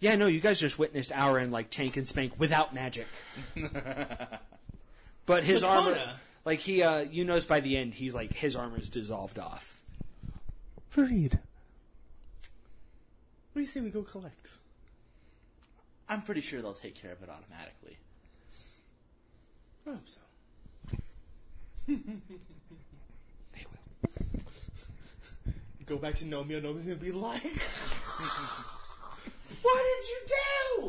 yeah, no, you guys just witnessed Aaron like tank and spank without magic. but his armor, like he, uh, you notice by the end, he's like his armor is dissolved off. Fareed. What do you say we go collect? I'm pretty sure they'll take care of it automatically. I hope so. They will. Go back to Nomia. Nomia's gonna be like, "What did you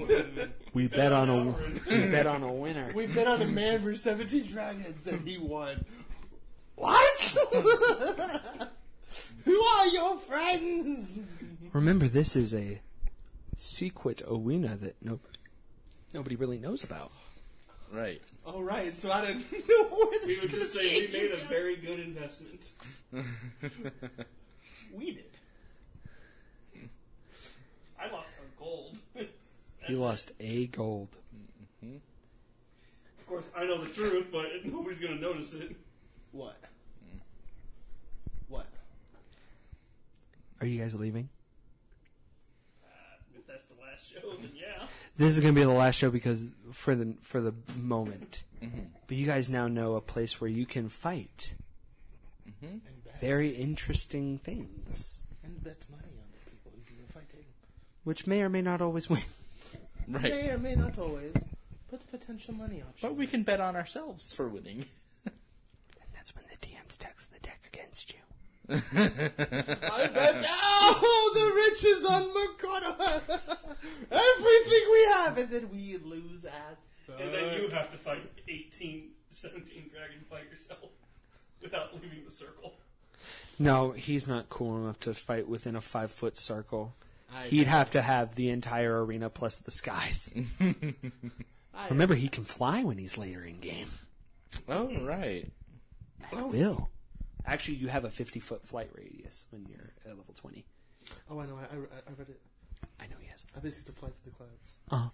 do? We bet on a we bet on a winner. We bet on a man for 17 dragons and he won. What? Who are your friends? Remember, this is a secret arena that nobody nobody really knows about. Right. Oh, right, so I didn't know where We this would just say we made a very good investment. We did. I lost our gold. He lost a gold. Of course, I know the truth, but nobody's gonna notice it. What? Hmm. What? Are you guys leaving? Uh, if that's the last show, then yeah. This is gonna be the last show because for the for the moment. Mm-hmm. But you guys now know a place where you can fight. Mm-hmm. And bet. Very interesting things, And bet money on the people who do the fighting. which may or may not always win. Right. May or may not always, but the potential money option. But we can bet on ourselves for winning. And that's when the DM stacks the deck against you. I bet. Oh, the riches on Makota! Everything we have, and then we lose as. And then you have to fight 18, 17 dragons by yourself without leaving the circle. No, he's not cool enough to fight within a five foot circle. I He'd have to have the entire arena plus the skies. I Remember, he can fly when he's later in game. Oh, right. I will. Actually, you have a 50 foot flight radius when you're at level 20. Oh, I know. I, I, I read it. I know he has. I basically have to fly through the clouds, Uh,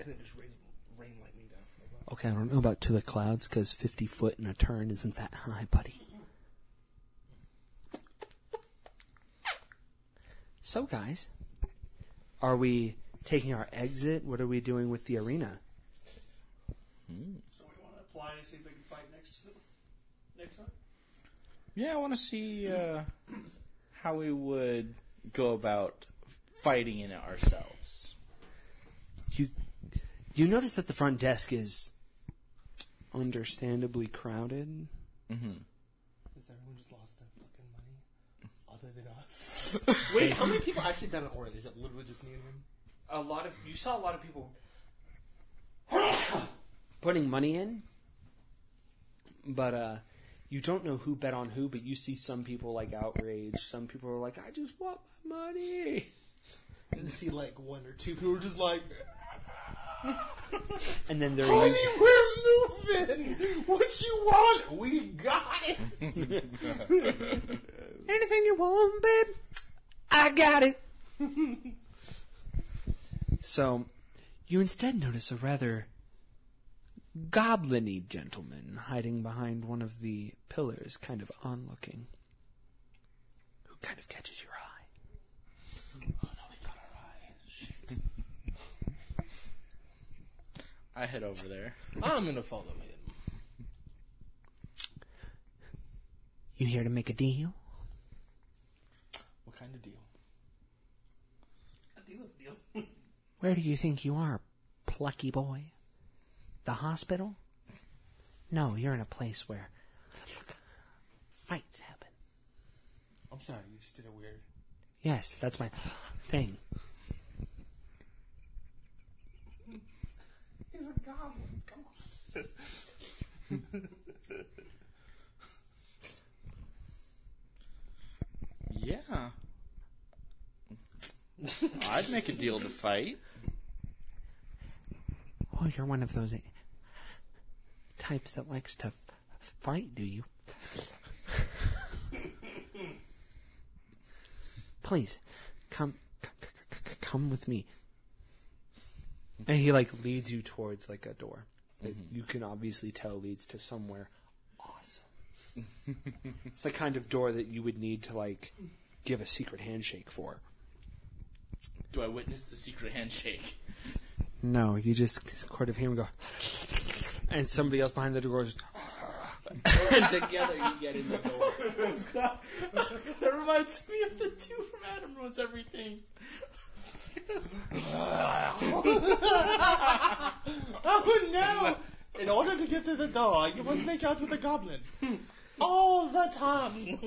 and then just raise, rain lightning down from above. okay, I don't know about to the clouds because 50 foot in a turn isn't that high, buddy. So, guys, are we taking our exit? What are we doing with the arena? So we want to apply to see if we can fight next next time. Yeah, I want to see uh, how we would go about fighting in it ourselves. You you notice that the front desk is understandably crowded. Mm-hmm. Has everyone just lost their fucking money? Other than us? Wait, how many people actually bet on Orin? Is it literally just me and him? A lot of you saw a lot of people putting money in, but uh, you don't know who bet on who. But you see some people like outraged. Some people are like, "I just want my money," And you see like one or two who are just like, and then they're Honey, we're moving! What you want? We got it! anything you want, babe. I got it. so, you instead notice a rather goblin-y gentleman hiding behind one of the pillars, kind of onlooking, who kind of catches your eye. Oh no, we got our eyes. Shit. I head over there. I'm gonna follow him. You here to make a deal? What kind of deal? A deal of a deal. Where do you think you are, plucky boy? The hospital? No, you're in a place where fights happen. I'm sorry, you just did a weird. Yes, that's my thing. He's a goblin. Come on. Yeah. I'd make a deal to fight. Oh, you're one of those types that likes to f- fight, do you? Please, come, c- c- c- come with me. And he like leads you towards like a door. that mm-hmm. You can obviously tell leads to somewhere awesome. it's the kind of door that you would need to like give a secret handshake for. Do I witness the secret handshake? No, you just sort of hear him go, and somebody else behind the door goes, and together you get in the door. that reminds me of the two from Adam Ruins Everything. Oh no! In order to get to the door, you must make out with the goblin. All the time.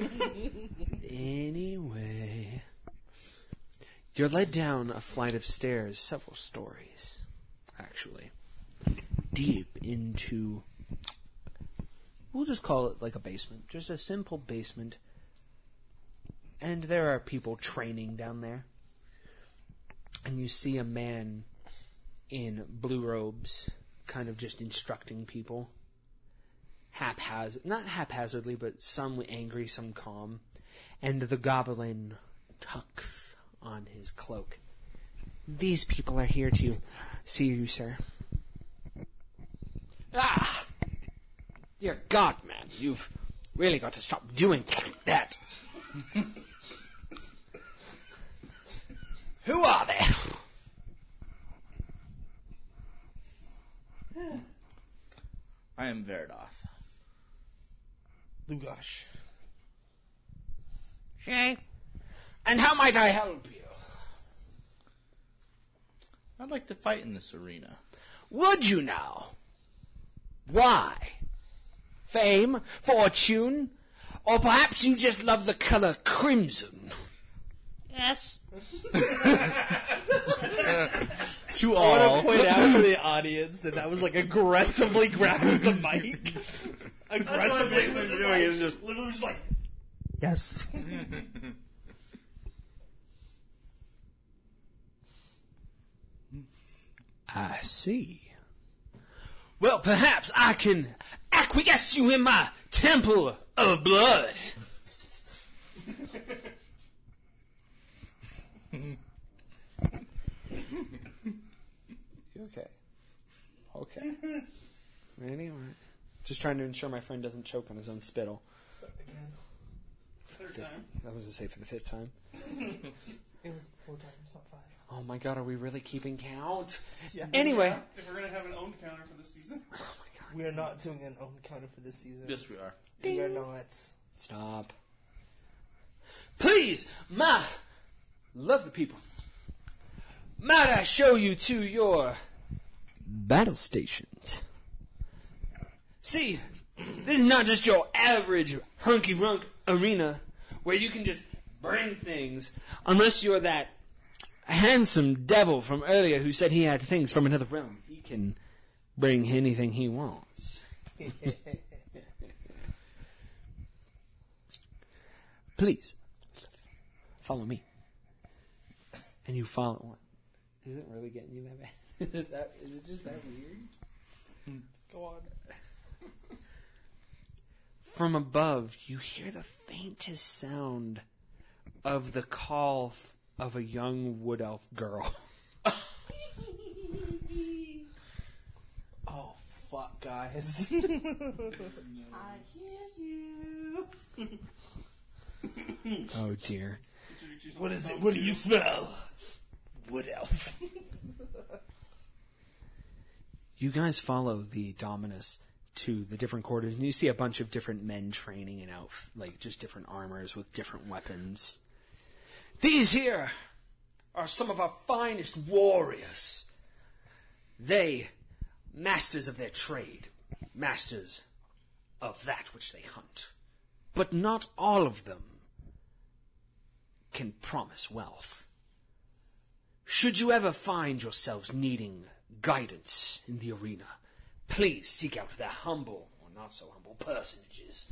Anyway, You're led down a flight of stairs, several stories, actually, deep into. We'll just call it like a basement, just a simple basement. And there are people training down there. And you see a man in blue robes, kind of just instructing people. Haphazard, not haphazardly, but some angry, some calm. And the goblin tucks on his cloak. These people are here to see you, sir. Ah! Dear God, man, you've really got to stop doing that. Who are they? I am Veridoth. Lugosh. Shay? And how might I help you? I'd like to fight in this arena. Would you now? Why? Fame? Fortune? Or perhaps you just love the color crimson? Yes. To I all, want to point out for the audience that that was like aggressively grabbing the mic. aggressively doing it is just literally just like Yes. I see. Well, perhaps I can acquiesce you in my temple of blood. you okay? Okay. Anyway. Just trying to ensure my friend doesn't choke on his own spittle. third Fifth, time. I was to say for the fifth time. It was four times, not five. Oh my god, are we really keeping count? Yeah. Anyway. If we're gonna have an own counter for this season, Oh my god. We are not doing an own counter for this season. yes, we are. We are not. Stop. Please, ma, love the people. Might I show you to your battle stations? See, this is not just your average hunky runk arena where you can just bring things, unless you're that handsome devil from earlier who said he had things from another realm. He can bring anything he wants. Please, follow me. And you follow what? Is it really getting you that bad? is, it that, is it just that weird? Let's go on. From above, you hear the faintest sound of the call of a young wood elf girl. Oh, fuck, guys. I hear you. oh dear. what is it? What do you smell? Wood elf. You guys follow the Dominus to the different quarters, and you see a bunch of different men training in out, like just different armors with different weapons. These here are some of our finest warriors. They, masters of their trade, masters of that which they hunt. But not all of them can promise wealth. Should you ever find yourselves needing guidance in the arena, please seek out their humble or not so humble personages.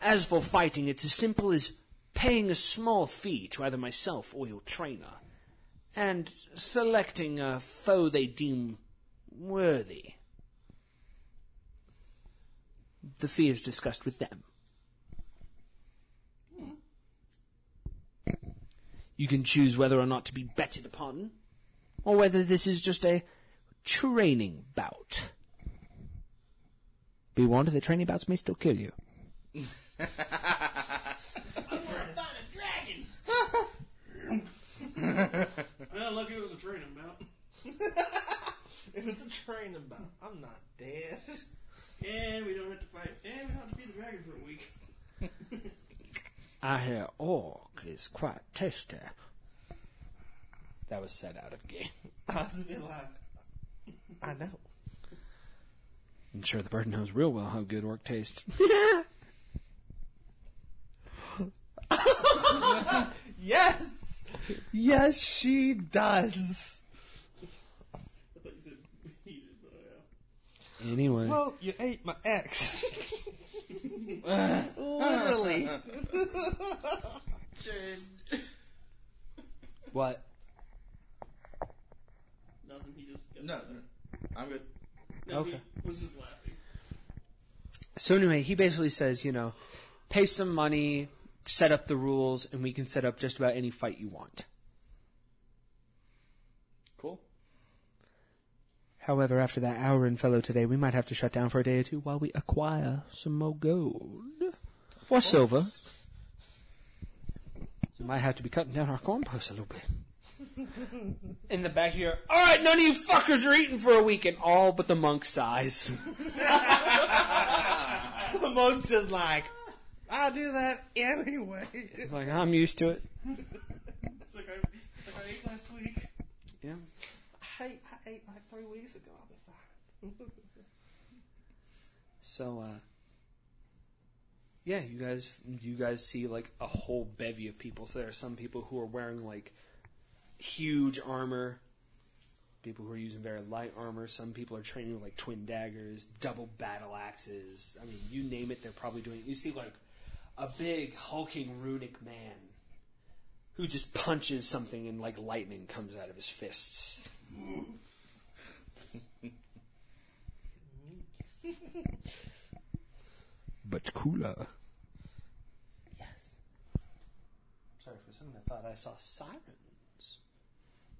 As for fighting, it's as simple as paying a small fee to either myself or your trainer, and selecting a foe they deem worthy. The fee is discussed with them. You can choose whether or not to be betted upon, or whether this is just a training bout. Be warned, the training bouts may still kill you. well, lucky it was a training bout. It was a training bout. I'm not dead. And we don't have to fight. And we don't have to feed the dragon for a week. I hear orc is quite tasty. That was said out of game. I was a bit like, I know. I'm sure the bird knows real well how good orc tastes. Yes! Yes, she does. I thought you said he but yeah. Anyway. Well, you ate my ex. Literally. what? Nothing. He just got No, better. I'm good. No, Okay. He was just laughing. So anyway, he basically says, you know, pay some money, set up the rules, and we can set up just about any fight you want. Cool. However, after that hour in fellow today, we might have to shut down for a day or two while we acquire some more gold or silver. So we might have to be cutting down our corn posts a little bit. In the back here, all right, none of you fuckers are eating for a week, and all but the monk size. the monk's just like, I'll do that anyway. It's like I'm used to it. It's like I, it's like I ate last week. Yeah. I, I ate like three weeks ago. I'll be fine. So, uh, yeah, you guys, you guys see like a whole bevy of people. So there are some people who are wearing like huge armor, people who are using very light armor. Some people are training with like twin daggers, double battle axes. I mean, you name it, they're probably doing. it. You see like a big hulking runic man who just punches something and like lightning comes out of his fists. but cooler. Yes. Sorry for a second, I thought I saw sirens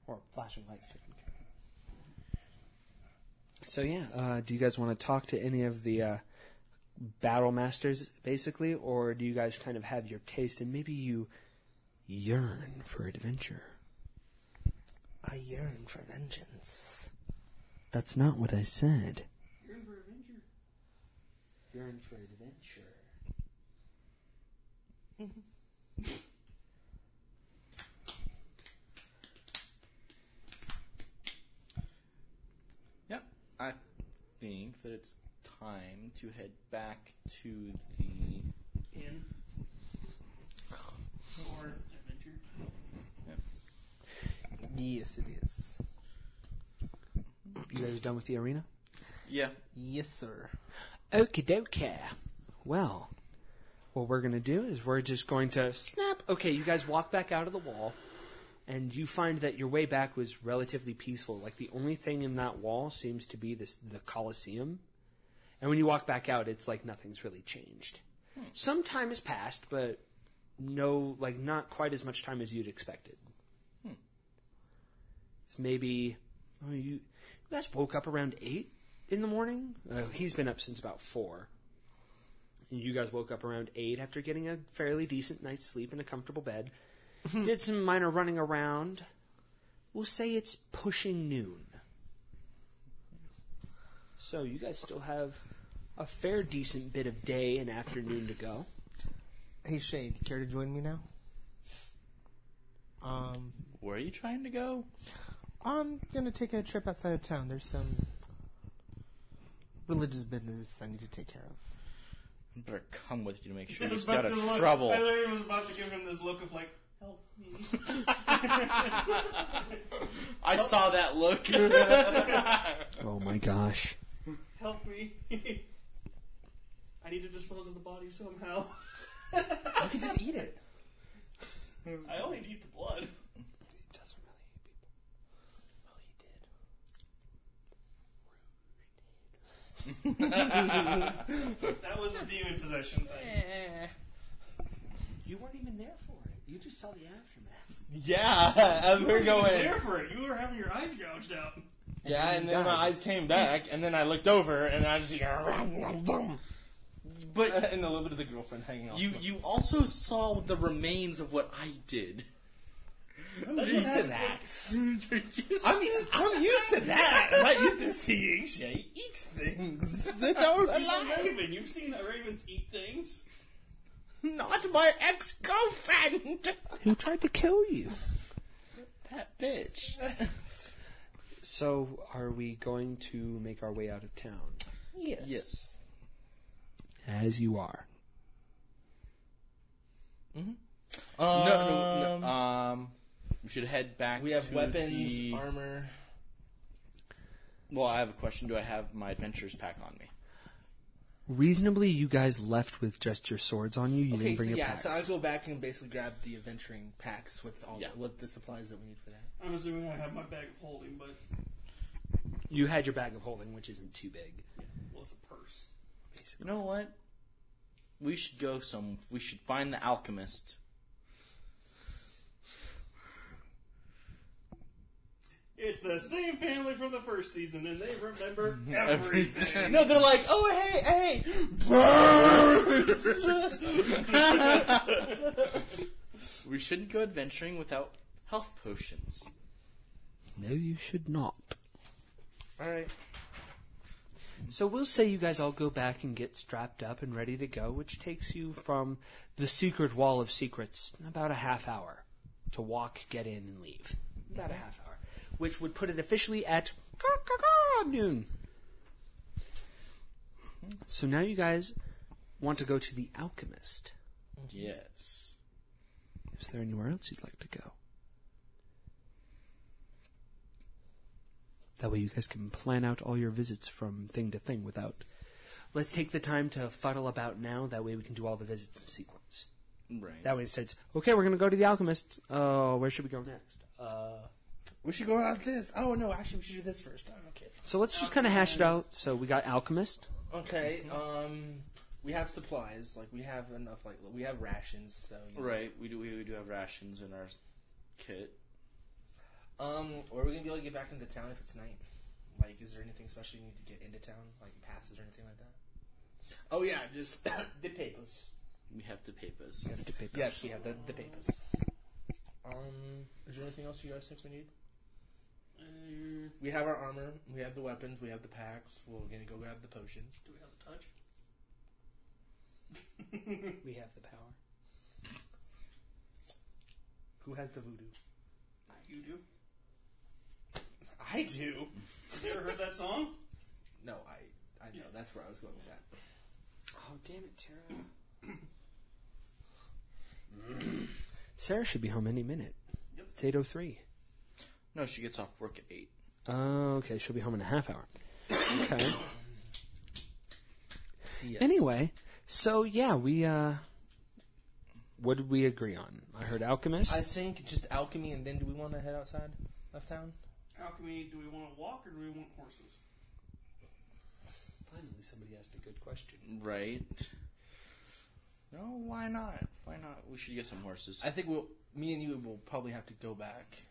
or flashing lights. technically. So yeah, uh, do you guys want to talk to any of the uh, battle masters, basically, or do you guys kind of have your taste and maybe you yearn for adventure? I yearn for vengeance. That's not what I said. You're in for adventure. Yearn for adventure. Mm-hmm. Yep. I think that it's time to head back to the. In. Or adventure. Yes, it is. You guys done with the arena? Yeah. Yes, sir. Okie dokie. Well, what we're going to do is we're just going to snap. Okay, you guys walk back out of the wall, and you find that your way back was relatively peaceful. Like the only thing in that wall seems to be this the Colosseum. And when you walk back out, it's like nothing's really changed. Some time has passed, but no, like not quite as much time as you'd expected. It's maybe oh, you, you guys woke up around eight in the morning. Uh, he's been up since about four. And you guys woke up around eight after getting a fairly decent night's sleep in a comfortable bed. Did some minor running around. We'll say it's pushing noon. So you guys still have a fair decent bit of day and afternoon to go. Hey, Shade, care to join me now? Um, Where are you trying to go? I'm gonna take a trip outside of town. There's some religious business I need to take care of. I better come with you to make sure I you was stay out about of to look- trouble. I literally was about to give him this look of like, help me. I saw that look. Oh my gosh. Help me. I need to dispose of the body somehow. You could just eat it. I only need the blood. He doesn't really eat people. Well, he did. That was a demon possession thing. You weren't even there for it. You just saw the aftermath. Yeah, and You we're weren't even going. there for it. You were having your eyes gouged out. Yeah, and then my eyes came back, and then I looked over, and I just but and a little bit of the girlfriend hanging off. you you also saw the remains of what I did. I'm used to that. I'm, I'm used to that. I'm not used to seeing Shay eat things that aren't alive. raven. You've seen ravens eat things. Not my ex-girlfriend. Who tried to kill you? That bitch. So, are we going to make our way out of town? Yes. Yes. As you are. Um, no, no, no. Um, we should head back. We have to weapons, the- armor. Well, I have a question. Do I have my adventures pack on me? Reasonably, you guys left with just your swords on you. You Okay, didn't so bring your yeah, packs. so I go back and basically grab the adventuring packs with all Yeah. the, with the supplies that we need for that. I'm assuming I have my bag of holding, but You had your bag of holding, which isn't too big. well, it's a purse. Basically. You know what? We should go some. We should find the alchemist. It's the same family from the first season, and they remember everything. No, they're like, oh hey, hey, We shouldn't go adventuring without health potions. No, you should not. All right. So we'll say you guys all go back and get strapped up and ready to go, which takes you from the secret wall of secrets about a half hour to walk, get in, and leave. About a half hour, which would put it officially at noon. So now you guys want to go to the alchemist. Yes. Is there anywhere else you'd like to go? That way you guys can plan out all your visits from thing to thing without. Let's take the time to fuddle about now. That way we can do all the visits in sequence. Right. That way it says, okay, we're going to go to the alchemist. Uh, where should we go next? Uh, we should go out this. Oh no, actually, we should do this first. Oh, okay. so let's just kind of hash it out. So we got alchemist. Okay. Um, we have supplies. Like we have enough. Like we have rations. So you know. Right. We do. We do have rations in our kit. Um, or are we gonna be able to get back into town if it's night? Like, is there anything special you need to get into town, like passes or anything like that? Oh yeah, just the papers. We have the papers. We have the papers. Yes, we have the the papers. Um, is there anything else you guys think we need? Uh, We have our armor. We have the weapons. We have the packs. We're gonna go grab the potions. do we have a touch? We have the power. Who has the voodoo? You do. I do. Have you ever heard that song? No, I I know. That's where I was going with that. Oh, damn it, Tara. Sarah should be home any minute. Yep. It's 8.03. No, she gets off work at eight. Oh, okay, she'll be home in a half hour. Okay. Yes. Anyway, so yeah, we, uh... What did we agree on? I heard alchemist. I think just alchemy, and then do we want to head outside of town? Alchemy, do we want to walk or do we want horses? Finally, somebody asked a good question. Right. No, why not? Why not? We should get some horses. I think we'll. Me and you will probably have to go back.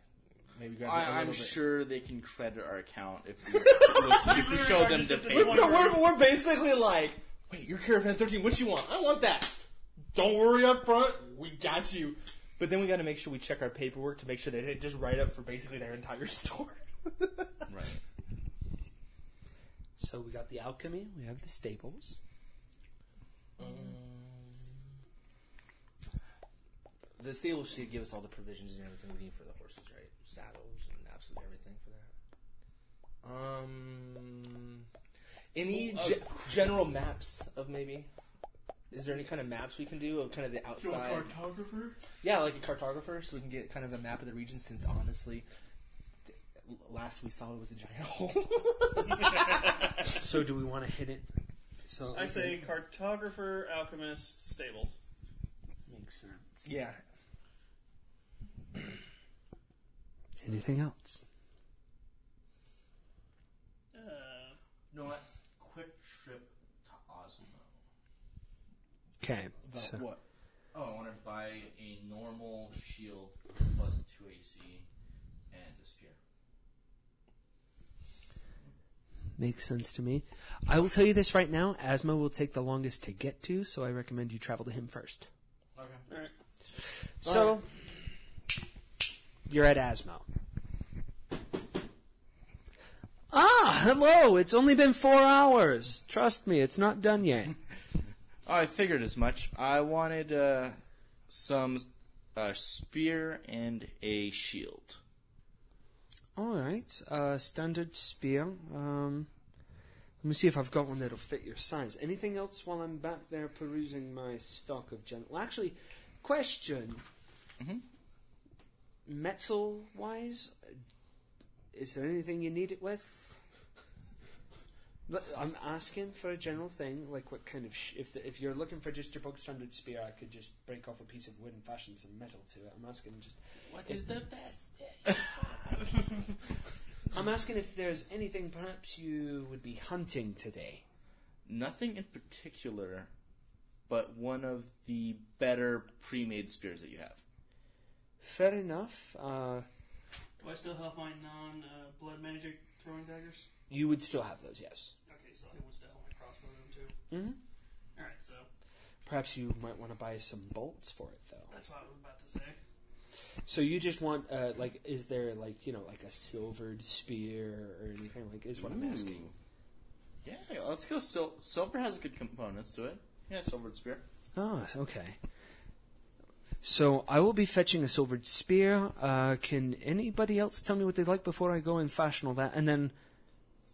Maybe grab. a I, little I'm bit. sure they can credit our account if we, if we show them the Just- We're, paper. we're, we're basically like, wait, you're Caravan 13. What you want? I want that. Don't worry up front. We got you. But then we got to make sure we check our paperwork to make sure they didn't just write up for basically their entire store. Right. So we got the alchemy, we have the stables. Um, the stable should give us all the provisions and everything we need for the horses, right? Saddles and absolutely everything for that. Um, any Well, uh, ge- general maps of maybe? Is there any kind of maps we can do of kind of the outside? cartographer? Yeah, like a cartographer, so we can get kind of a map of the region. Since honestly, th- last we saw it was a giant hole. So do we want to hit it? So I say cartographer, alchemist, stables. makes sense. yeah. Anything else? Uh, You know what? Quick trip to Osmo. Okay. About So what? Oh, I want to buy a normal shield plus a 2 AC and a spear. makes sense to me. I will tell you this right now. Asmo will take the longest to get to, so I recommend you travel to him first. Okay. alright. So you're at Asmo. Ah, hello. It's only been four hours. Trust me, it's not done yet. Oh, I figured as much. I wanted uh, some uh, spear and a shield. All right, uh, standard spear. Um, let me see if I've got one that'll fit your size. Anything else while I'm back there perusing my stock of gen? Well, actually, question. metal wise, is there anything you need it with? I'm asking for a general thing, like what kind of sh- if the, if you're looking for just your bog standard spear, I could just break off a piece of wood and fashion some metal to it. I'm asking just What is the best? I'm asking if there's anything perhaps you would be hunting today. Nothing in particular, but one of the better pre-made spears that you have. Fair enough. Uh, Do I still have my non uh, blood magic throwing daggers? you would still have those, yes. Okay, so I would still have my crossbow then too. Mm-hmm. Alright, so Perhaps you might want to buy some bolts for it, though. that's what I was about to say. So you just want, uh, like, is there like you know like a silvered spear or anything like? Is what I'm asking. Yeah, let's go. Sil- silver has good components to it. Yeah, silvered spear. Oh, okay. So I will be fetching a silvered spear. Uh, can anybody else tell me what they'd like before I go and fashion all that? And then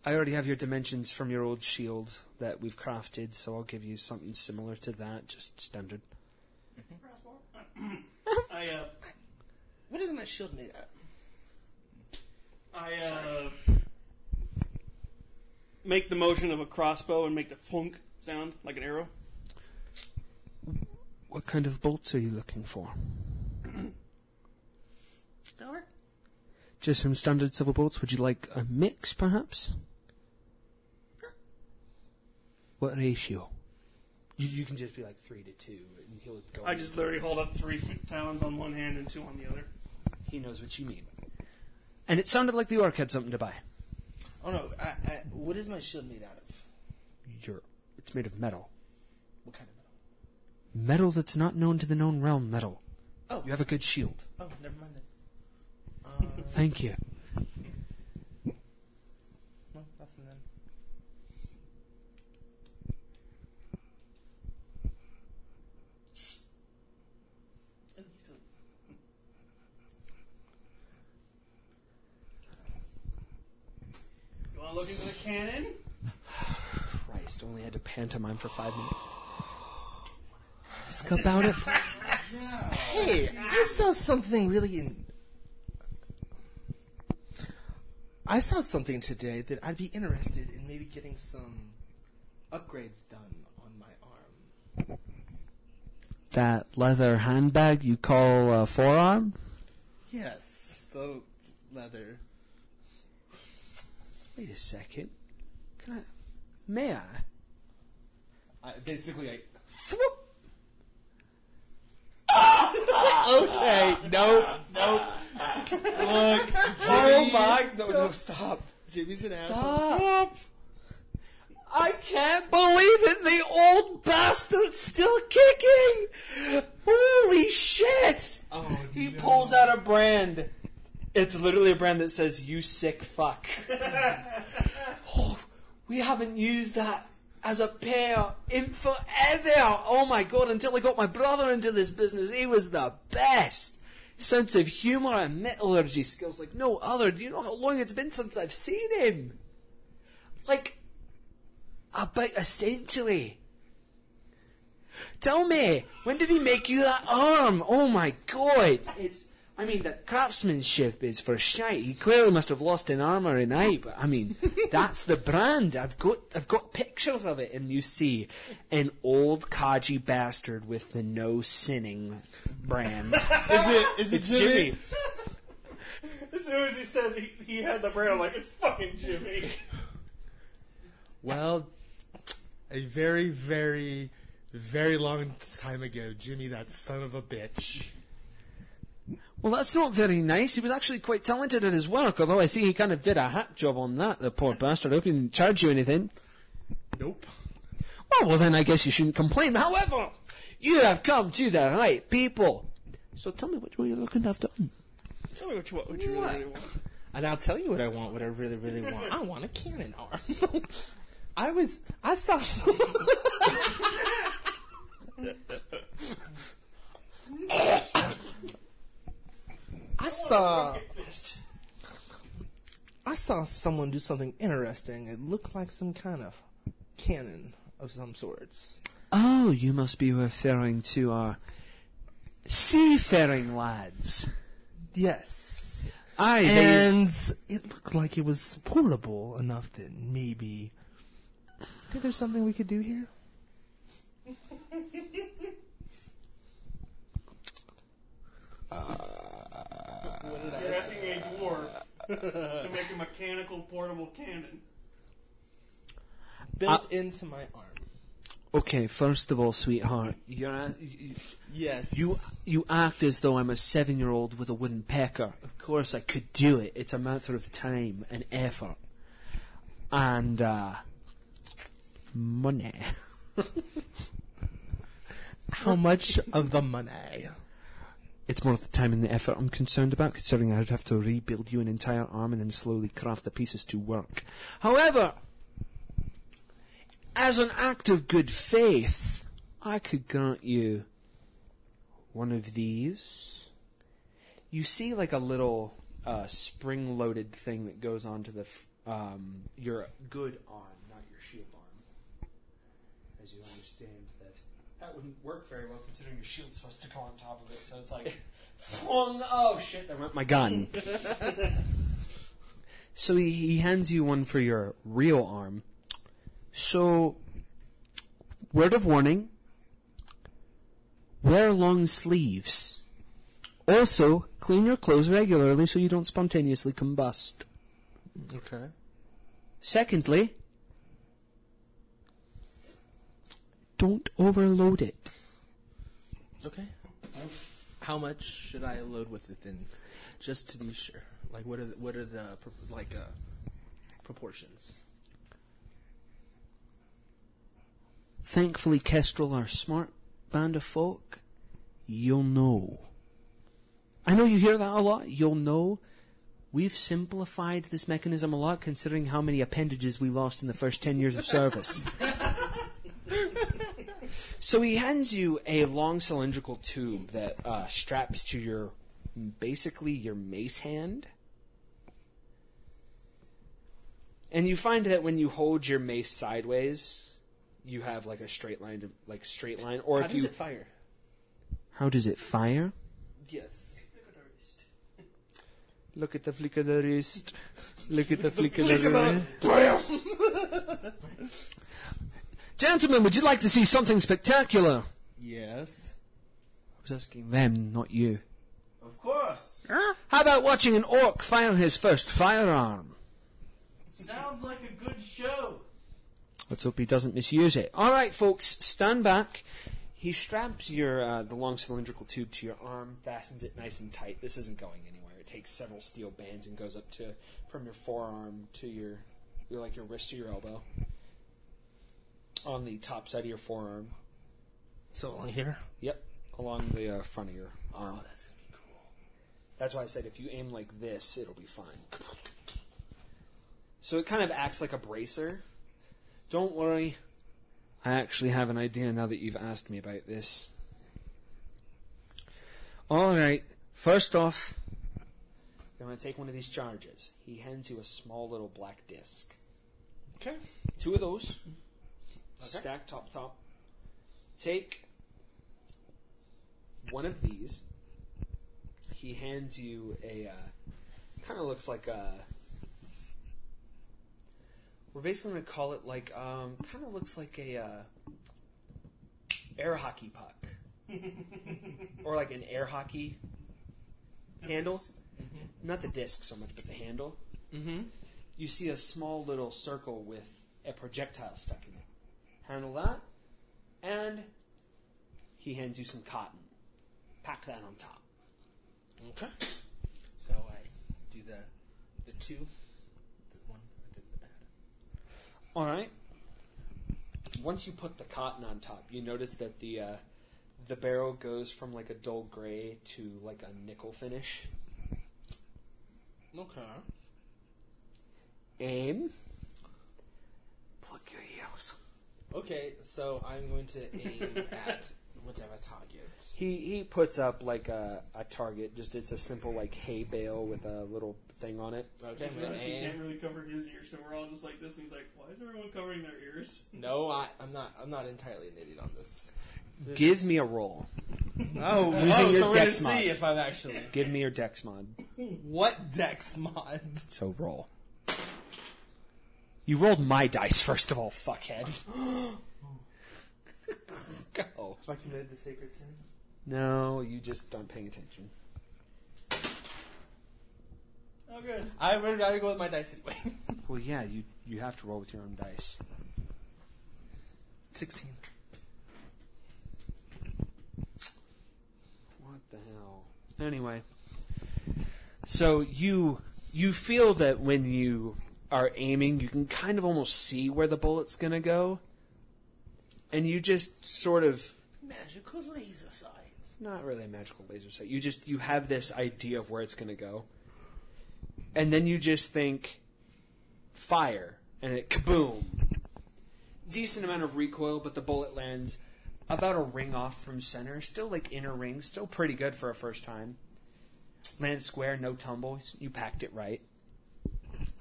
I already have your dimensions from your old shield that we've crafted, so I'll give you something similar to that, just standard. I uh, What is my shield made out? I uh, make the motion of a crossbow and make the flunk sound like an arrow. What kind of bolts are you looking for? Just some standard silver bolts. Would you like a mix, perhaps? What ratio? You, you can just be like three to two, and he'll go. I just literally hold up three f- talons on one hand and two on the other. He knows what you mean. And it sounded like the orc had something to buy. Oh no! I, I, what is my shield made out of? You're, it's made of metal. What kind of metal? Metal that's not known to the known realm. Metal. Oh. You have a good shield. Oh, never mind then. Uh, Thank you. no, nothing then. You want to look into the cannon? Christ, only had to pantomime for five minutes. Ask about it. Hey, I saw something really in. I saw something today that I'd be interested in maybe getting some upgrades done on my arm. That leather handbag you call a forearm? Yes, the leather. Wait a second. Can I? May I? I, basically, I. okay, nope, nope. Look, Oh my! No, no, stop! Jimmy's an asshole. Stop! I can't believe it! The old bastard's still kicking! Holy shit! Oh, He no. pulls out a brand. It's literally a brand that says "You sick fuck." oh, we haven't used that as a pair in forever. Oh my god! Until I got my brother into this business, he was the best. Sense of humor and metallurgy skills like no other. Do you know how long it's been since I've seen him? Like about a century. Tell me, when did he make you that arm? Oh my god! It's, I mean, the craftsmanship is for shite. He clearly must have lost an arm or an eye, but I mean, that's the brand. I've got, I've got pictures of it, and you see an old Kaji bastard with the no sinning brand. Is it? Is it it's Jimmy. As soon as he said he, he had the brand, I'm like, it's fucking Jimmy. Well, a very, very, very long time ago, Jimmy, that son of a bitch. Well, that's not very nice. He was actually quite talented at his work, although I see he kind of did a hack job on that, the poor bastard. I hope he didn't charge you anything. Nope. Oh, well, then I guess you shouldn't complain. However, you have come to the right people. So tell me what were you looking to have done? Tell me what you, what you really, really want. And I'll tell you what I want, what I really, really want. I want a cannon arm. I was, I saw. I saw. I saw someone do something interesting. It looked like some kind of cannon of some sorts. Oh, you must be referring to our seafaring lads. Yes. Aye, they- And it looked like it was portable enough that maybe. I Think there's something we could do here? You're uh, asking a dwarf to make a mechanical portable cannon. Built into my arm. okay, first of all, sweetheart, you're a- you, Yes. you you act as though I'm a seven-year-old with a wooden pecker. Of course, I could do it. It's a matter of time and effort, and uh, money. How much of the money? It's more the time and the effort I'm concerned about, considering I'd have to rebuild you an entire arm and then slowly craft the pieces to work. However, as an act of good faith, I could grant you one of these. You see, like a little uh, spring-loaded thing that goes onto the f- um, your good arm, not your shield arm. As you understand that that wouldn't work very well, considering your shield's supposed to go on top of it. So it's like, flung. Oh shit! There went my gun. so he, he hands you one for your real arm. So, word of warning: wear long sleeves. Also, clean your clothes regularly so you don't spontaneously combust. Okay. Secondly, don't overload it. Okay. How much should I load with it then, just to be sure? Like, what are the, what are the like uh, proportions? Thankfully, Kestrel are smart band of folk. You'll know. I know you hear that a lot. You'll know. We've simplified this mechanism a lot, considering how many appendages we lost in the first ten years of service. so he hands you a long cylindrical tube that uh, straps to your, basically your mace hand. And you find that when you hold your mace sideways, you have like a straight line, to, like straight line. Or How if does you, it fire? how does it fire? Yes. Look at the flick of the wrist. Look at the flick of the wrist. Gentlemen, would you like to see something spectacular? Yes. I was asking them, not you. Of course. How about watching an orc fire his first firearm? Sounds like a good show. Let's hope he doesn't misuse it. All right, folks, stand back. He straps your uh, the long cylindrical tube to your arm, fastens it nice and tight. This isn't going anywhere. It takes several steel bands and goes up to from your forearm to your, your like your wrist to your elbow. On the top side of your forearm. So along here. Yep, along the uh, front of your arm. Oh, that's gonna be cool. That's why I said if you aim like this, it'll be fine. So it kind of acts like a bracer. Don't worry. I actually have an idea now that you've asked me about this. Alright, first off, I'm going to take one of these charges. He hands you a small little black disc. Okay. Two of those. Stack top top. Take one of these. He hands you a uh, kind of looks like a. We're basically going to call it like um, kind of looks like a uh, air hockey puck, or like an air hockey handle. Not the disc so much, but the handle. Mm-hmm. You see a small little circle with a projectile stuck in it. Handle that, and he hands you some cotton. Pack that on top. Okay. So I do the the two, the one, I did the bad. All right. Once you put the cotton on top, you notice that the uh, the barrel goes from like a dull gray to like a nickel finish. Okay. Aim. Plug your ears. Okay, so I'm going to aim at whichever target. He he puts up like a, a target. Just it's a simple like hay bale with a little thing on it. Okay, I I'm gonna he can't really cover his ears, so we're all just like this. And he's like, "Why is everyone covering their ears?" No, I, I'm not. I'm not entirely an idiot on this. Give me a roll. Oh, Using oh, your so we're gonna dex mod. see if I'm actually Give me your dex mod. what dex mod. So roll. You rolled my dice first of all, fuckhead. Go. If I committed the sacred sin. No, you just aren't paying attention. Oh, good. I would rather go with my dice anyway. Well, yeah, you you have to roll with your own dice. Sixteen. What the hell? Anyway, so you you feel that when you are aiming, you can kind of almost see where the bullet's gonna go, and you just sort of Magical laser sight. not really a magical laser sight. You just you have this idea of where it's gonna go, and then you just think fire, and it kaboom. Decent amount of recoil, but the bullet lands about a ring off from center. Still like inner ring, still pretty good for a first time. Lands square, no tumble. You packed it right,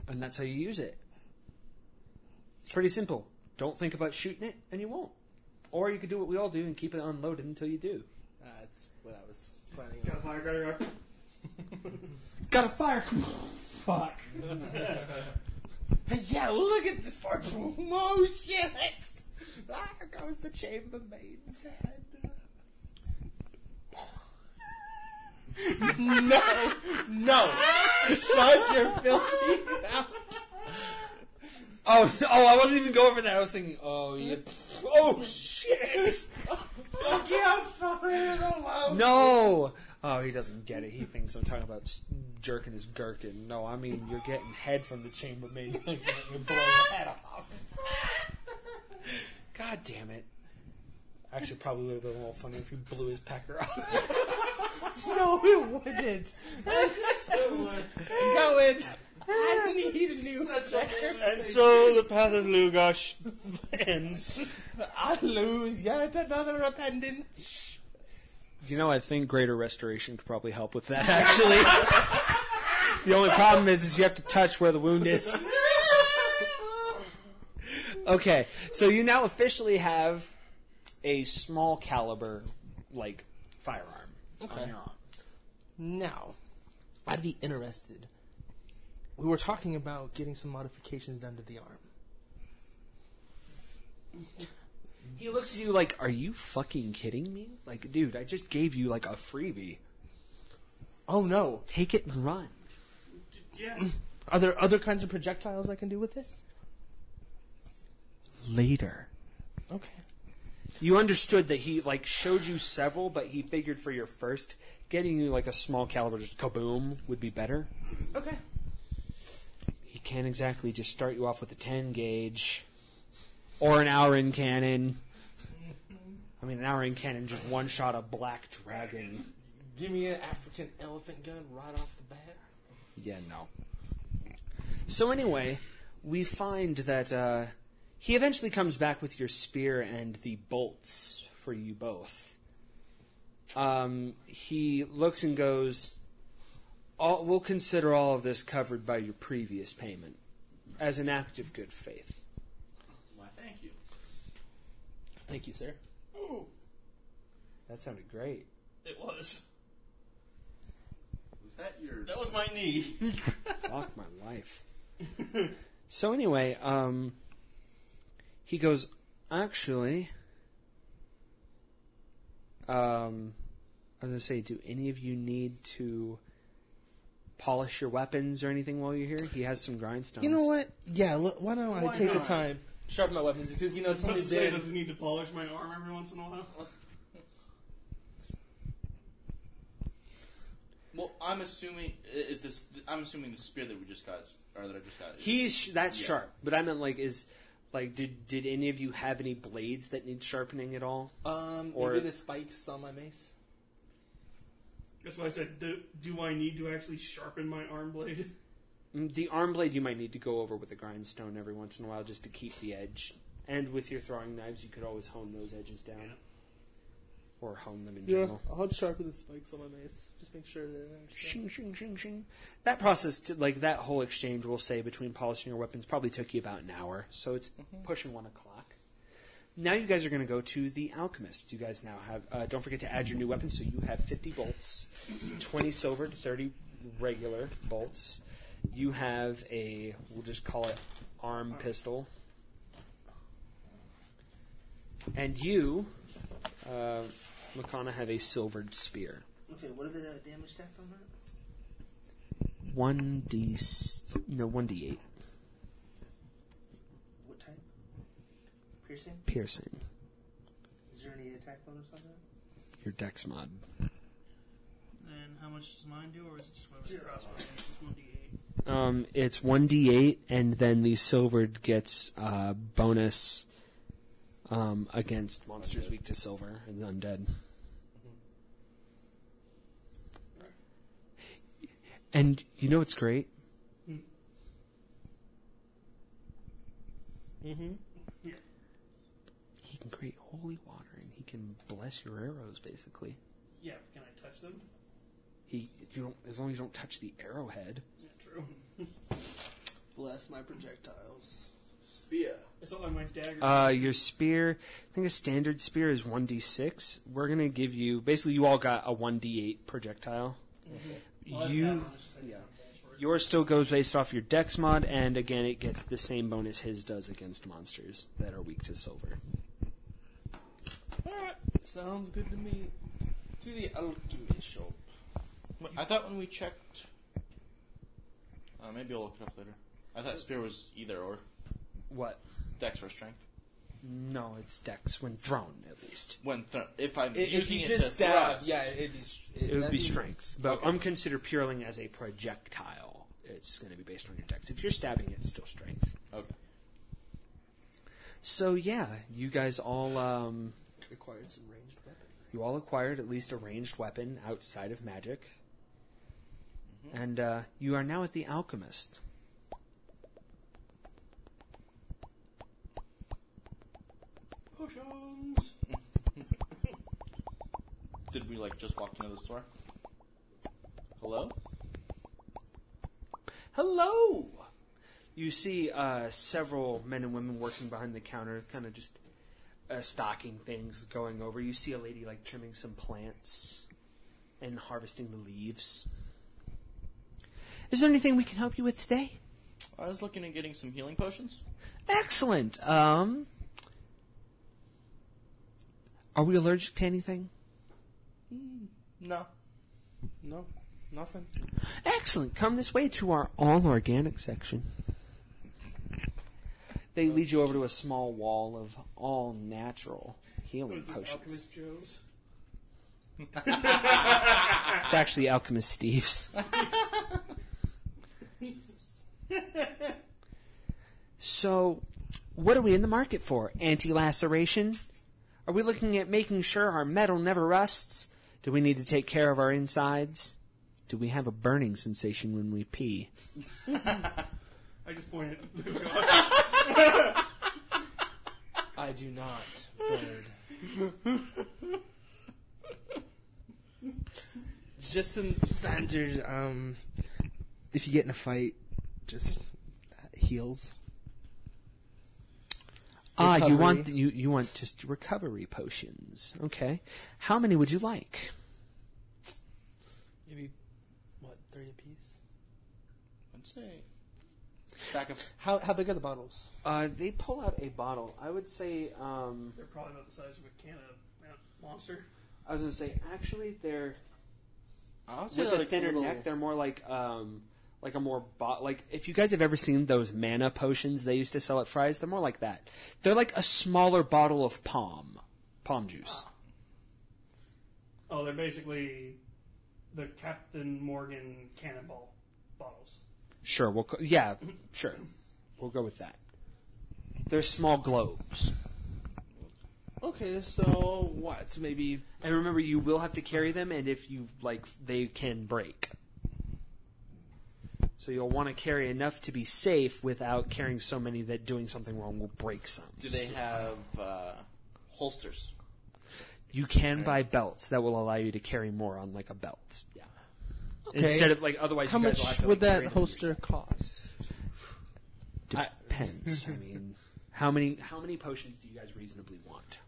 and that's how you use it. It's pretty simple. Don't think about shooting it, and you won't. Or you could do what we all do and keep it unloaded until you do. Uh, that's what I was planning Got on. a fire, got a fire. Got a fire. Fuck. yeah, look at this part. Oh shit! There goes the chambermaid's head. No, no! Shut your filthy mouth. Oh, oh, I wasn't even going over that. I was thinking, oh, yeah. Oh, shit. Fuck you! I'm sorry. I don't love. No. Oh, he doesn't get it. He thinks I'm talking about s- jerking his gherkin. No, I mean, you're getting head from the chambermaid. you blow your head off. God damn it. Actually, probably would have been a little funny if he blew his pecker off. No, it wouldn't. Go it. I need a new checker. And so the path of Lugosh ends. I lose yet another appendage. You know, I think Greater Restoration could probably help with that, actually. the only problem is, is you have to touch where the wound is. Okay, so you now officially have a small caliber, like, firearm. Okay. on your arm. Now, I'd be interested. We were talking about getting some modifications done to the arm. He looks at you like, are you fucking kidding me? Like, dude, I just gave you, like, a freebie. Oh no! Take it and run. Yeah. Are there other kinds of projectiles I can do with this? Later. Okay. You understood that he like showed you several, but he figured for your first, getting you like a small caliber, just kaboom, would be better. Okay. He can't exactly just start you off with a ten gauge, or an Aurin cannon. I mean, an Aurin cannon just one shot a black dragon. Give me an African elephant gun right off the bat. Yeah, no. So anyway, we find that uh, he eventually comes back with your spear and the bolts for you both. Um, he looks and goes, all, "We'll consider all of this covered by your previous payment, as an act of good faith." Why, thank you. Thank you, sir. That sounded great. It was. Was that your? That was my knee. Fuck my life. so anyway, um, he goes, actually, um, I was gonna say, do any of you need to polish your weapons or anything while you're here? He has some grindstones. You know what? Yeah. Look, why don't I Why take not? the time sharpen my weapons because you know it's I only was say, been. does he need to polish my arm every once in a while? Well, I'm assuming is this. I'm assuming the spear that we just got, or that I just got. is- He's that's Yeah. sharp, but I meant like is like did did any of you have any blades that need sharpening at all? Um, Or- maybe the spikes on my mace. That's why I said, do, do I need to actually sharpen my arm blade? Mm, The arm blade you might need to go over with a grindstone every once in a while just to keep the edge. And with your throwing knives, you could always hone those edges down. Or hone them in Yeah, general. I'll sharpen the spikes on my mace. Just make sure they're. Shing, shing, shing, shing. That process, to, like that whole exchange, we'll say between polishing your weapons, probably took you about an hour. So it's pushing one o'clock. now you guys are going to go to the alchemist. You guys now have. Uh, don't forget to add your new weapon. So you have 50 bolts, 20 silver, 30 regular bolts. You have a. We'll just call it arm pistol. And you, uh, Makana, have a silvered spear. Okay, what are the damage stats on that? One d no one d eight What type? Piercing? piercing. Is there any attack bonus on that? Your dex mod. And how much does mine do, or is it just whatever the crossbow is? Just one d8. Um, it's one d eight, and then the silvered gets uh, bonus um, against monsters weak to silver and undead. And you know what's great? Mm-hmm. He can create holy water, and he can bless your arrows. Basically, Yeah, can I touch them? he if you don't, as long as you don't touch the arrowhead. Yeah, true. Bless my projectiles. Spear. It's not like my dagger. Uh, your spear, I think a standard spear is 1d6. We're going to give you, basically, you all got a 1d8 projectile. Well, that's You, bad. I'll just take yeah. one bonus for it. yours still goes based off your dex mod, and again, it gets the same bonus his does against monsters that are weak to silver. Alright, sounds good to me. To the alchemy shop. Wait, I thought when we checked. Uh, maybe I'll look it up later. I thought spear was either or. What? Dex or strength. No, it's dex when thrown, at least. When th- if I'm If using you it just to stab, thrust, yeah, it'd be. s- It would that'd be strength, but Okay. I'm considered purling as a projectile. It's going to be based on your dex. If you're stabbing, it's still strength. Okay. So yeah, you guys all um, Required some ranged weapon. You all acquired at least a ranged weapon outside of magic. And uh, you are now at the alchemist. Potions. Did we like just walk into the store? Hello? Hello! You see uh, several men and women working behind the counter, kind of just uh, stocking things, going over. You see a lady like trimming some plants and harvesting the leaves. Is there anything we can help you with today? I was looking at getting some healing potions. Excellent. Um, are we allergic to anything? No. No, nothing. Excellent. Come this way to our all organic section. They lead you over to a small wall of all natural healing Was this potions. Alchemist Joe's? It's actually Alchemist Steve's. so, what are we in the market for? Anti laceration? Are we looking at making sure our metal never rusts? Do we need to take care of our insides? Do we have a burning sensation when we pee? I just pointed. I do not, bird. just some standard. Um, if you get in a fight, just uh, heals. Ah, you Recovery. want you you want just recovery potions. Okay. How many would you like? Maybe what three apiece? I'd say stack of. How how big are the bottles? Uh, they pull out a bottle. I would say um, They're probably about the size of a can of uh, monster. I was gonna say actually they're I would say with they're a like thinner little- neck. They're more like um like a more bo- like if you guys have ever seen those mana potions they used to sell at Fry's, they're more like that. They're like a smaller bottle of palm palm juice. Oh, they're basically the Captain Morgan cannonball bottles. Sure, we'll co- yeah, sure, we'll go with that. They're small globes. Okay, so what? Maybe And remember, you will have to carry them, and if you like, they can break. So you'll want to carry enough to be safe without carrying so many that doing something wrong will break some. Do they have uh, holsters? You can buy belts that will allow you to carry more on like a belt. Yeah. Okay. Instead of like otherwise, how you guys will much have to, would like, carry that them holster yourself. cost? Depends. I mean, How many how many potions do you guys reasonably want?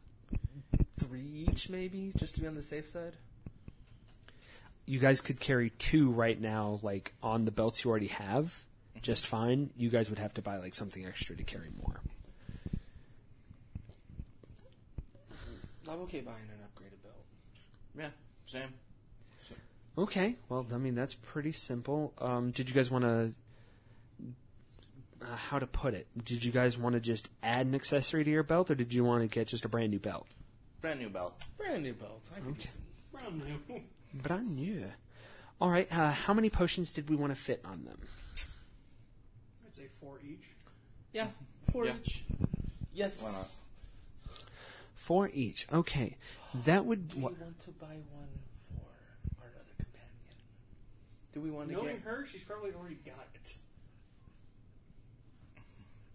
Three each, maybe, just to be on the safe side. You guys could carry two right now, like on the belts you already have, just fine. You guys would have to buy like something extra to carry more. I'm okay buying an upgraded belt. Yeah, same. Okay, well, I mean that's pretty simple. Um, did you guys want to? Uh, how to put it? Did you guys want to just add an accessory to your belt, or did you want to get just a brand new belt? Brand new belt. Brand new belt. I can use it. Brown new. Brand new. All right. Uh, how many potions did we want to fit on them? I'd say four each. Yeah, four Yeah. each. Yes. Why not? Four each. Okay, that would. Do we Wha- want to buy one for our other companion? Do we want to Knowing get her, she's probably already got it.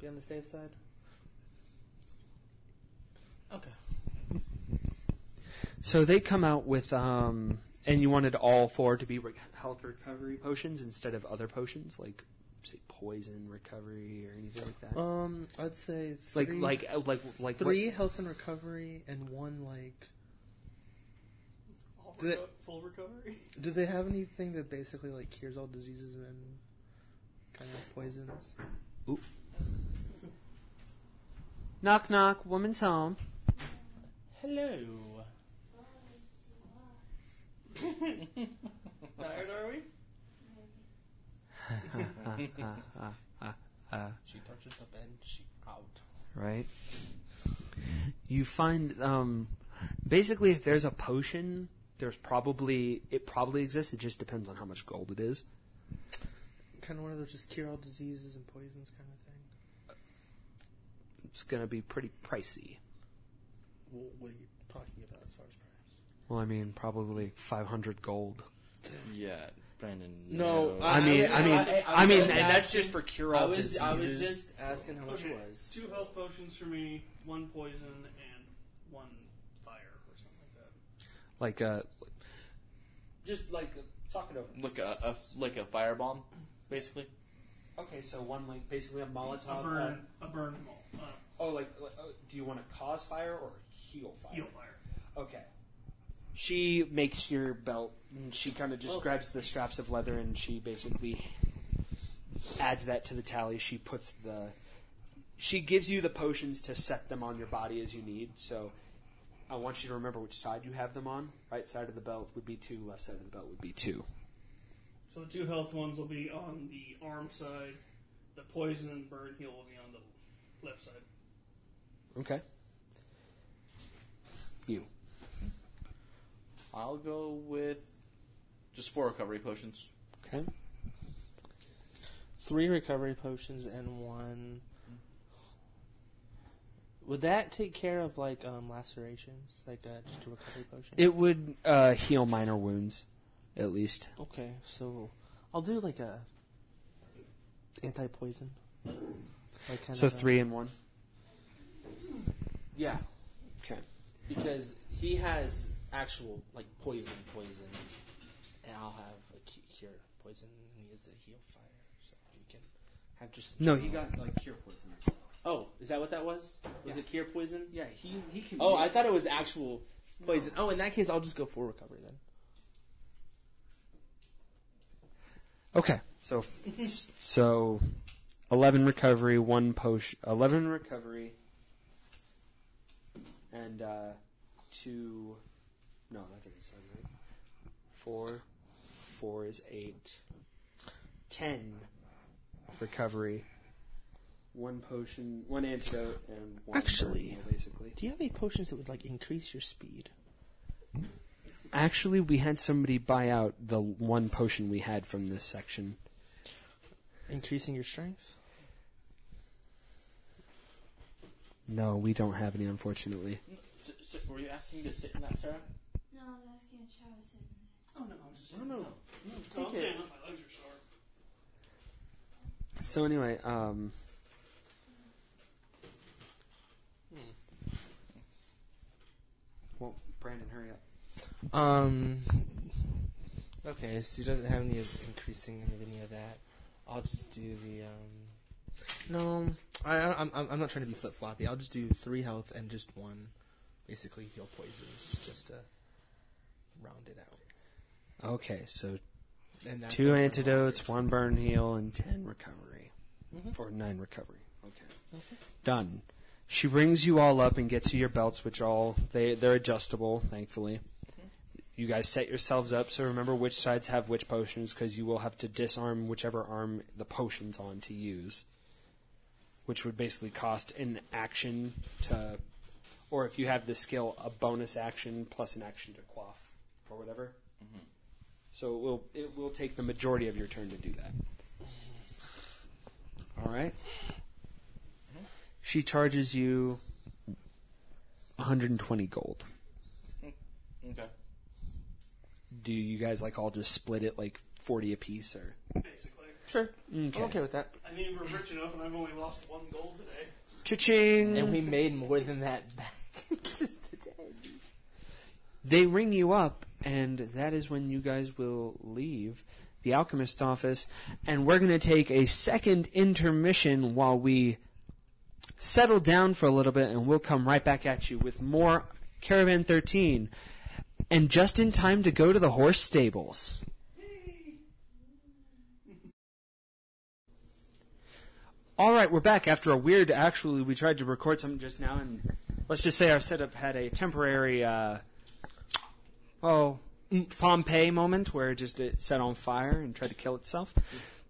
be on the safe side? Okay. so they come out with, um, and you wanted all four to be re- health recovery potions instead of other potions like, say, poison recovery or anything like that. Um, I'd say like, three, like, uh, like, like what- three health and recovery and one like. All Do they- full recovery. Do they have anything that basically like cures all diseases and kind of poisons? knock knock, woman's home. Hello. Tired, are we? She touches the bed. She out. right? You find um, basically if there's a potion, there's probably it probably exists. It just depends on how much gold it is. Kind of one of those just cure all diseases and poisons kind of thing. It's gonna be pretty pricey. Well, what are you talking about as far as price? Well, I mean, probably 500 gold. Yeah, Brandon. No, I mean, I mean, I- I, I mean, was and that's just for cure all was, diseases. I was just asking how much Okay, it was. Two health potions for me, one poison, and one fire or something like that. like uh, just like talk it over. like a, a like a firebomb, basically. Okay, so one like basically a Molotov. A Molotov. burn, a burn ball, uh, oh, like, like oh, do you want to cause fire or heal fire? heal fire. Okay. She makes your belt, and she kind of just grabs the straps of leather, and she basically adds that to the tally. She puts the. She gives you the potions to set them on your body as you need. So, I want you to remember which side you have them on. Right side of the belt would be two. Left side of the belt would be two. So the two health ones will be on the arm side. The poison and burn heal will be on the left side. Okay. You. I'll go with just four recovery potions. Okay. Three recovery potions and one. Would that take care of like um, lacerations, like uh, just a recovery potion? It would uh, heal minor wounds, at least. okay, so I'll do like a anti poison. Like kind So of a- three and one. Yeah, Okay. because he has actual like poison, poison, and I'll have a cure poison, and he has the heal fire, so we can have just. No, he got like cure poison. Oh, is that what that was? Was it cure poison? Yeah, he he can. Oh, I thought it was actual poison. Oh, in that case, I'll just go for recovery then. Okay, so so eleven recovery, one potion, eleven recovery, and uh, two. No, that doesn't sound right. Four, four is eight. Ten recovery, one potion, one antidote, and one Actually- burn basically. Do you have any potions that would like increase your speed? Actually, we had somebody buy out the one potion we had from this section. Increasing your strength? No, we don't have any, unfortunately. S- s- were you asking to sit in that, Sarah? No, I was asking if Chad was sitting in. Oh no, I'm just No, no. no, I'm saying my legs are sore. So anyway, um, well, Brandon, hurry up. Um. Okay, so he doesn't have any of increasing of any of that. I'll just do the um. No, I, I, I'm, I'm I'm not trying to be flip floppy. I'll just do three health and just one, basically heal poisons, just to round it out. Okay, so And that's two it. antidotes, one burn heal, and ten recovery. Mhm. Or nine recovery. Okay. Done. She rings you all up and gets you your belts, which are all they they're adjustable, thankfully. You guys set yourselves up, so remember which sides have which potions, because you will have to disarm whichever arm the potion's on to use. Which would basically cost an action to, or if you have the skill, a bonus action plus an action to quaff, or whatever. Mm-hmm. So it will it will take the majority of your turn to do that. All right. Mm-hmm. She charges you 120 gold. Hmm. Okay. Do you guys like all just split it like 40 apiece or? Basically. Sure, Okay. I'm okay with that. I mean, we're rich enough, and I've only lost one gold today. Cha-ching! And we made more than that back just today. They ring you up, and that is when you guys will leave the alchemist's office, and we're going to take a second intermission while we settle down for a little bit, and we'll come right back at you with more Caravan 13, and just in time to go to the horse stables. All right, we're back after a weird. Actually, we tried to record something just now, and let's just say our setup had a temporary, uh, oh, Pompeii moment where it just it set on fire and tried to kill itself.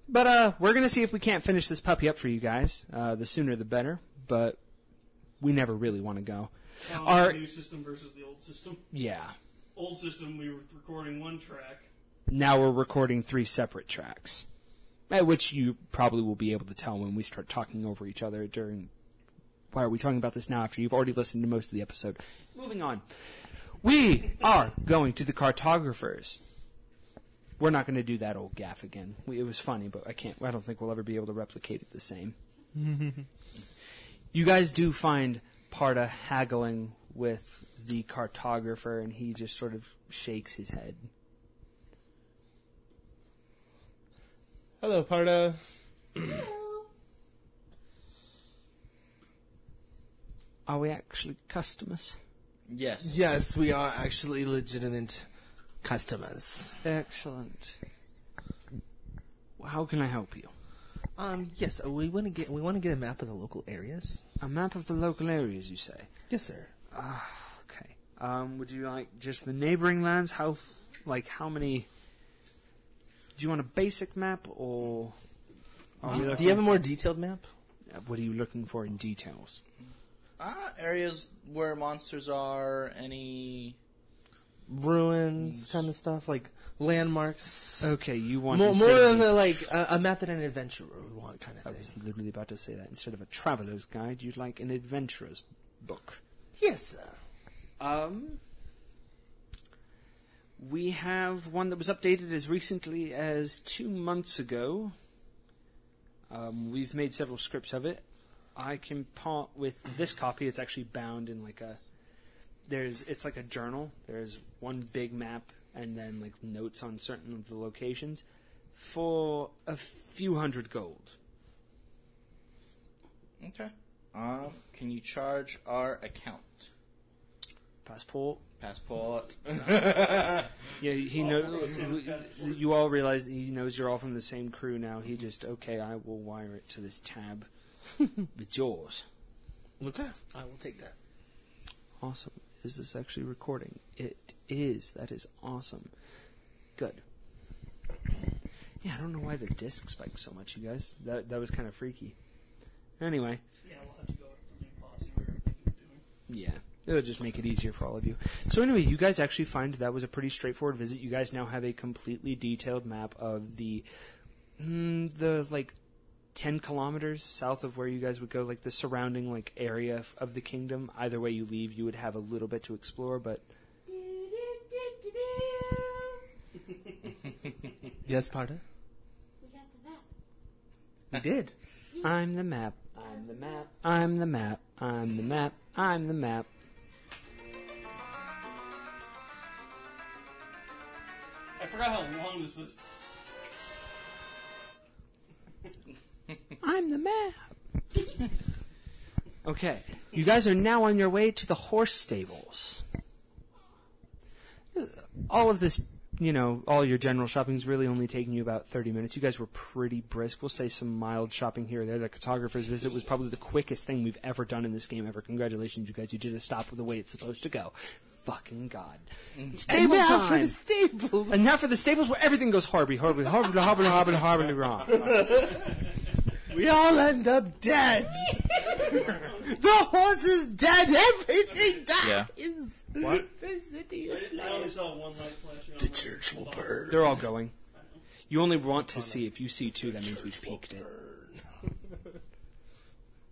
But uh, we're gonna see if we can't finish this puppy up for you guys. Uh, the sooner the better. But we never really want to go. On Our- new system versus the old system. Yeah. Old system, we were recording one track. Now we're recording three separate tracks, at which you probably will be able to tell when we start talking over each other during. Why are we talking about this now after you've already listened to most of the episode? Moving on. We are going to the cartographers. We're not going to do that old gaff again. We, it was funny, but I can't. I don't think we'll ever be able to replicate it the same. you guys do find Parda haggling with the cartographer, and he just sort of shakes his head. Hello, Parda. Are we actually customers? Yes. Yes, we are actually legitimate customers. Excellent. How can I help you? Um, yes, uh, we want to get we want to get a map of the local areas. A map of the local areas, you say? Yes, sir. Ah, Okay. Um, would you like just the neighboring lands? How, f- like, how many? Do you want a basic map, or are we Do you have a more detailed map? Uh, What are you looking for in details? Uh, areas where monsters are, any. Ruins, kind of stuff, like landmarks. Okay, you want more to more say of a like a, a map that an adventurer would want, kind of I of was literally about to say that. Instead of a traveler's guide, you'd like an adventurer's book. Yes, sir. Um, we have one that was updated as recently as two months ago. Um, we've made several scripts of it. I can part with this copy. It's actually bound in like a. There's it's like a journal. There's one big map and then like notes on certain of the locations for a few hundred gold. Okay. Um, can you charge our account? Passport. Passport. Yeah, he knows. You all realize he knows you're all from the same crew now. He just okay. I will wire it to this tab. it's yours. Okay, I will take that. Awesome. Is this actually recording? It is. That is awesome. Good. Yeah, I don't know why the disc spiked so much, you guys. That that was kind of freaky. Anyway, Yeah, we'll have to go with the main posse we were doing. Yeah. It'll just make it easier for all of you. So anyway, you guys actually find that was a pretty straightforward visit. You guys now have a completely detailed map of the mm, the like 10 kilometers south of where you guys would go like the surrounding like area f- of the kingdom. Either way you leave, you would have a little bit to explore, but Yes, Parda. We got the map. We did. I'm the map. I'm the map. I'm the map. I'm the map. I'm the map. I forgot how long this is. I'm the map. okay, you guys are now on your way to the horse stables. All of this, you know, all your general shopping's really only taking you about 30 minutes. You guys were pretty brisk. We'll say some mild shopping here or there. The cartographer's visit was probably the quickest thing we've ever done in this game ever. Congratulations, you guys. You did a stop the way it's supposed to go. Fucking God. Stable now for time! the stable. And now for the stables where everything goes horribly, horribly, horribly, horribly, horribly, horribly wrong. We all end up dead. the horse is dead. Everything dies. Yeah. What? The city I, is I only saw one light flashing. The church will burn. They're all going. You only want to see. If you see two, that means we've peaked it.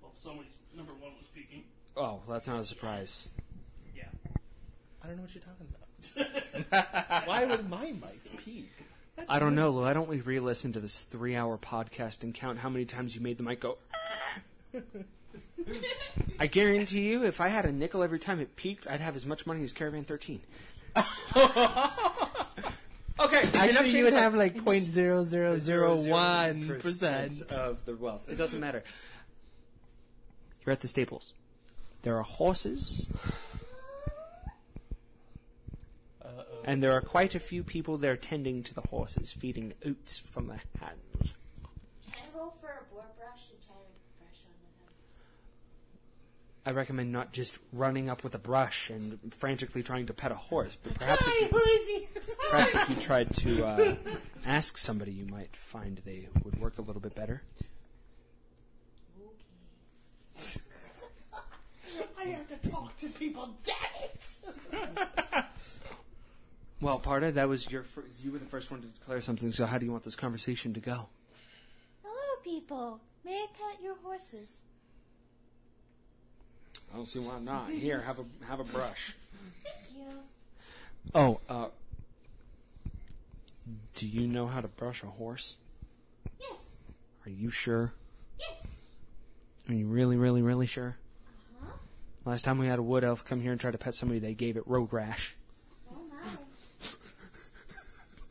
Well, somebody's number one was peeking. Oh, well, that's not a surprise. Yeah. I don't know what you're talking about. Why would my mic peak? I don't know, Lou. Why don't we re-listen to this three-hour podcast and count how many times you made the mic go? Ah. I guarantee you, if I had a nickel every time it peaked, I'd have as much money as Caravan 13. okay, Actually, you would have like point zero zero zero one percent. of the wealth. It doesn't matter. You're at the stables. There are horses. And there are quite a few people there tending to the horses, feeding oats from their hands. Can I roll for a boar brush and try to brush on with him? I recommend not just running up with a brush and frantically trying to pet a horse, but perhaps if you, perhaps if you tried to uh, ask somebody, you might find they would work a little bit better. I have to talk to people. Damn it! Well, Parda, that was your first, you were the first one to declare something. So, how do you want this conversation to go? Hello, people. May I pet your horses? I don't see why not. Here, have a have a brush. Thank you. Oh, uh, do you know how to brush a horse? Yes. Are you sure? Yes. Are you really, really, really sure? Huh? Last time we had a wood elf come here and try to pet somebody, they gave it road rash. Oh my.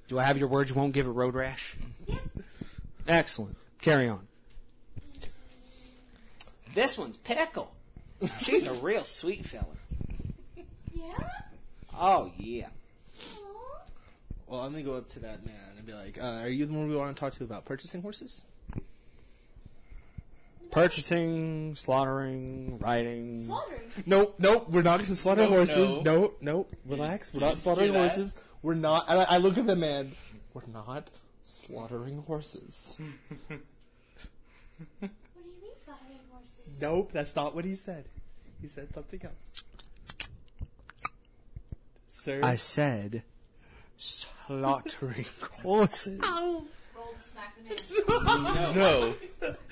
Do I have your word you won't give it road rash? Yep. Excellent. Carry on. This one's Pickle. She's a real sweet fella. Yeah. Oh, yeah. Aw. Well, I'm gonna go up to that man and be like, uh, "Are you the one we want to talk to about purchasing horses?" Purchasing, slaughtering, riding. Slaughtering. Nope, nope. We're not gonna slaughter No, horses. no. No, nope. Relax. We're not slaughtering hear that? horses. We're not. I, I look at the man. We're not slaughtering horses. What do you mean slaughtering horses? nope, that's not what he said. He said something else. Sir, I said slaughtering horses. Roll to smack the man. No.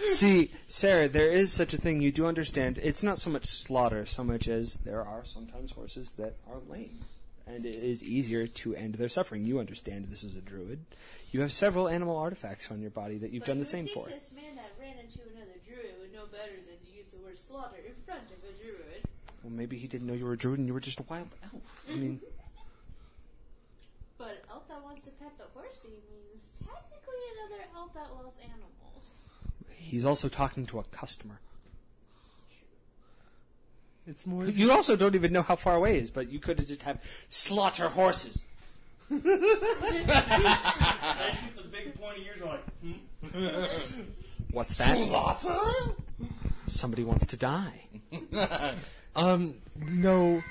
See, Sarah, there is such a thing. You do understand. It's not so much slaughter, so much as there are sometimes horses that are lame. And it is easier to end their suffering. You understand this is a druid. You have several animal artifacts on your body that you've But done the same for. This man that ran into another druid would know better than to use the word slaughter in front of a druid. Well, maybe he didn't know you were a druid and you were just a wild elf. I mean, But elf that wants to pet the horsey means technically another elf that loves animals. he's also talking to a customer. It's more. You also don't even know how far away he is, but you could have just have slaughter horses. I shoot the big pointy ears. Like, hmm? What's that? Slaughter? Somebody wants to die. Um, no.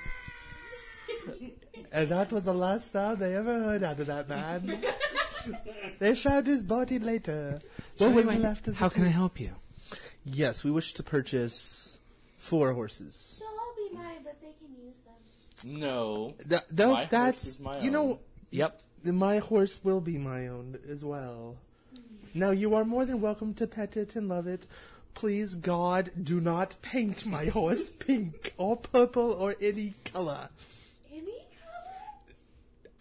and that was the last sound they ever heard out of that man. they found his body later. So what was anyway, left of the how can I help you? Yes, we wish to purchase four horses. So I'll be mine, but they can use them. No. Th- no, My horse that's is my you know, own. Yep. my horse will be my own as well. Mm-hmm. Now you are more than welcome to pet it and love it. Please, God, do not paint my horse pink or purple or any color. Any color?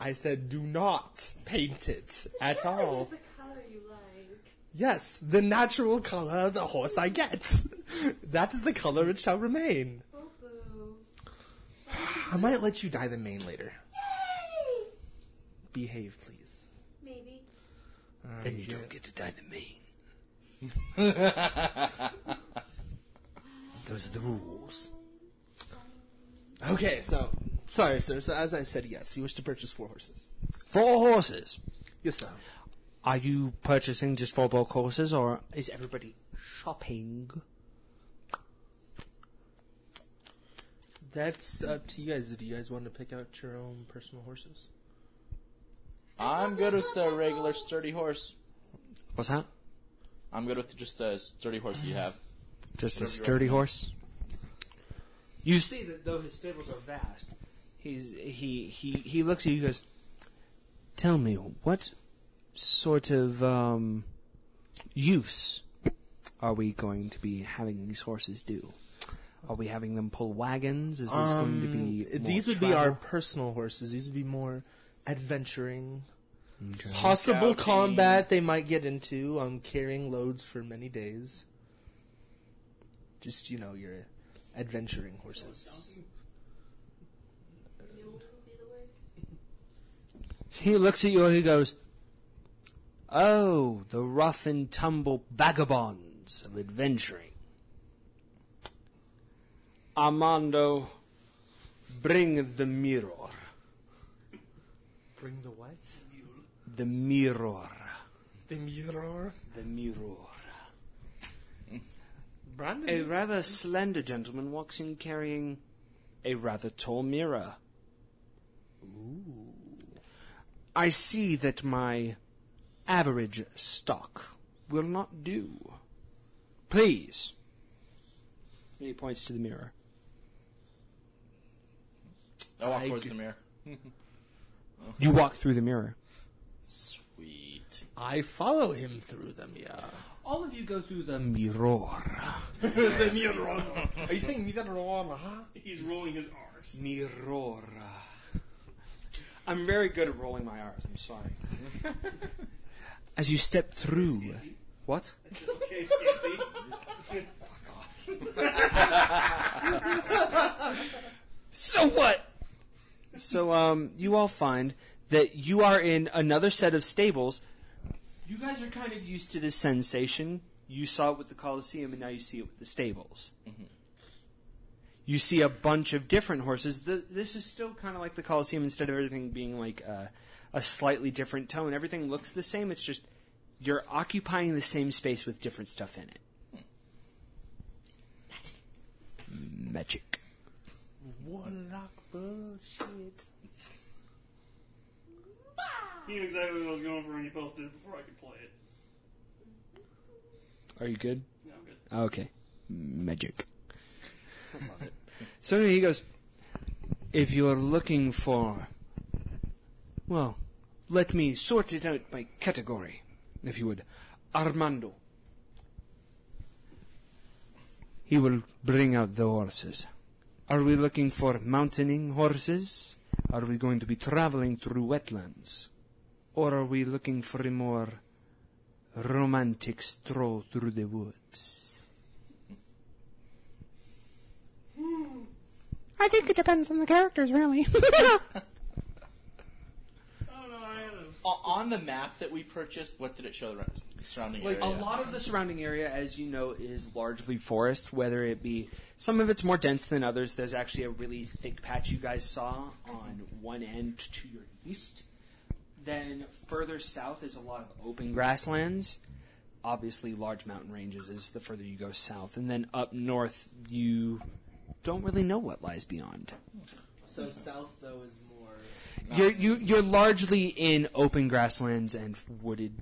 I said, do not paint it at all. Use a color you like. Yes, the natural color of the horse I get. that is the color it shall remain. Boo boo. I might let you dye the mane later. Yay! Behave, please. Maybe. Uh, Then you don't get to dye the mane. Those are the rules. Okay, so sorry, sir. So as I said, yes, you wish to purchase four horses. Four horses. Yes, sir. Are you purchasing just four bulk horses, or is everybody shopping? That's up to you guys. Do you guys want to pick out your own personal horses? I'm good with the regular sturdy horse. What's that? I'm good with just a sturdy horse that you have. Just a Whatever you sturdy horse. You see that though his stables are vast, he's he he he looks at you. and Goes, tell me what sort of um, use are we going to be having these horses do? Are we having them pull wagons? Is this going to be Um, more these would be our personal horses. These would be more adventuring. Okay. Possible Scouting. combat they might get into. Um, carrying loads for many days. Just you know your adventuring horses. He looks at you and he goes, Oh, the rough and tumble vagabonds of adventuring. Armando, bring the mirror. Bring the what? The mirror. The mirror. The mirror. Brandon. A rather slender gentleman walks in carrying a rather tall mirror. Ooh. I see that my average stock will not do. Please. And he points to the mirror. I walk I towards g- the mirror. You walk through the mirror. Sweet. I follow him through the mirror. All of you go through the mirror. the mirror. Are you saying mirror? Huh? He's rolling his R's. Mirror. I'm very good at rolling my R's. I'm sorry. As you step through, what? Okay, Scanty. So what? So um, you all find that you are in another set of stables. You guys are kind of used to this sensation. You saw it with the Colosseum, and now you see it with the stables. You see a bunch of different horses. The, this is still kind of like the Colosseum. Instead of everything being like a, a slightly different tone, everything looks the same. It's just you're occupying the same space with different stuff in it. Magic. Magic. Warlock bullshit. He knew exactly what I was going for when he built it before I could play it. Are you good? Yeah, I'm good. Oh, okay. Magic. So anyway, he goes, if you're looking for, well, let me sort it out by category, if you would. Armando. He will bring out the horses. Are we looking for mountaining horses? Are we going to be traveling through wetlands? Or are we looking for a more romantic stroll through the woods? Hmm. I think it depends on the characters, really. Oh no, I had a. O- On the map that we purchased, what did it show the rest, surrounding Like area? a lot of the surrounding area, as you know, is largely forest. Whether it be some of it's more dense than others. There's actually a really thick patch you guys saw on one end to your east. Then further south is a lot of open grasslands. Obviously, large mountain ranges is the further you go south, and then up north you don't really know what lies beyond. So south though is more. You're you, you're largely in open grasslands and wooded,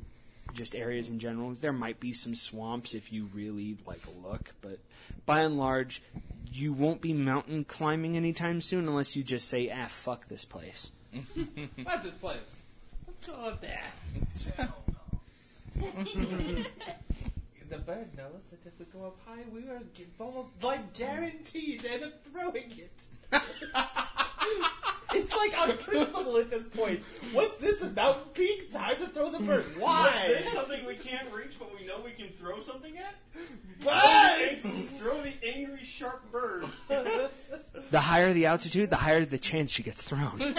just areas in general. There might be some swamps if you really like look, but by and large, you won't be mountain climbing anytime soon unless you just say, "Ah, fuck this place." Not this place. Let's go up there. the bird knows that if we go up high, we are g- almost like guaranteed end up throwing it. it's like on principle at this point. What's this about mountain peak? Time to throw the bird. Is Why? there something we can't reach, but we know we can throw something at? Birds! throw the angry sharp bird. The higher the altitude, the higher the chance she gets thrown. Basically,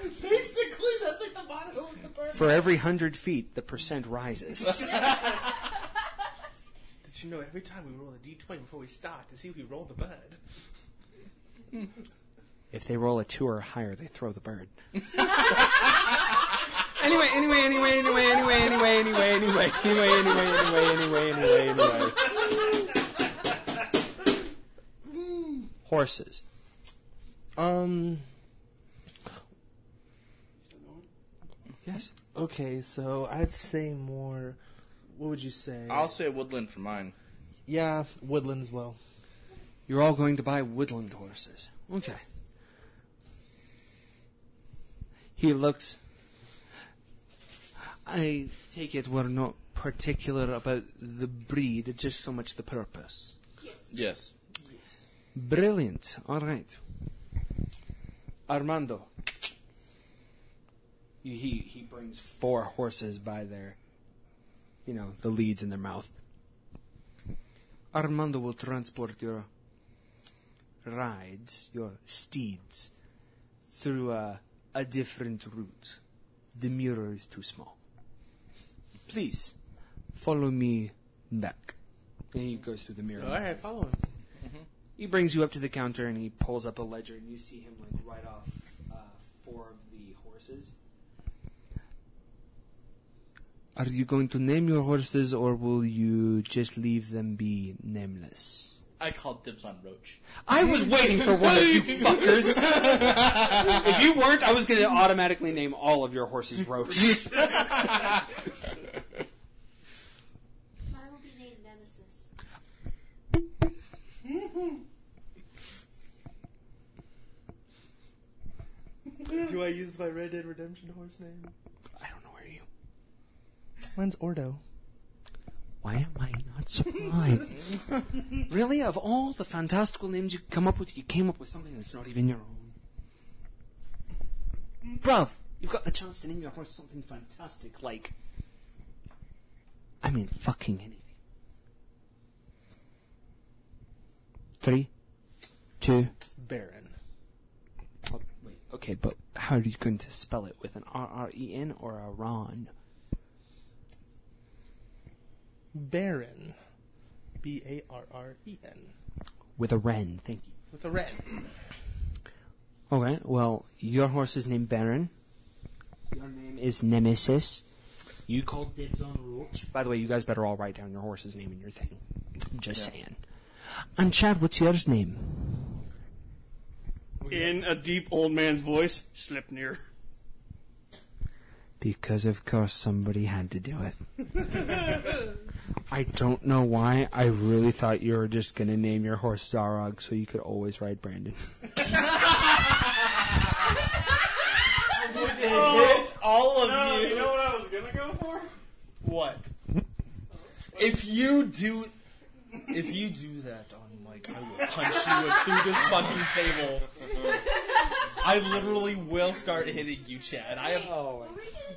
that's like the motto of the bird. For every hundred feet, the percent rises. Did you know, every time we roll a d20 before we start to see if we roll the bird. If they roll a two or higher, they throw the bird. anyway, anyway, anyway, anyway, anyway, anyway, anyway, anyway, anyway, anyway, anyway, anyway, anyway, anyway. Horses. Um. Yes. Okay, so I'd say more. What would you say? I'll say woodland for mine. yeah, woodland as well. You're all going to buy woodland horses. Okay. He looks. I take it we're not particular about the breed, it's just so much the purpose. Yes. Yes. Brilliant. All right. Armando. He he brings four horses by their, you know, the leads in their mouth. Armando will transport your rides, your steeds, through a, a different route. The mirror is too small. Please, follow me back. And he goes through the mirror. All right, follow him. He brings you up to the counter and he pulls up a ledger and you see him like write off uh, four of the horses. Are you going to name your horses or will you just leave them be nameless? I called dibs on Roach. I was waiting for one of you fuckers. if you weren't, I was going to automatically name all of your horses Roach. Mine will be named Nemesis. Do I use my Red Dead Redemption horse name? I don't know where you. Mine's Ordo. Why am I not surprised? really, of all the fantastical names you come up with, you came up with something that's not even your own. Bruv, you've got the chance to name your horse something fantastic, like. I mean, fucking anything. Three, two. Baron. Oh, wait, okay, but how are you going to spell it? With an R R E N or a Ron? Baron. B A R R E N. With a Ren, thank you. With a red. Okay, well, your horse is named Baron. Your name is Nemesis. You called dibs on Roach. By the way, you guys better all write down your horse's name and your thing. I'm just saying. And Chad, what's yours name? In a deep old man's voice, Slipnir. Because of course somebody had to do it. I don't know why. I really thought you were just gonna name your horse Zarog so you could always ride Brandon. hit oh, All of No, you. you know what I was gonna go for? What? If you do, if you do that on Mike, I will punch you through this fucking table. I literally will start hitting you, Chad. I have. Oh, What were we gonna name it?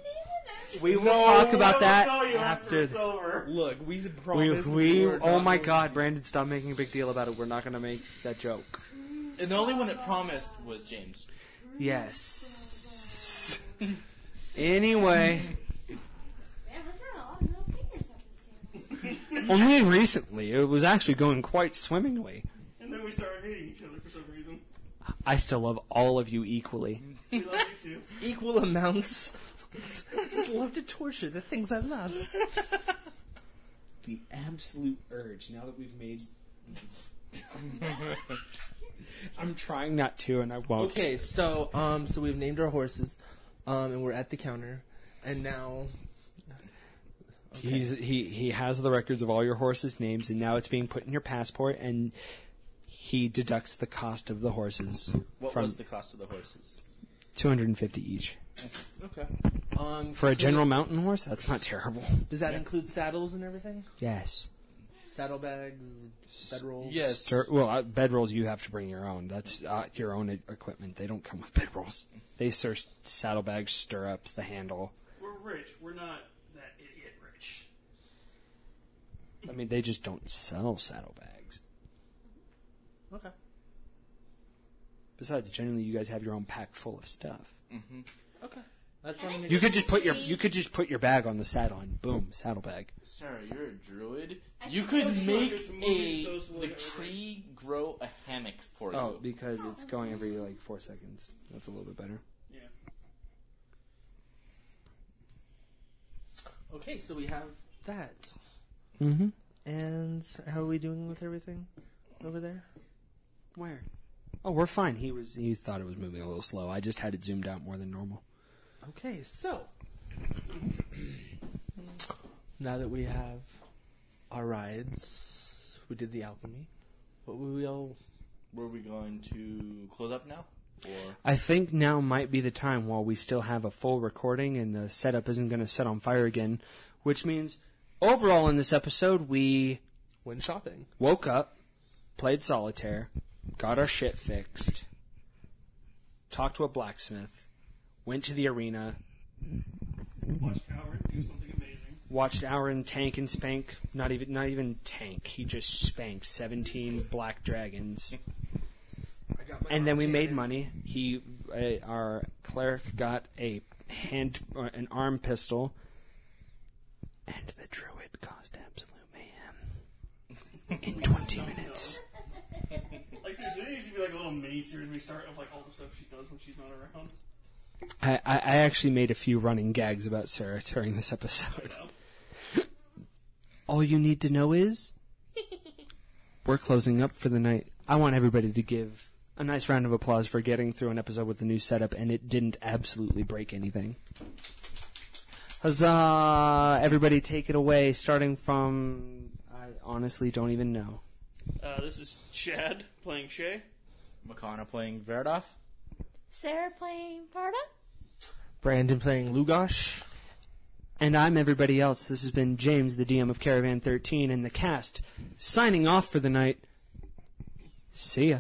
We will No, talk about I that tell you after. it's over. Look, we We, promised. we, were oh not my going- god, Brandon, stop making a big deal about it. We're not gonna make that joke. And the only one that promised was James. Yes. anyway, Man, we're throwing a lot of middle fingers at this table. only recently it was actually going quite swimmingly. And then we started hating each other for some reason. I still love all of you equally. We love you too. Equal amounts. I just love to torture the things I love. The absolute urge. Now that we've made. I'm trying not to, and I won't. Okay, so um, so we've named our horses, um, and we're at the counter, and now He's, he he has the records of all your horses' names, and now it's being put in your passport, and he deducts the cost of the horses What from was the cost of the horses? 250 each okay. Um, for a general mountain horse. That's not terrible. does that include saddles and everything? Yes. Saddlebags, bedrolls. Yes. Stir- well, uh, bedrolls you have to bring your own. That's uh, your own e- equipment. They don't come with bedrolls. They serve saddlebags, stirrups, the handle. We're rich. We're not that idiot rich. I mean, they just don't sell saddlebags. Okay. Besides, generally, you guys have your own pack full of stuff. Okay. That's Can what I'm see You could just put your you could just put your bag on the saddle and boom, saddlebag. Sarah, you're a druid. I You think could it's make like it's a so the every- tree grow a hammock for Oh, you. because it's going every like four seconds. That's a little bit better. Yeah. Okay, so we have that. Mm-hmm. And how are we doing with everything over there? Where? Oh, we're fine. He was he thought it was moving a little slow. I just had it zoomed out more than normal. Okay, so now that we have our rides, we did the alchemy. What were we all? Were we going to close up now? Or I think now might be the time while we still have a full recording and the setup isn't going to set on fire again, which means overall in this episode we Went shopping. woke up, played solitaire, got our shit fixed, talked to a blacksmith, went to the arena, Watch Howard do something amazing. watched Aaron tank and spank not even not even tank. He just spanked 17 black dragons. And then we made money. He uh, our cleric got a hand uh, an arm pistol and the druid caused absolute mayhem in 20 minutes. Like seriously, there needs to be like a little mini series we start of like all the stuff she does when she's not around. I, I I actually made a few running gags about Sarah during this episode. All you need to know is we're closing up for the night. I want everybody to give a nice round of applause for getting through an episode with a new setup and it didn't absolutely break anything. Huzzah! Everybody take it away, starting from. I honestly don't even know. Uh, this is Chad playing Shay. Makana playing Verdoff? Sarah playing Parda? Brandon playing Lugosh. And I'm everybody else. This has been James, the DM of Caravan 13, and the cast, signing off for the night. See ya.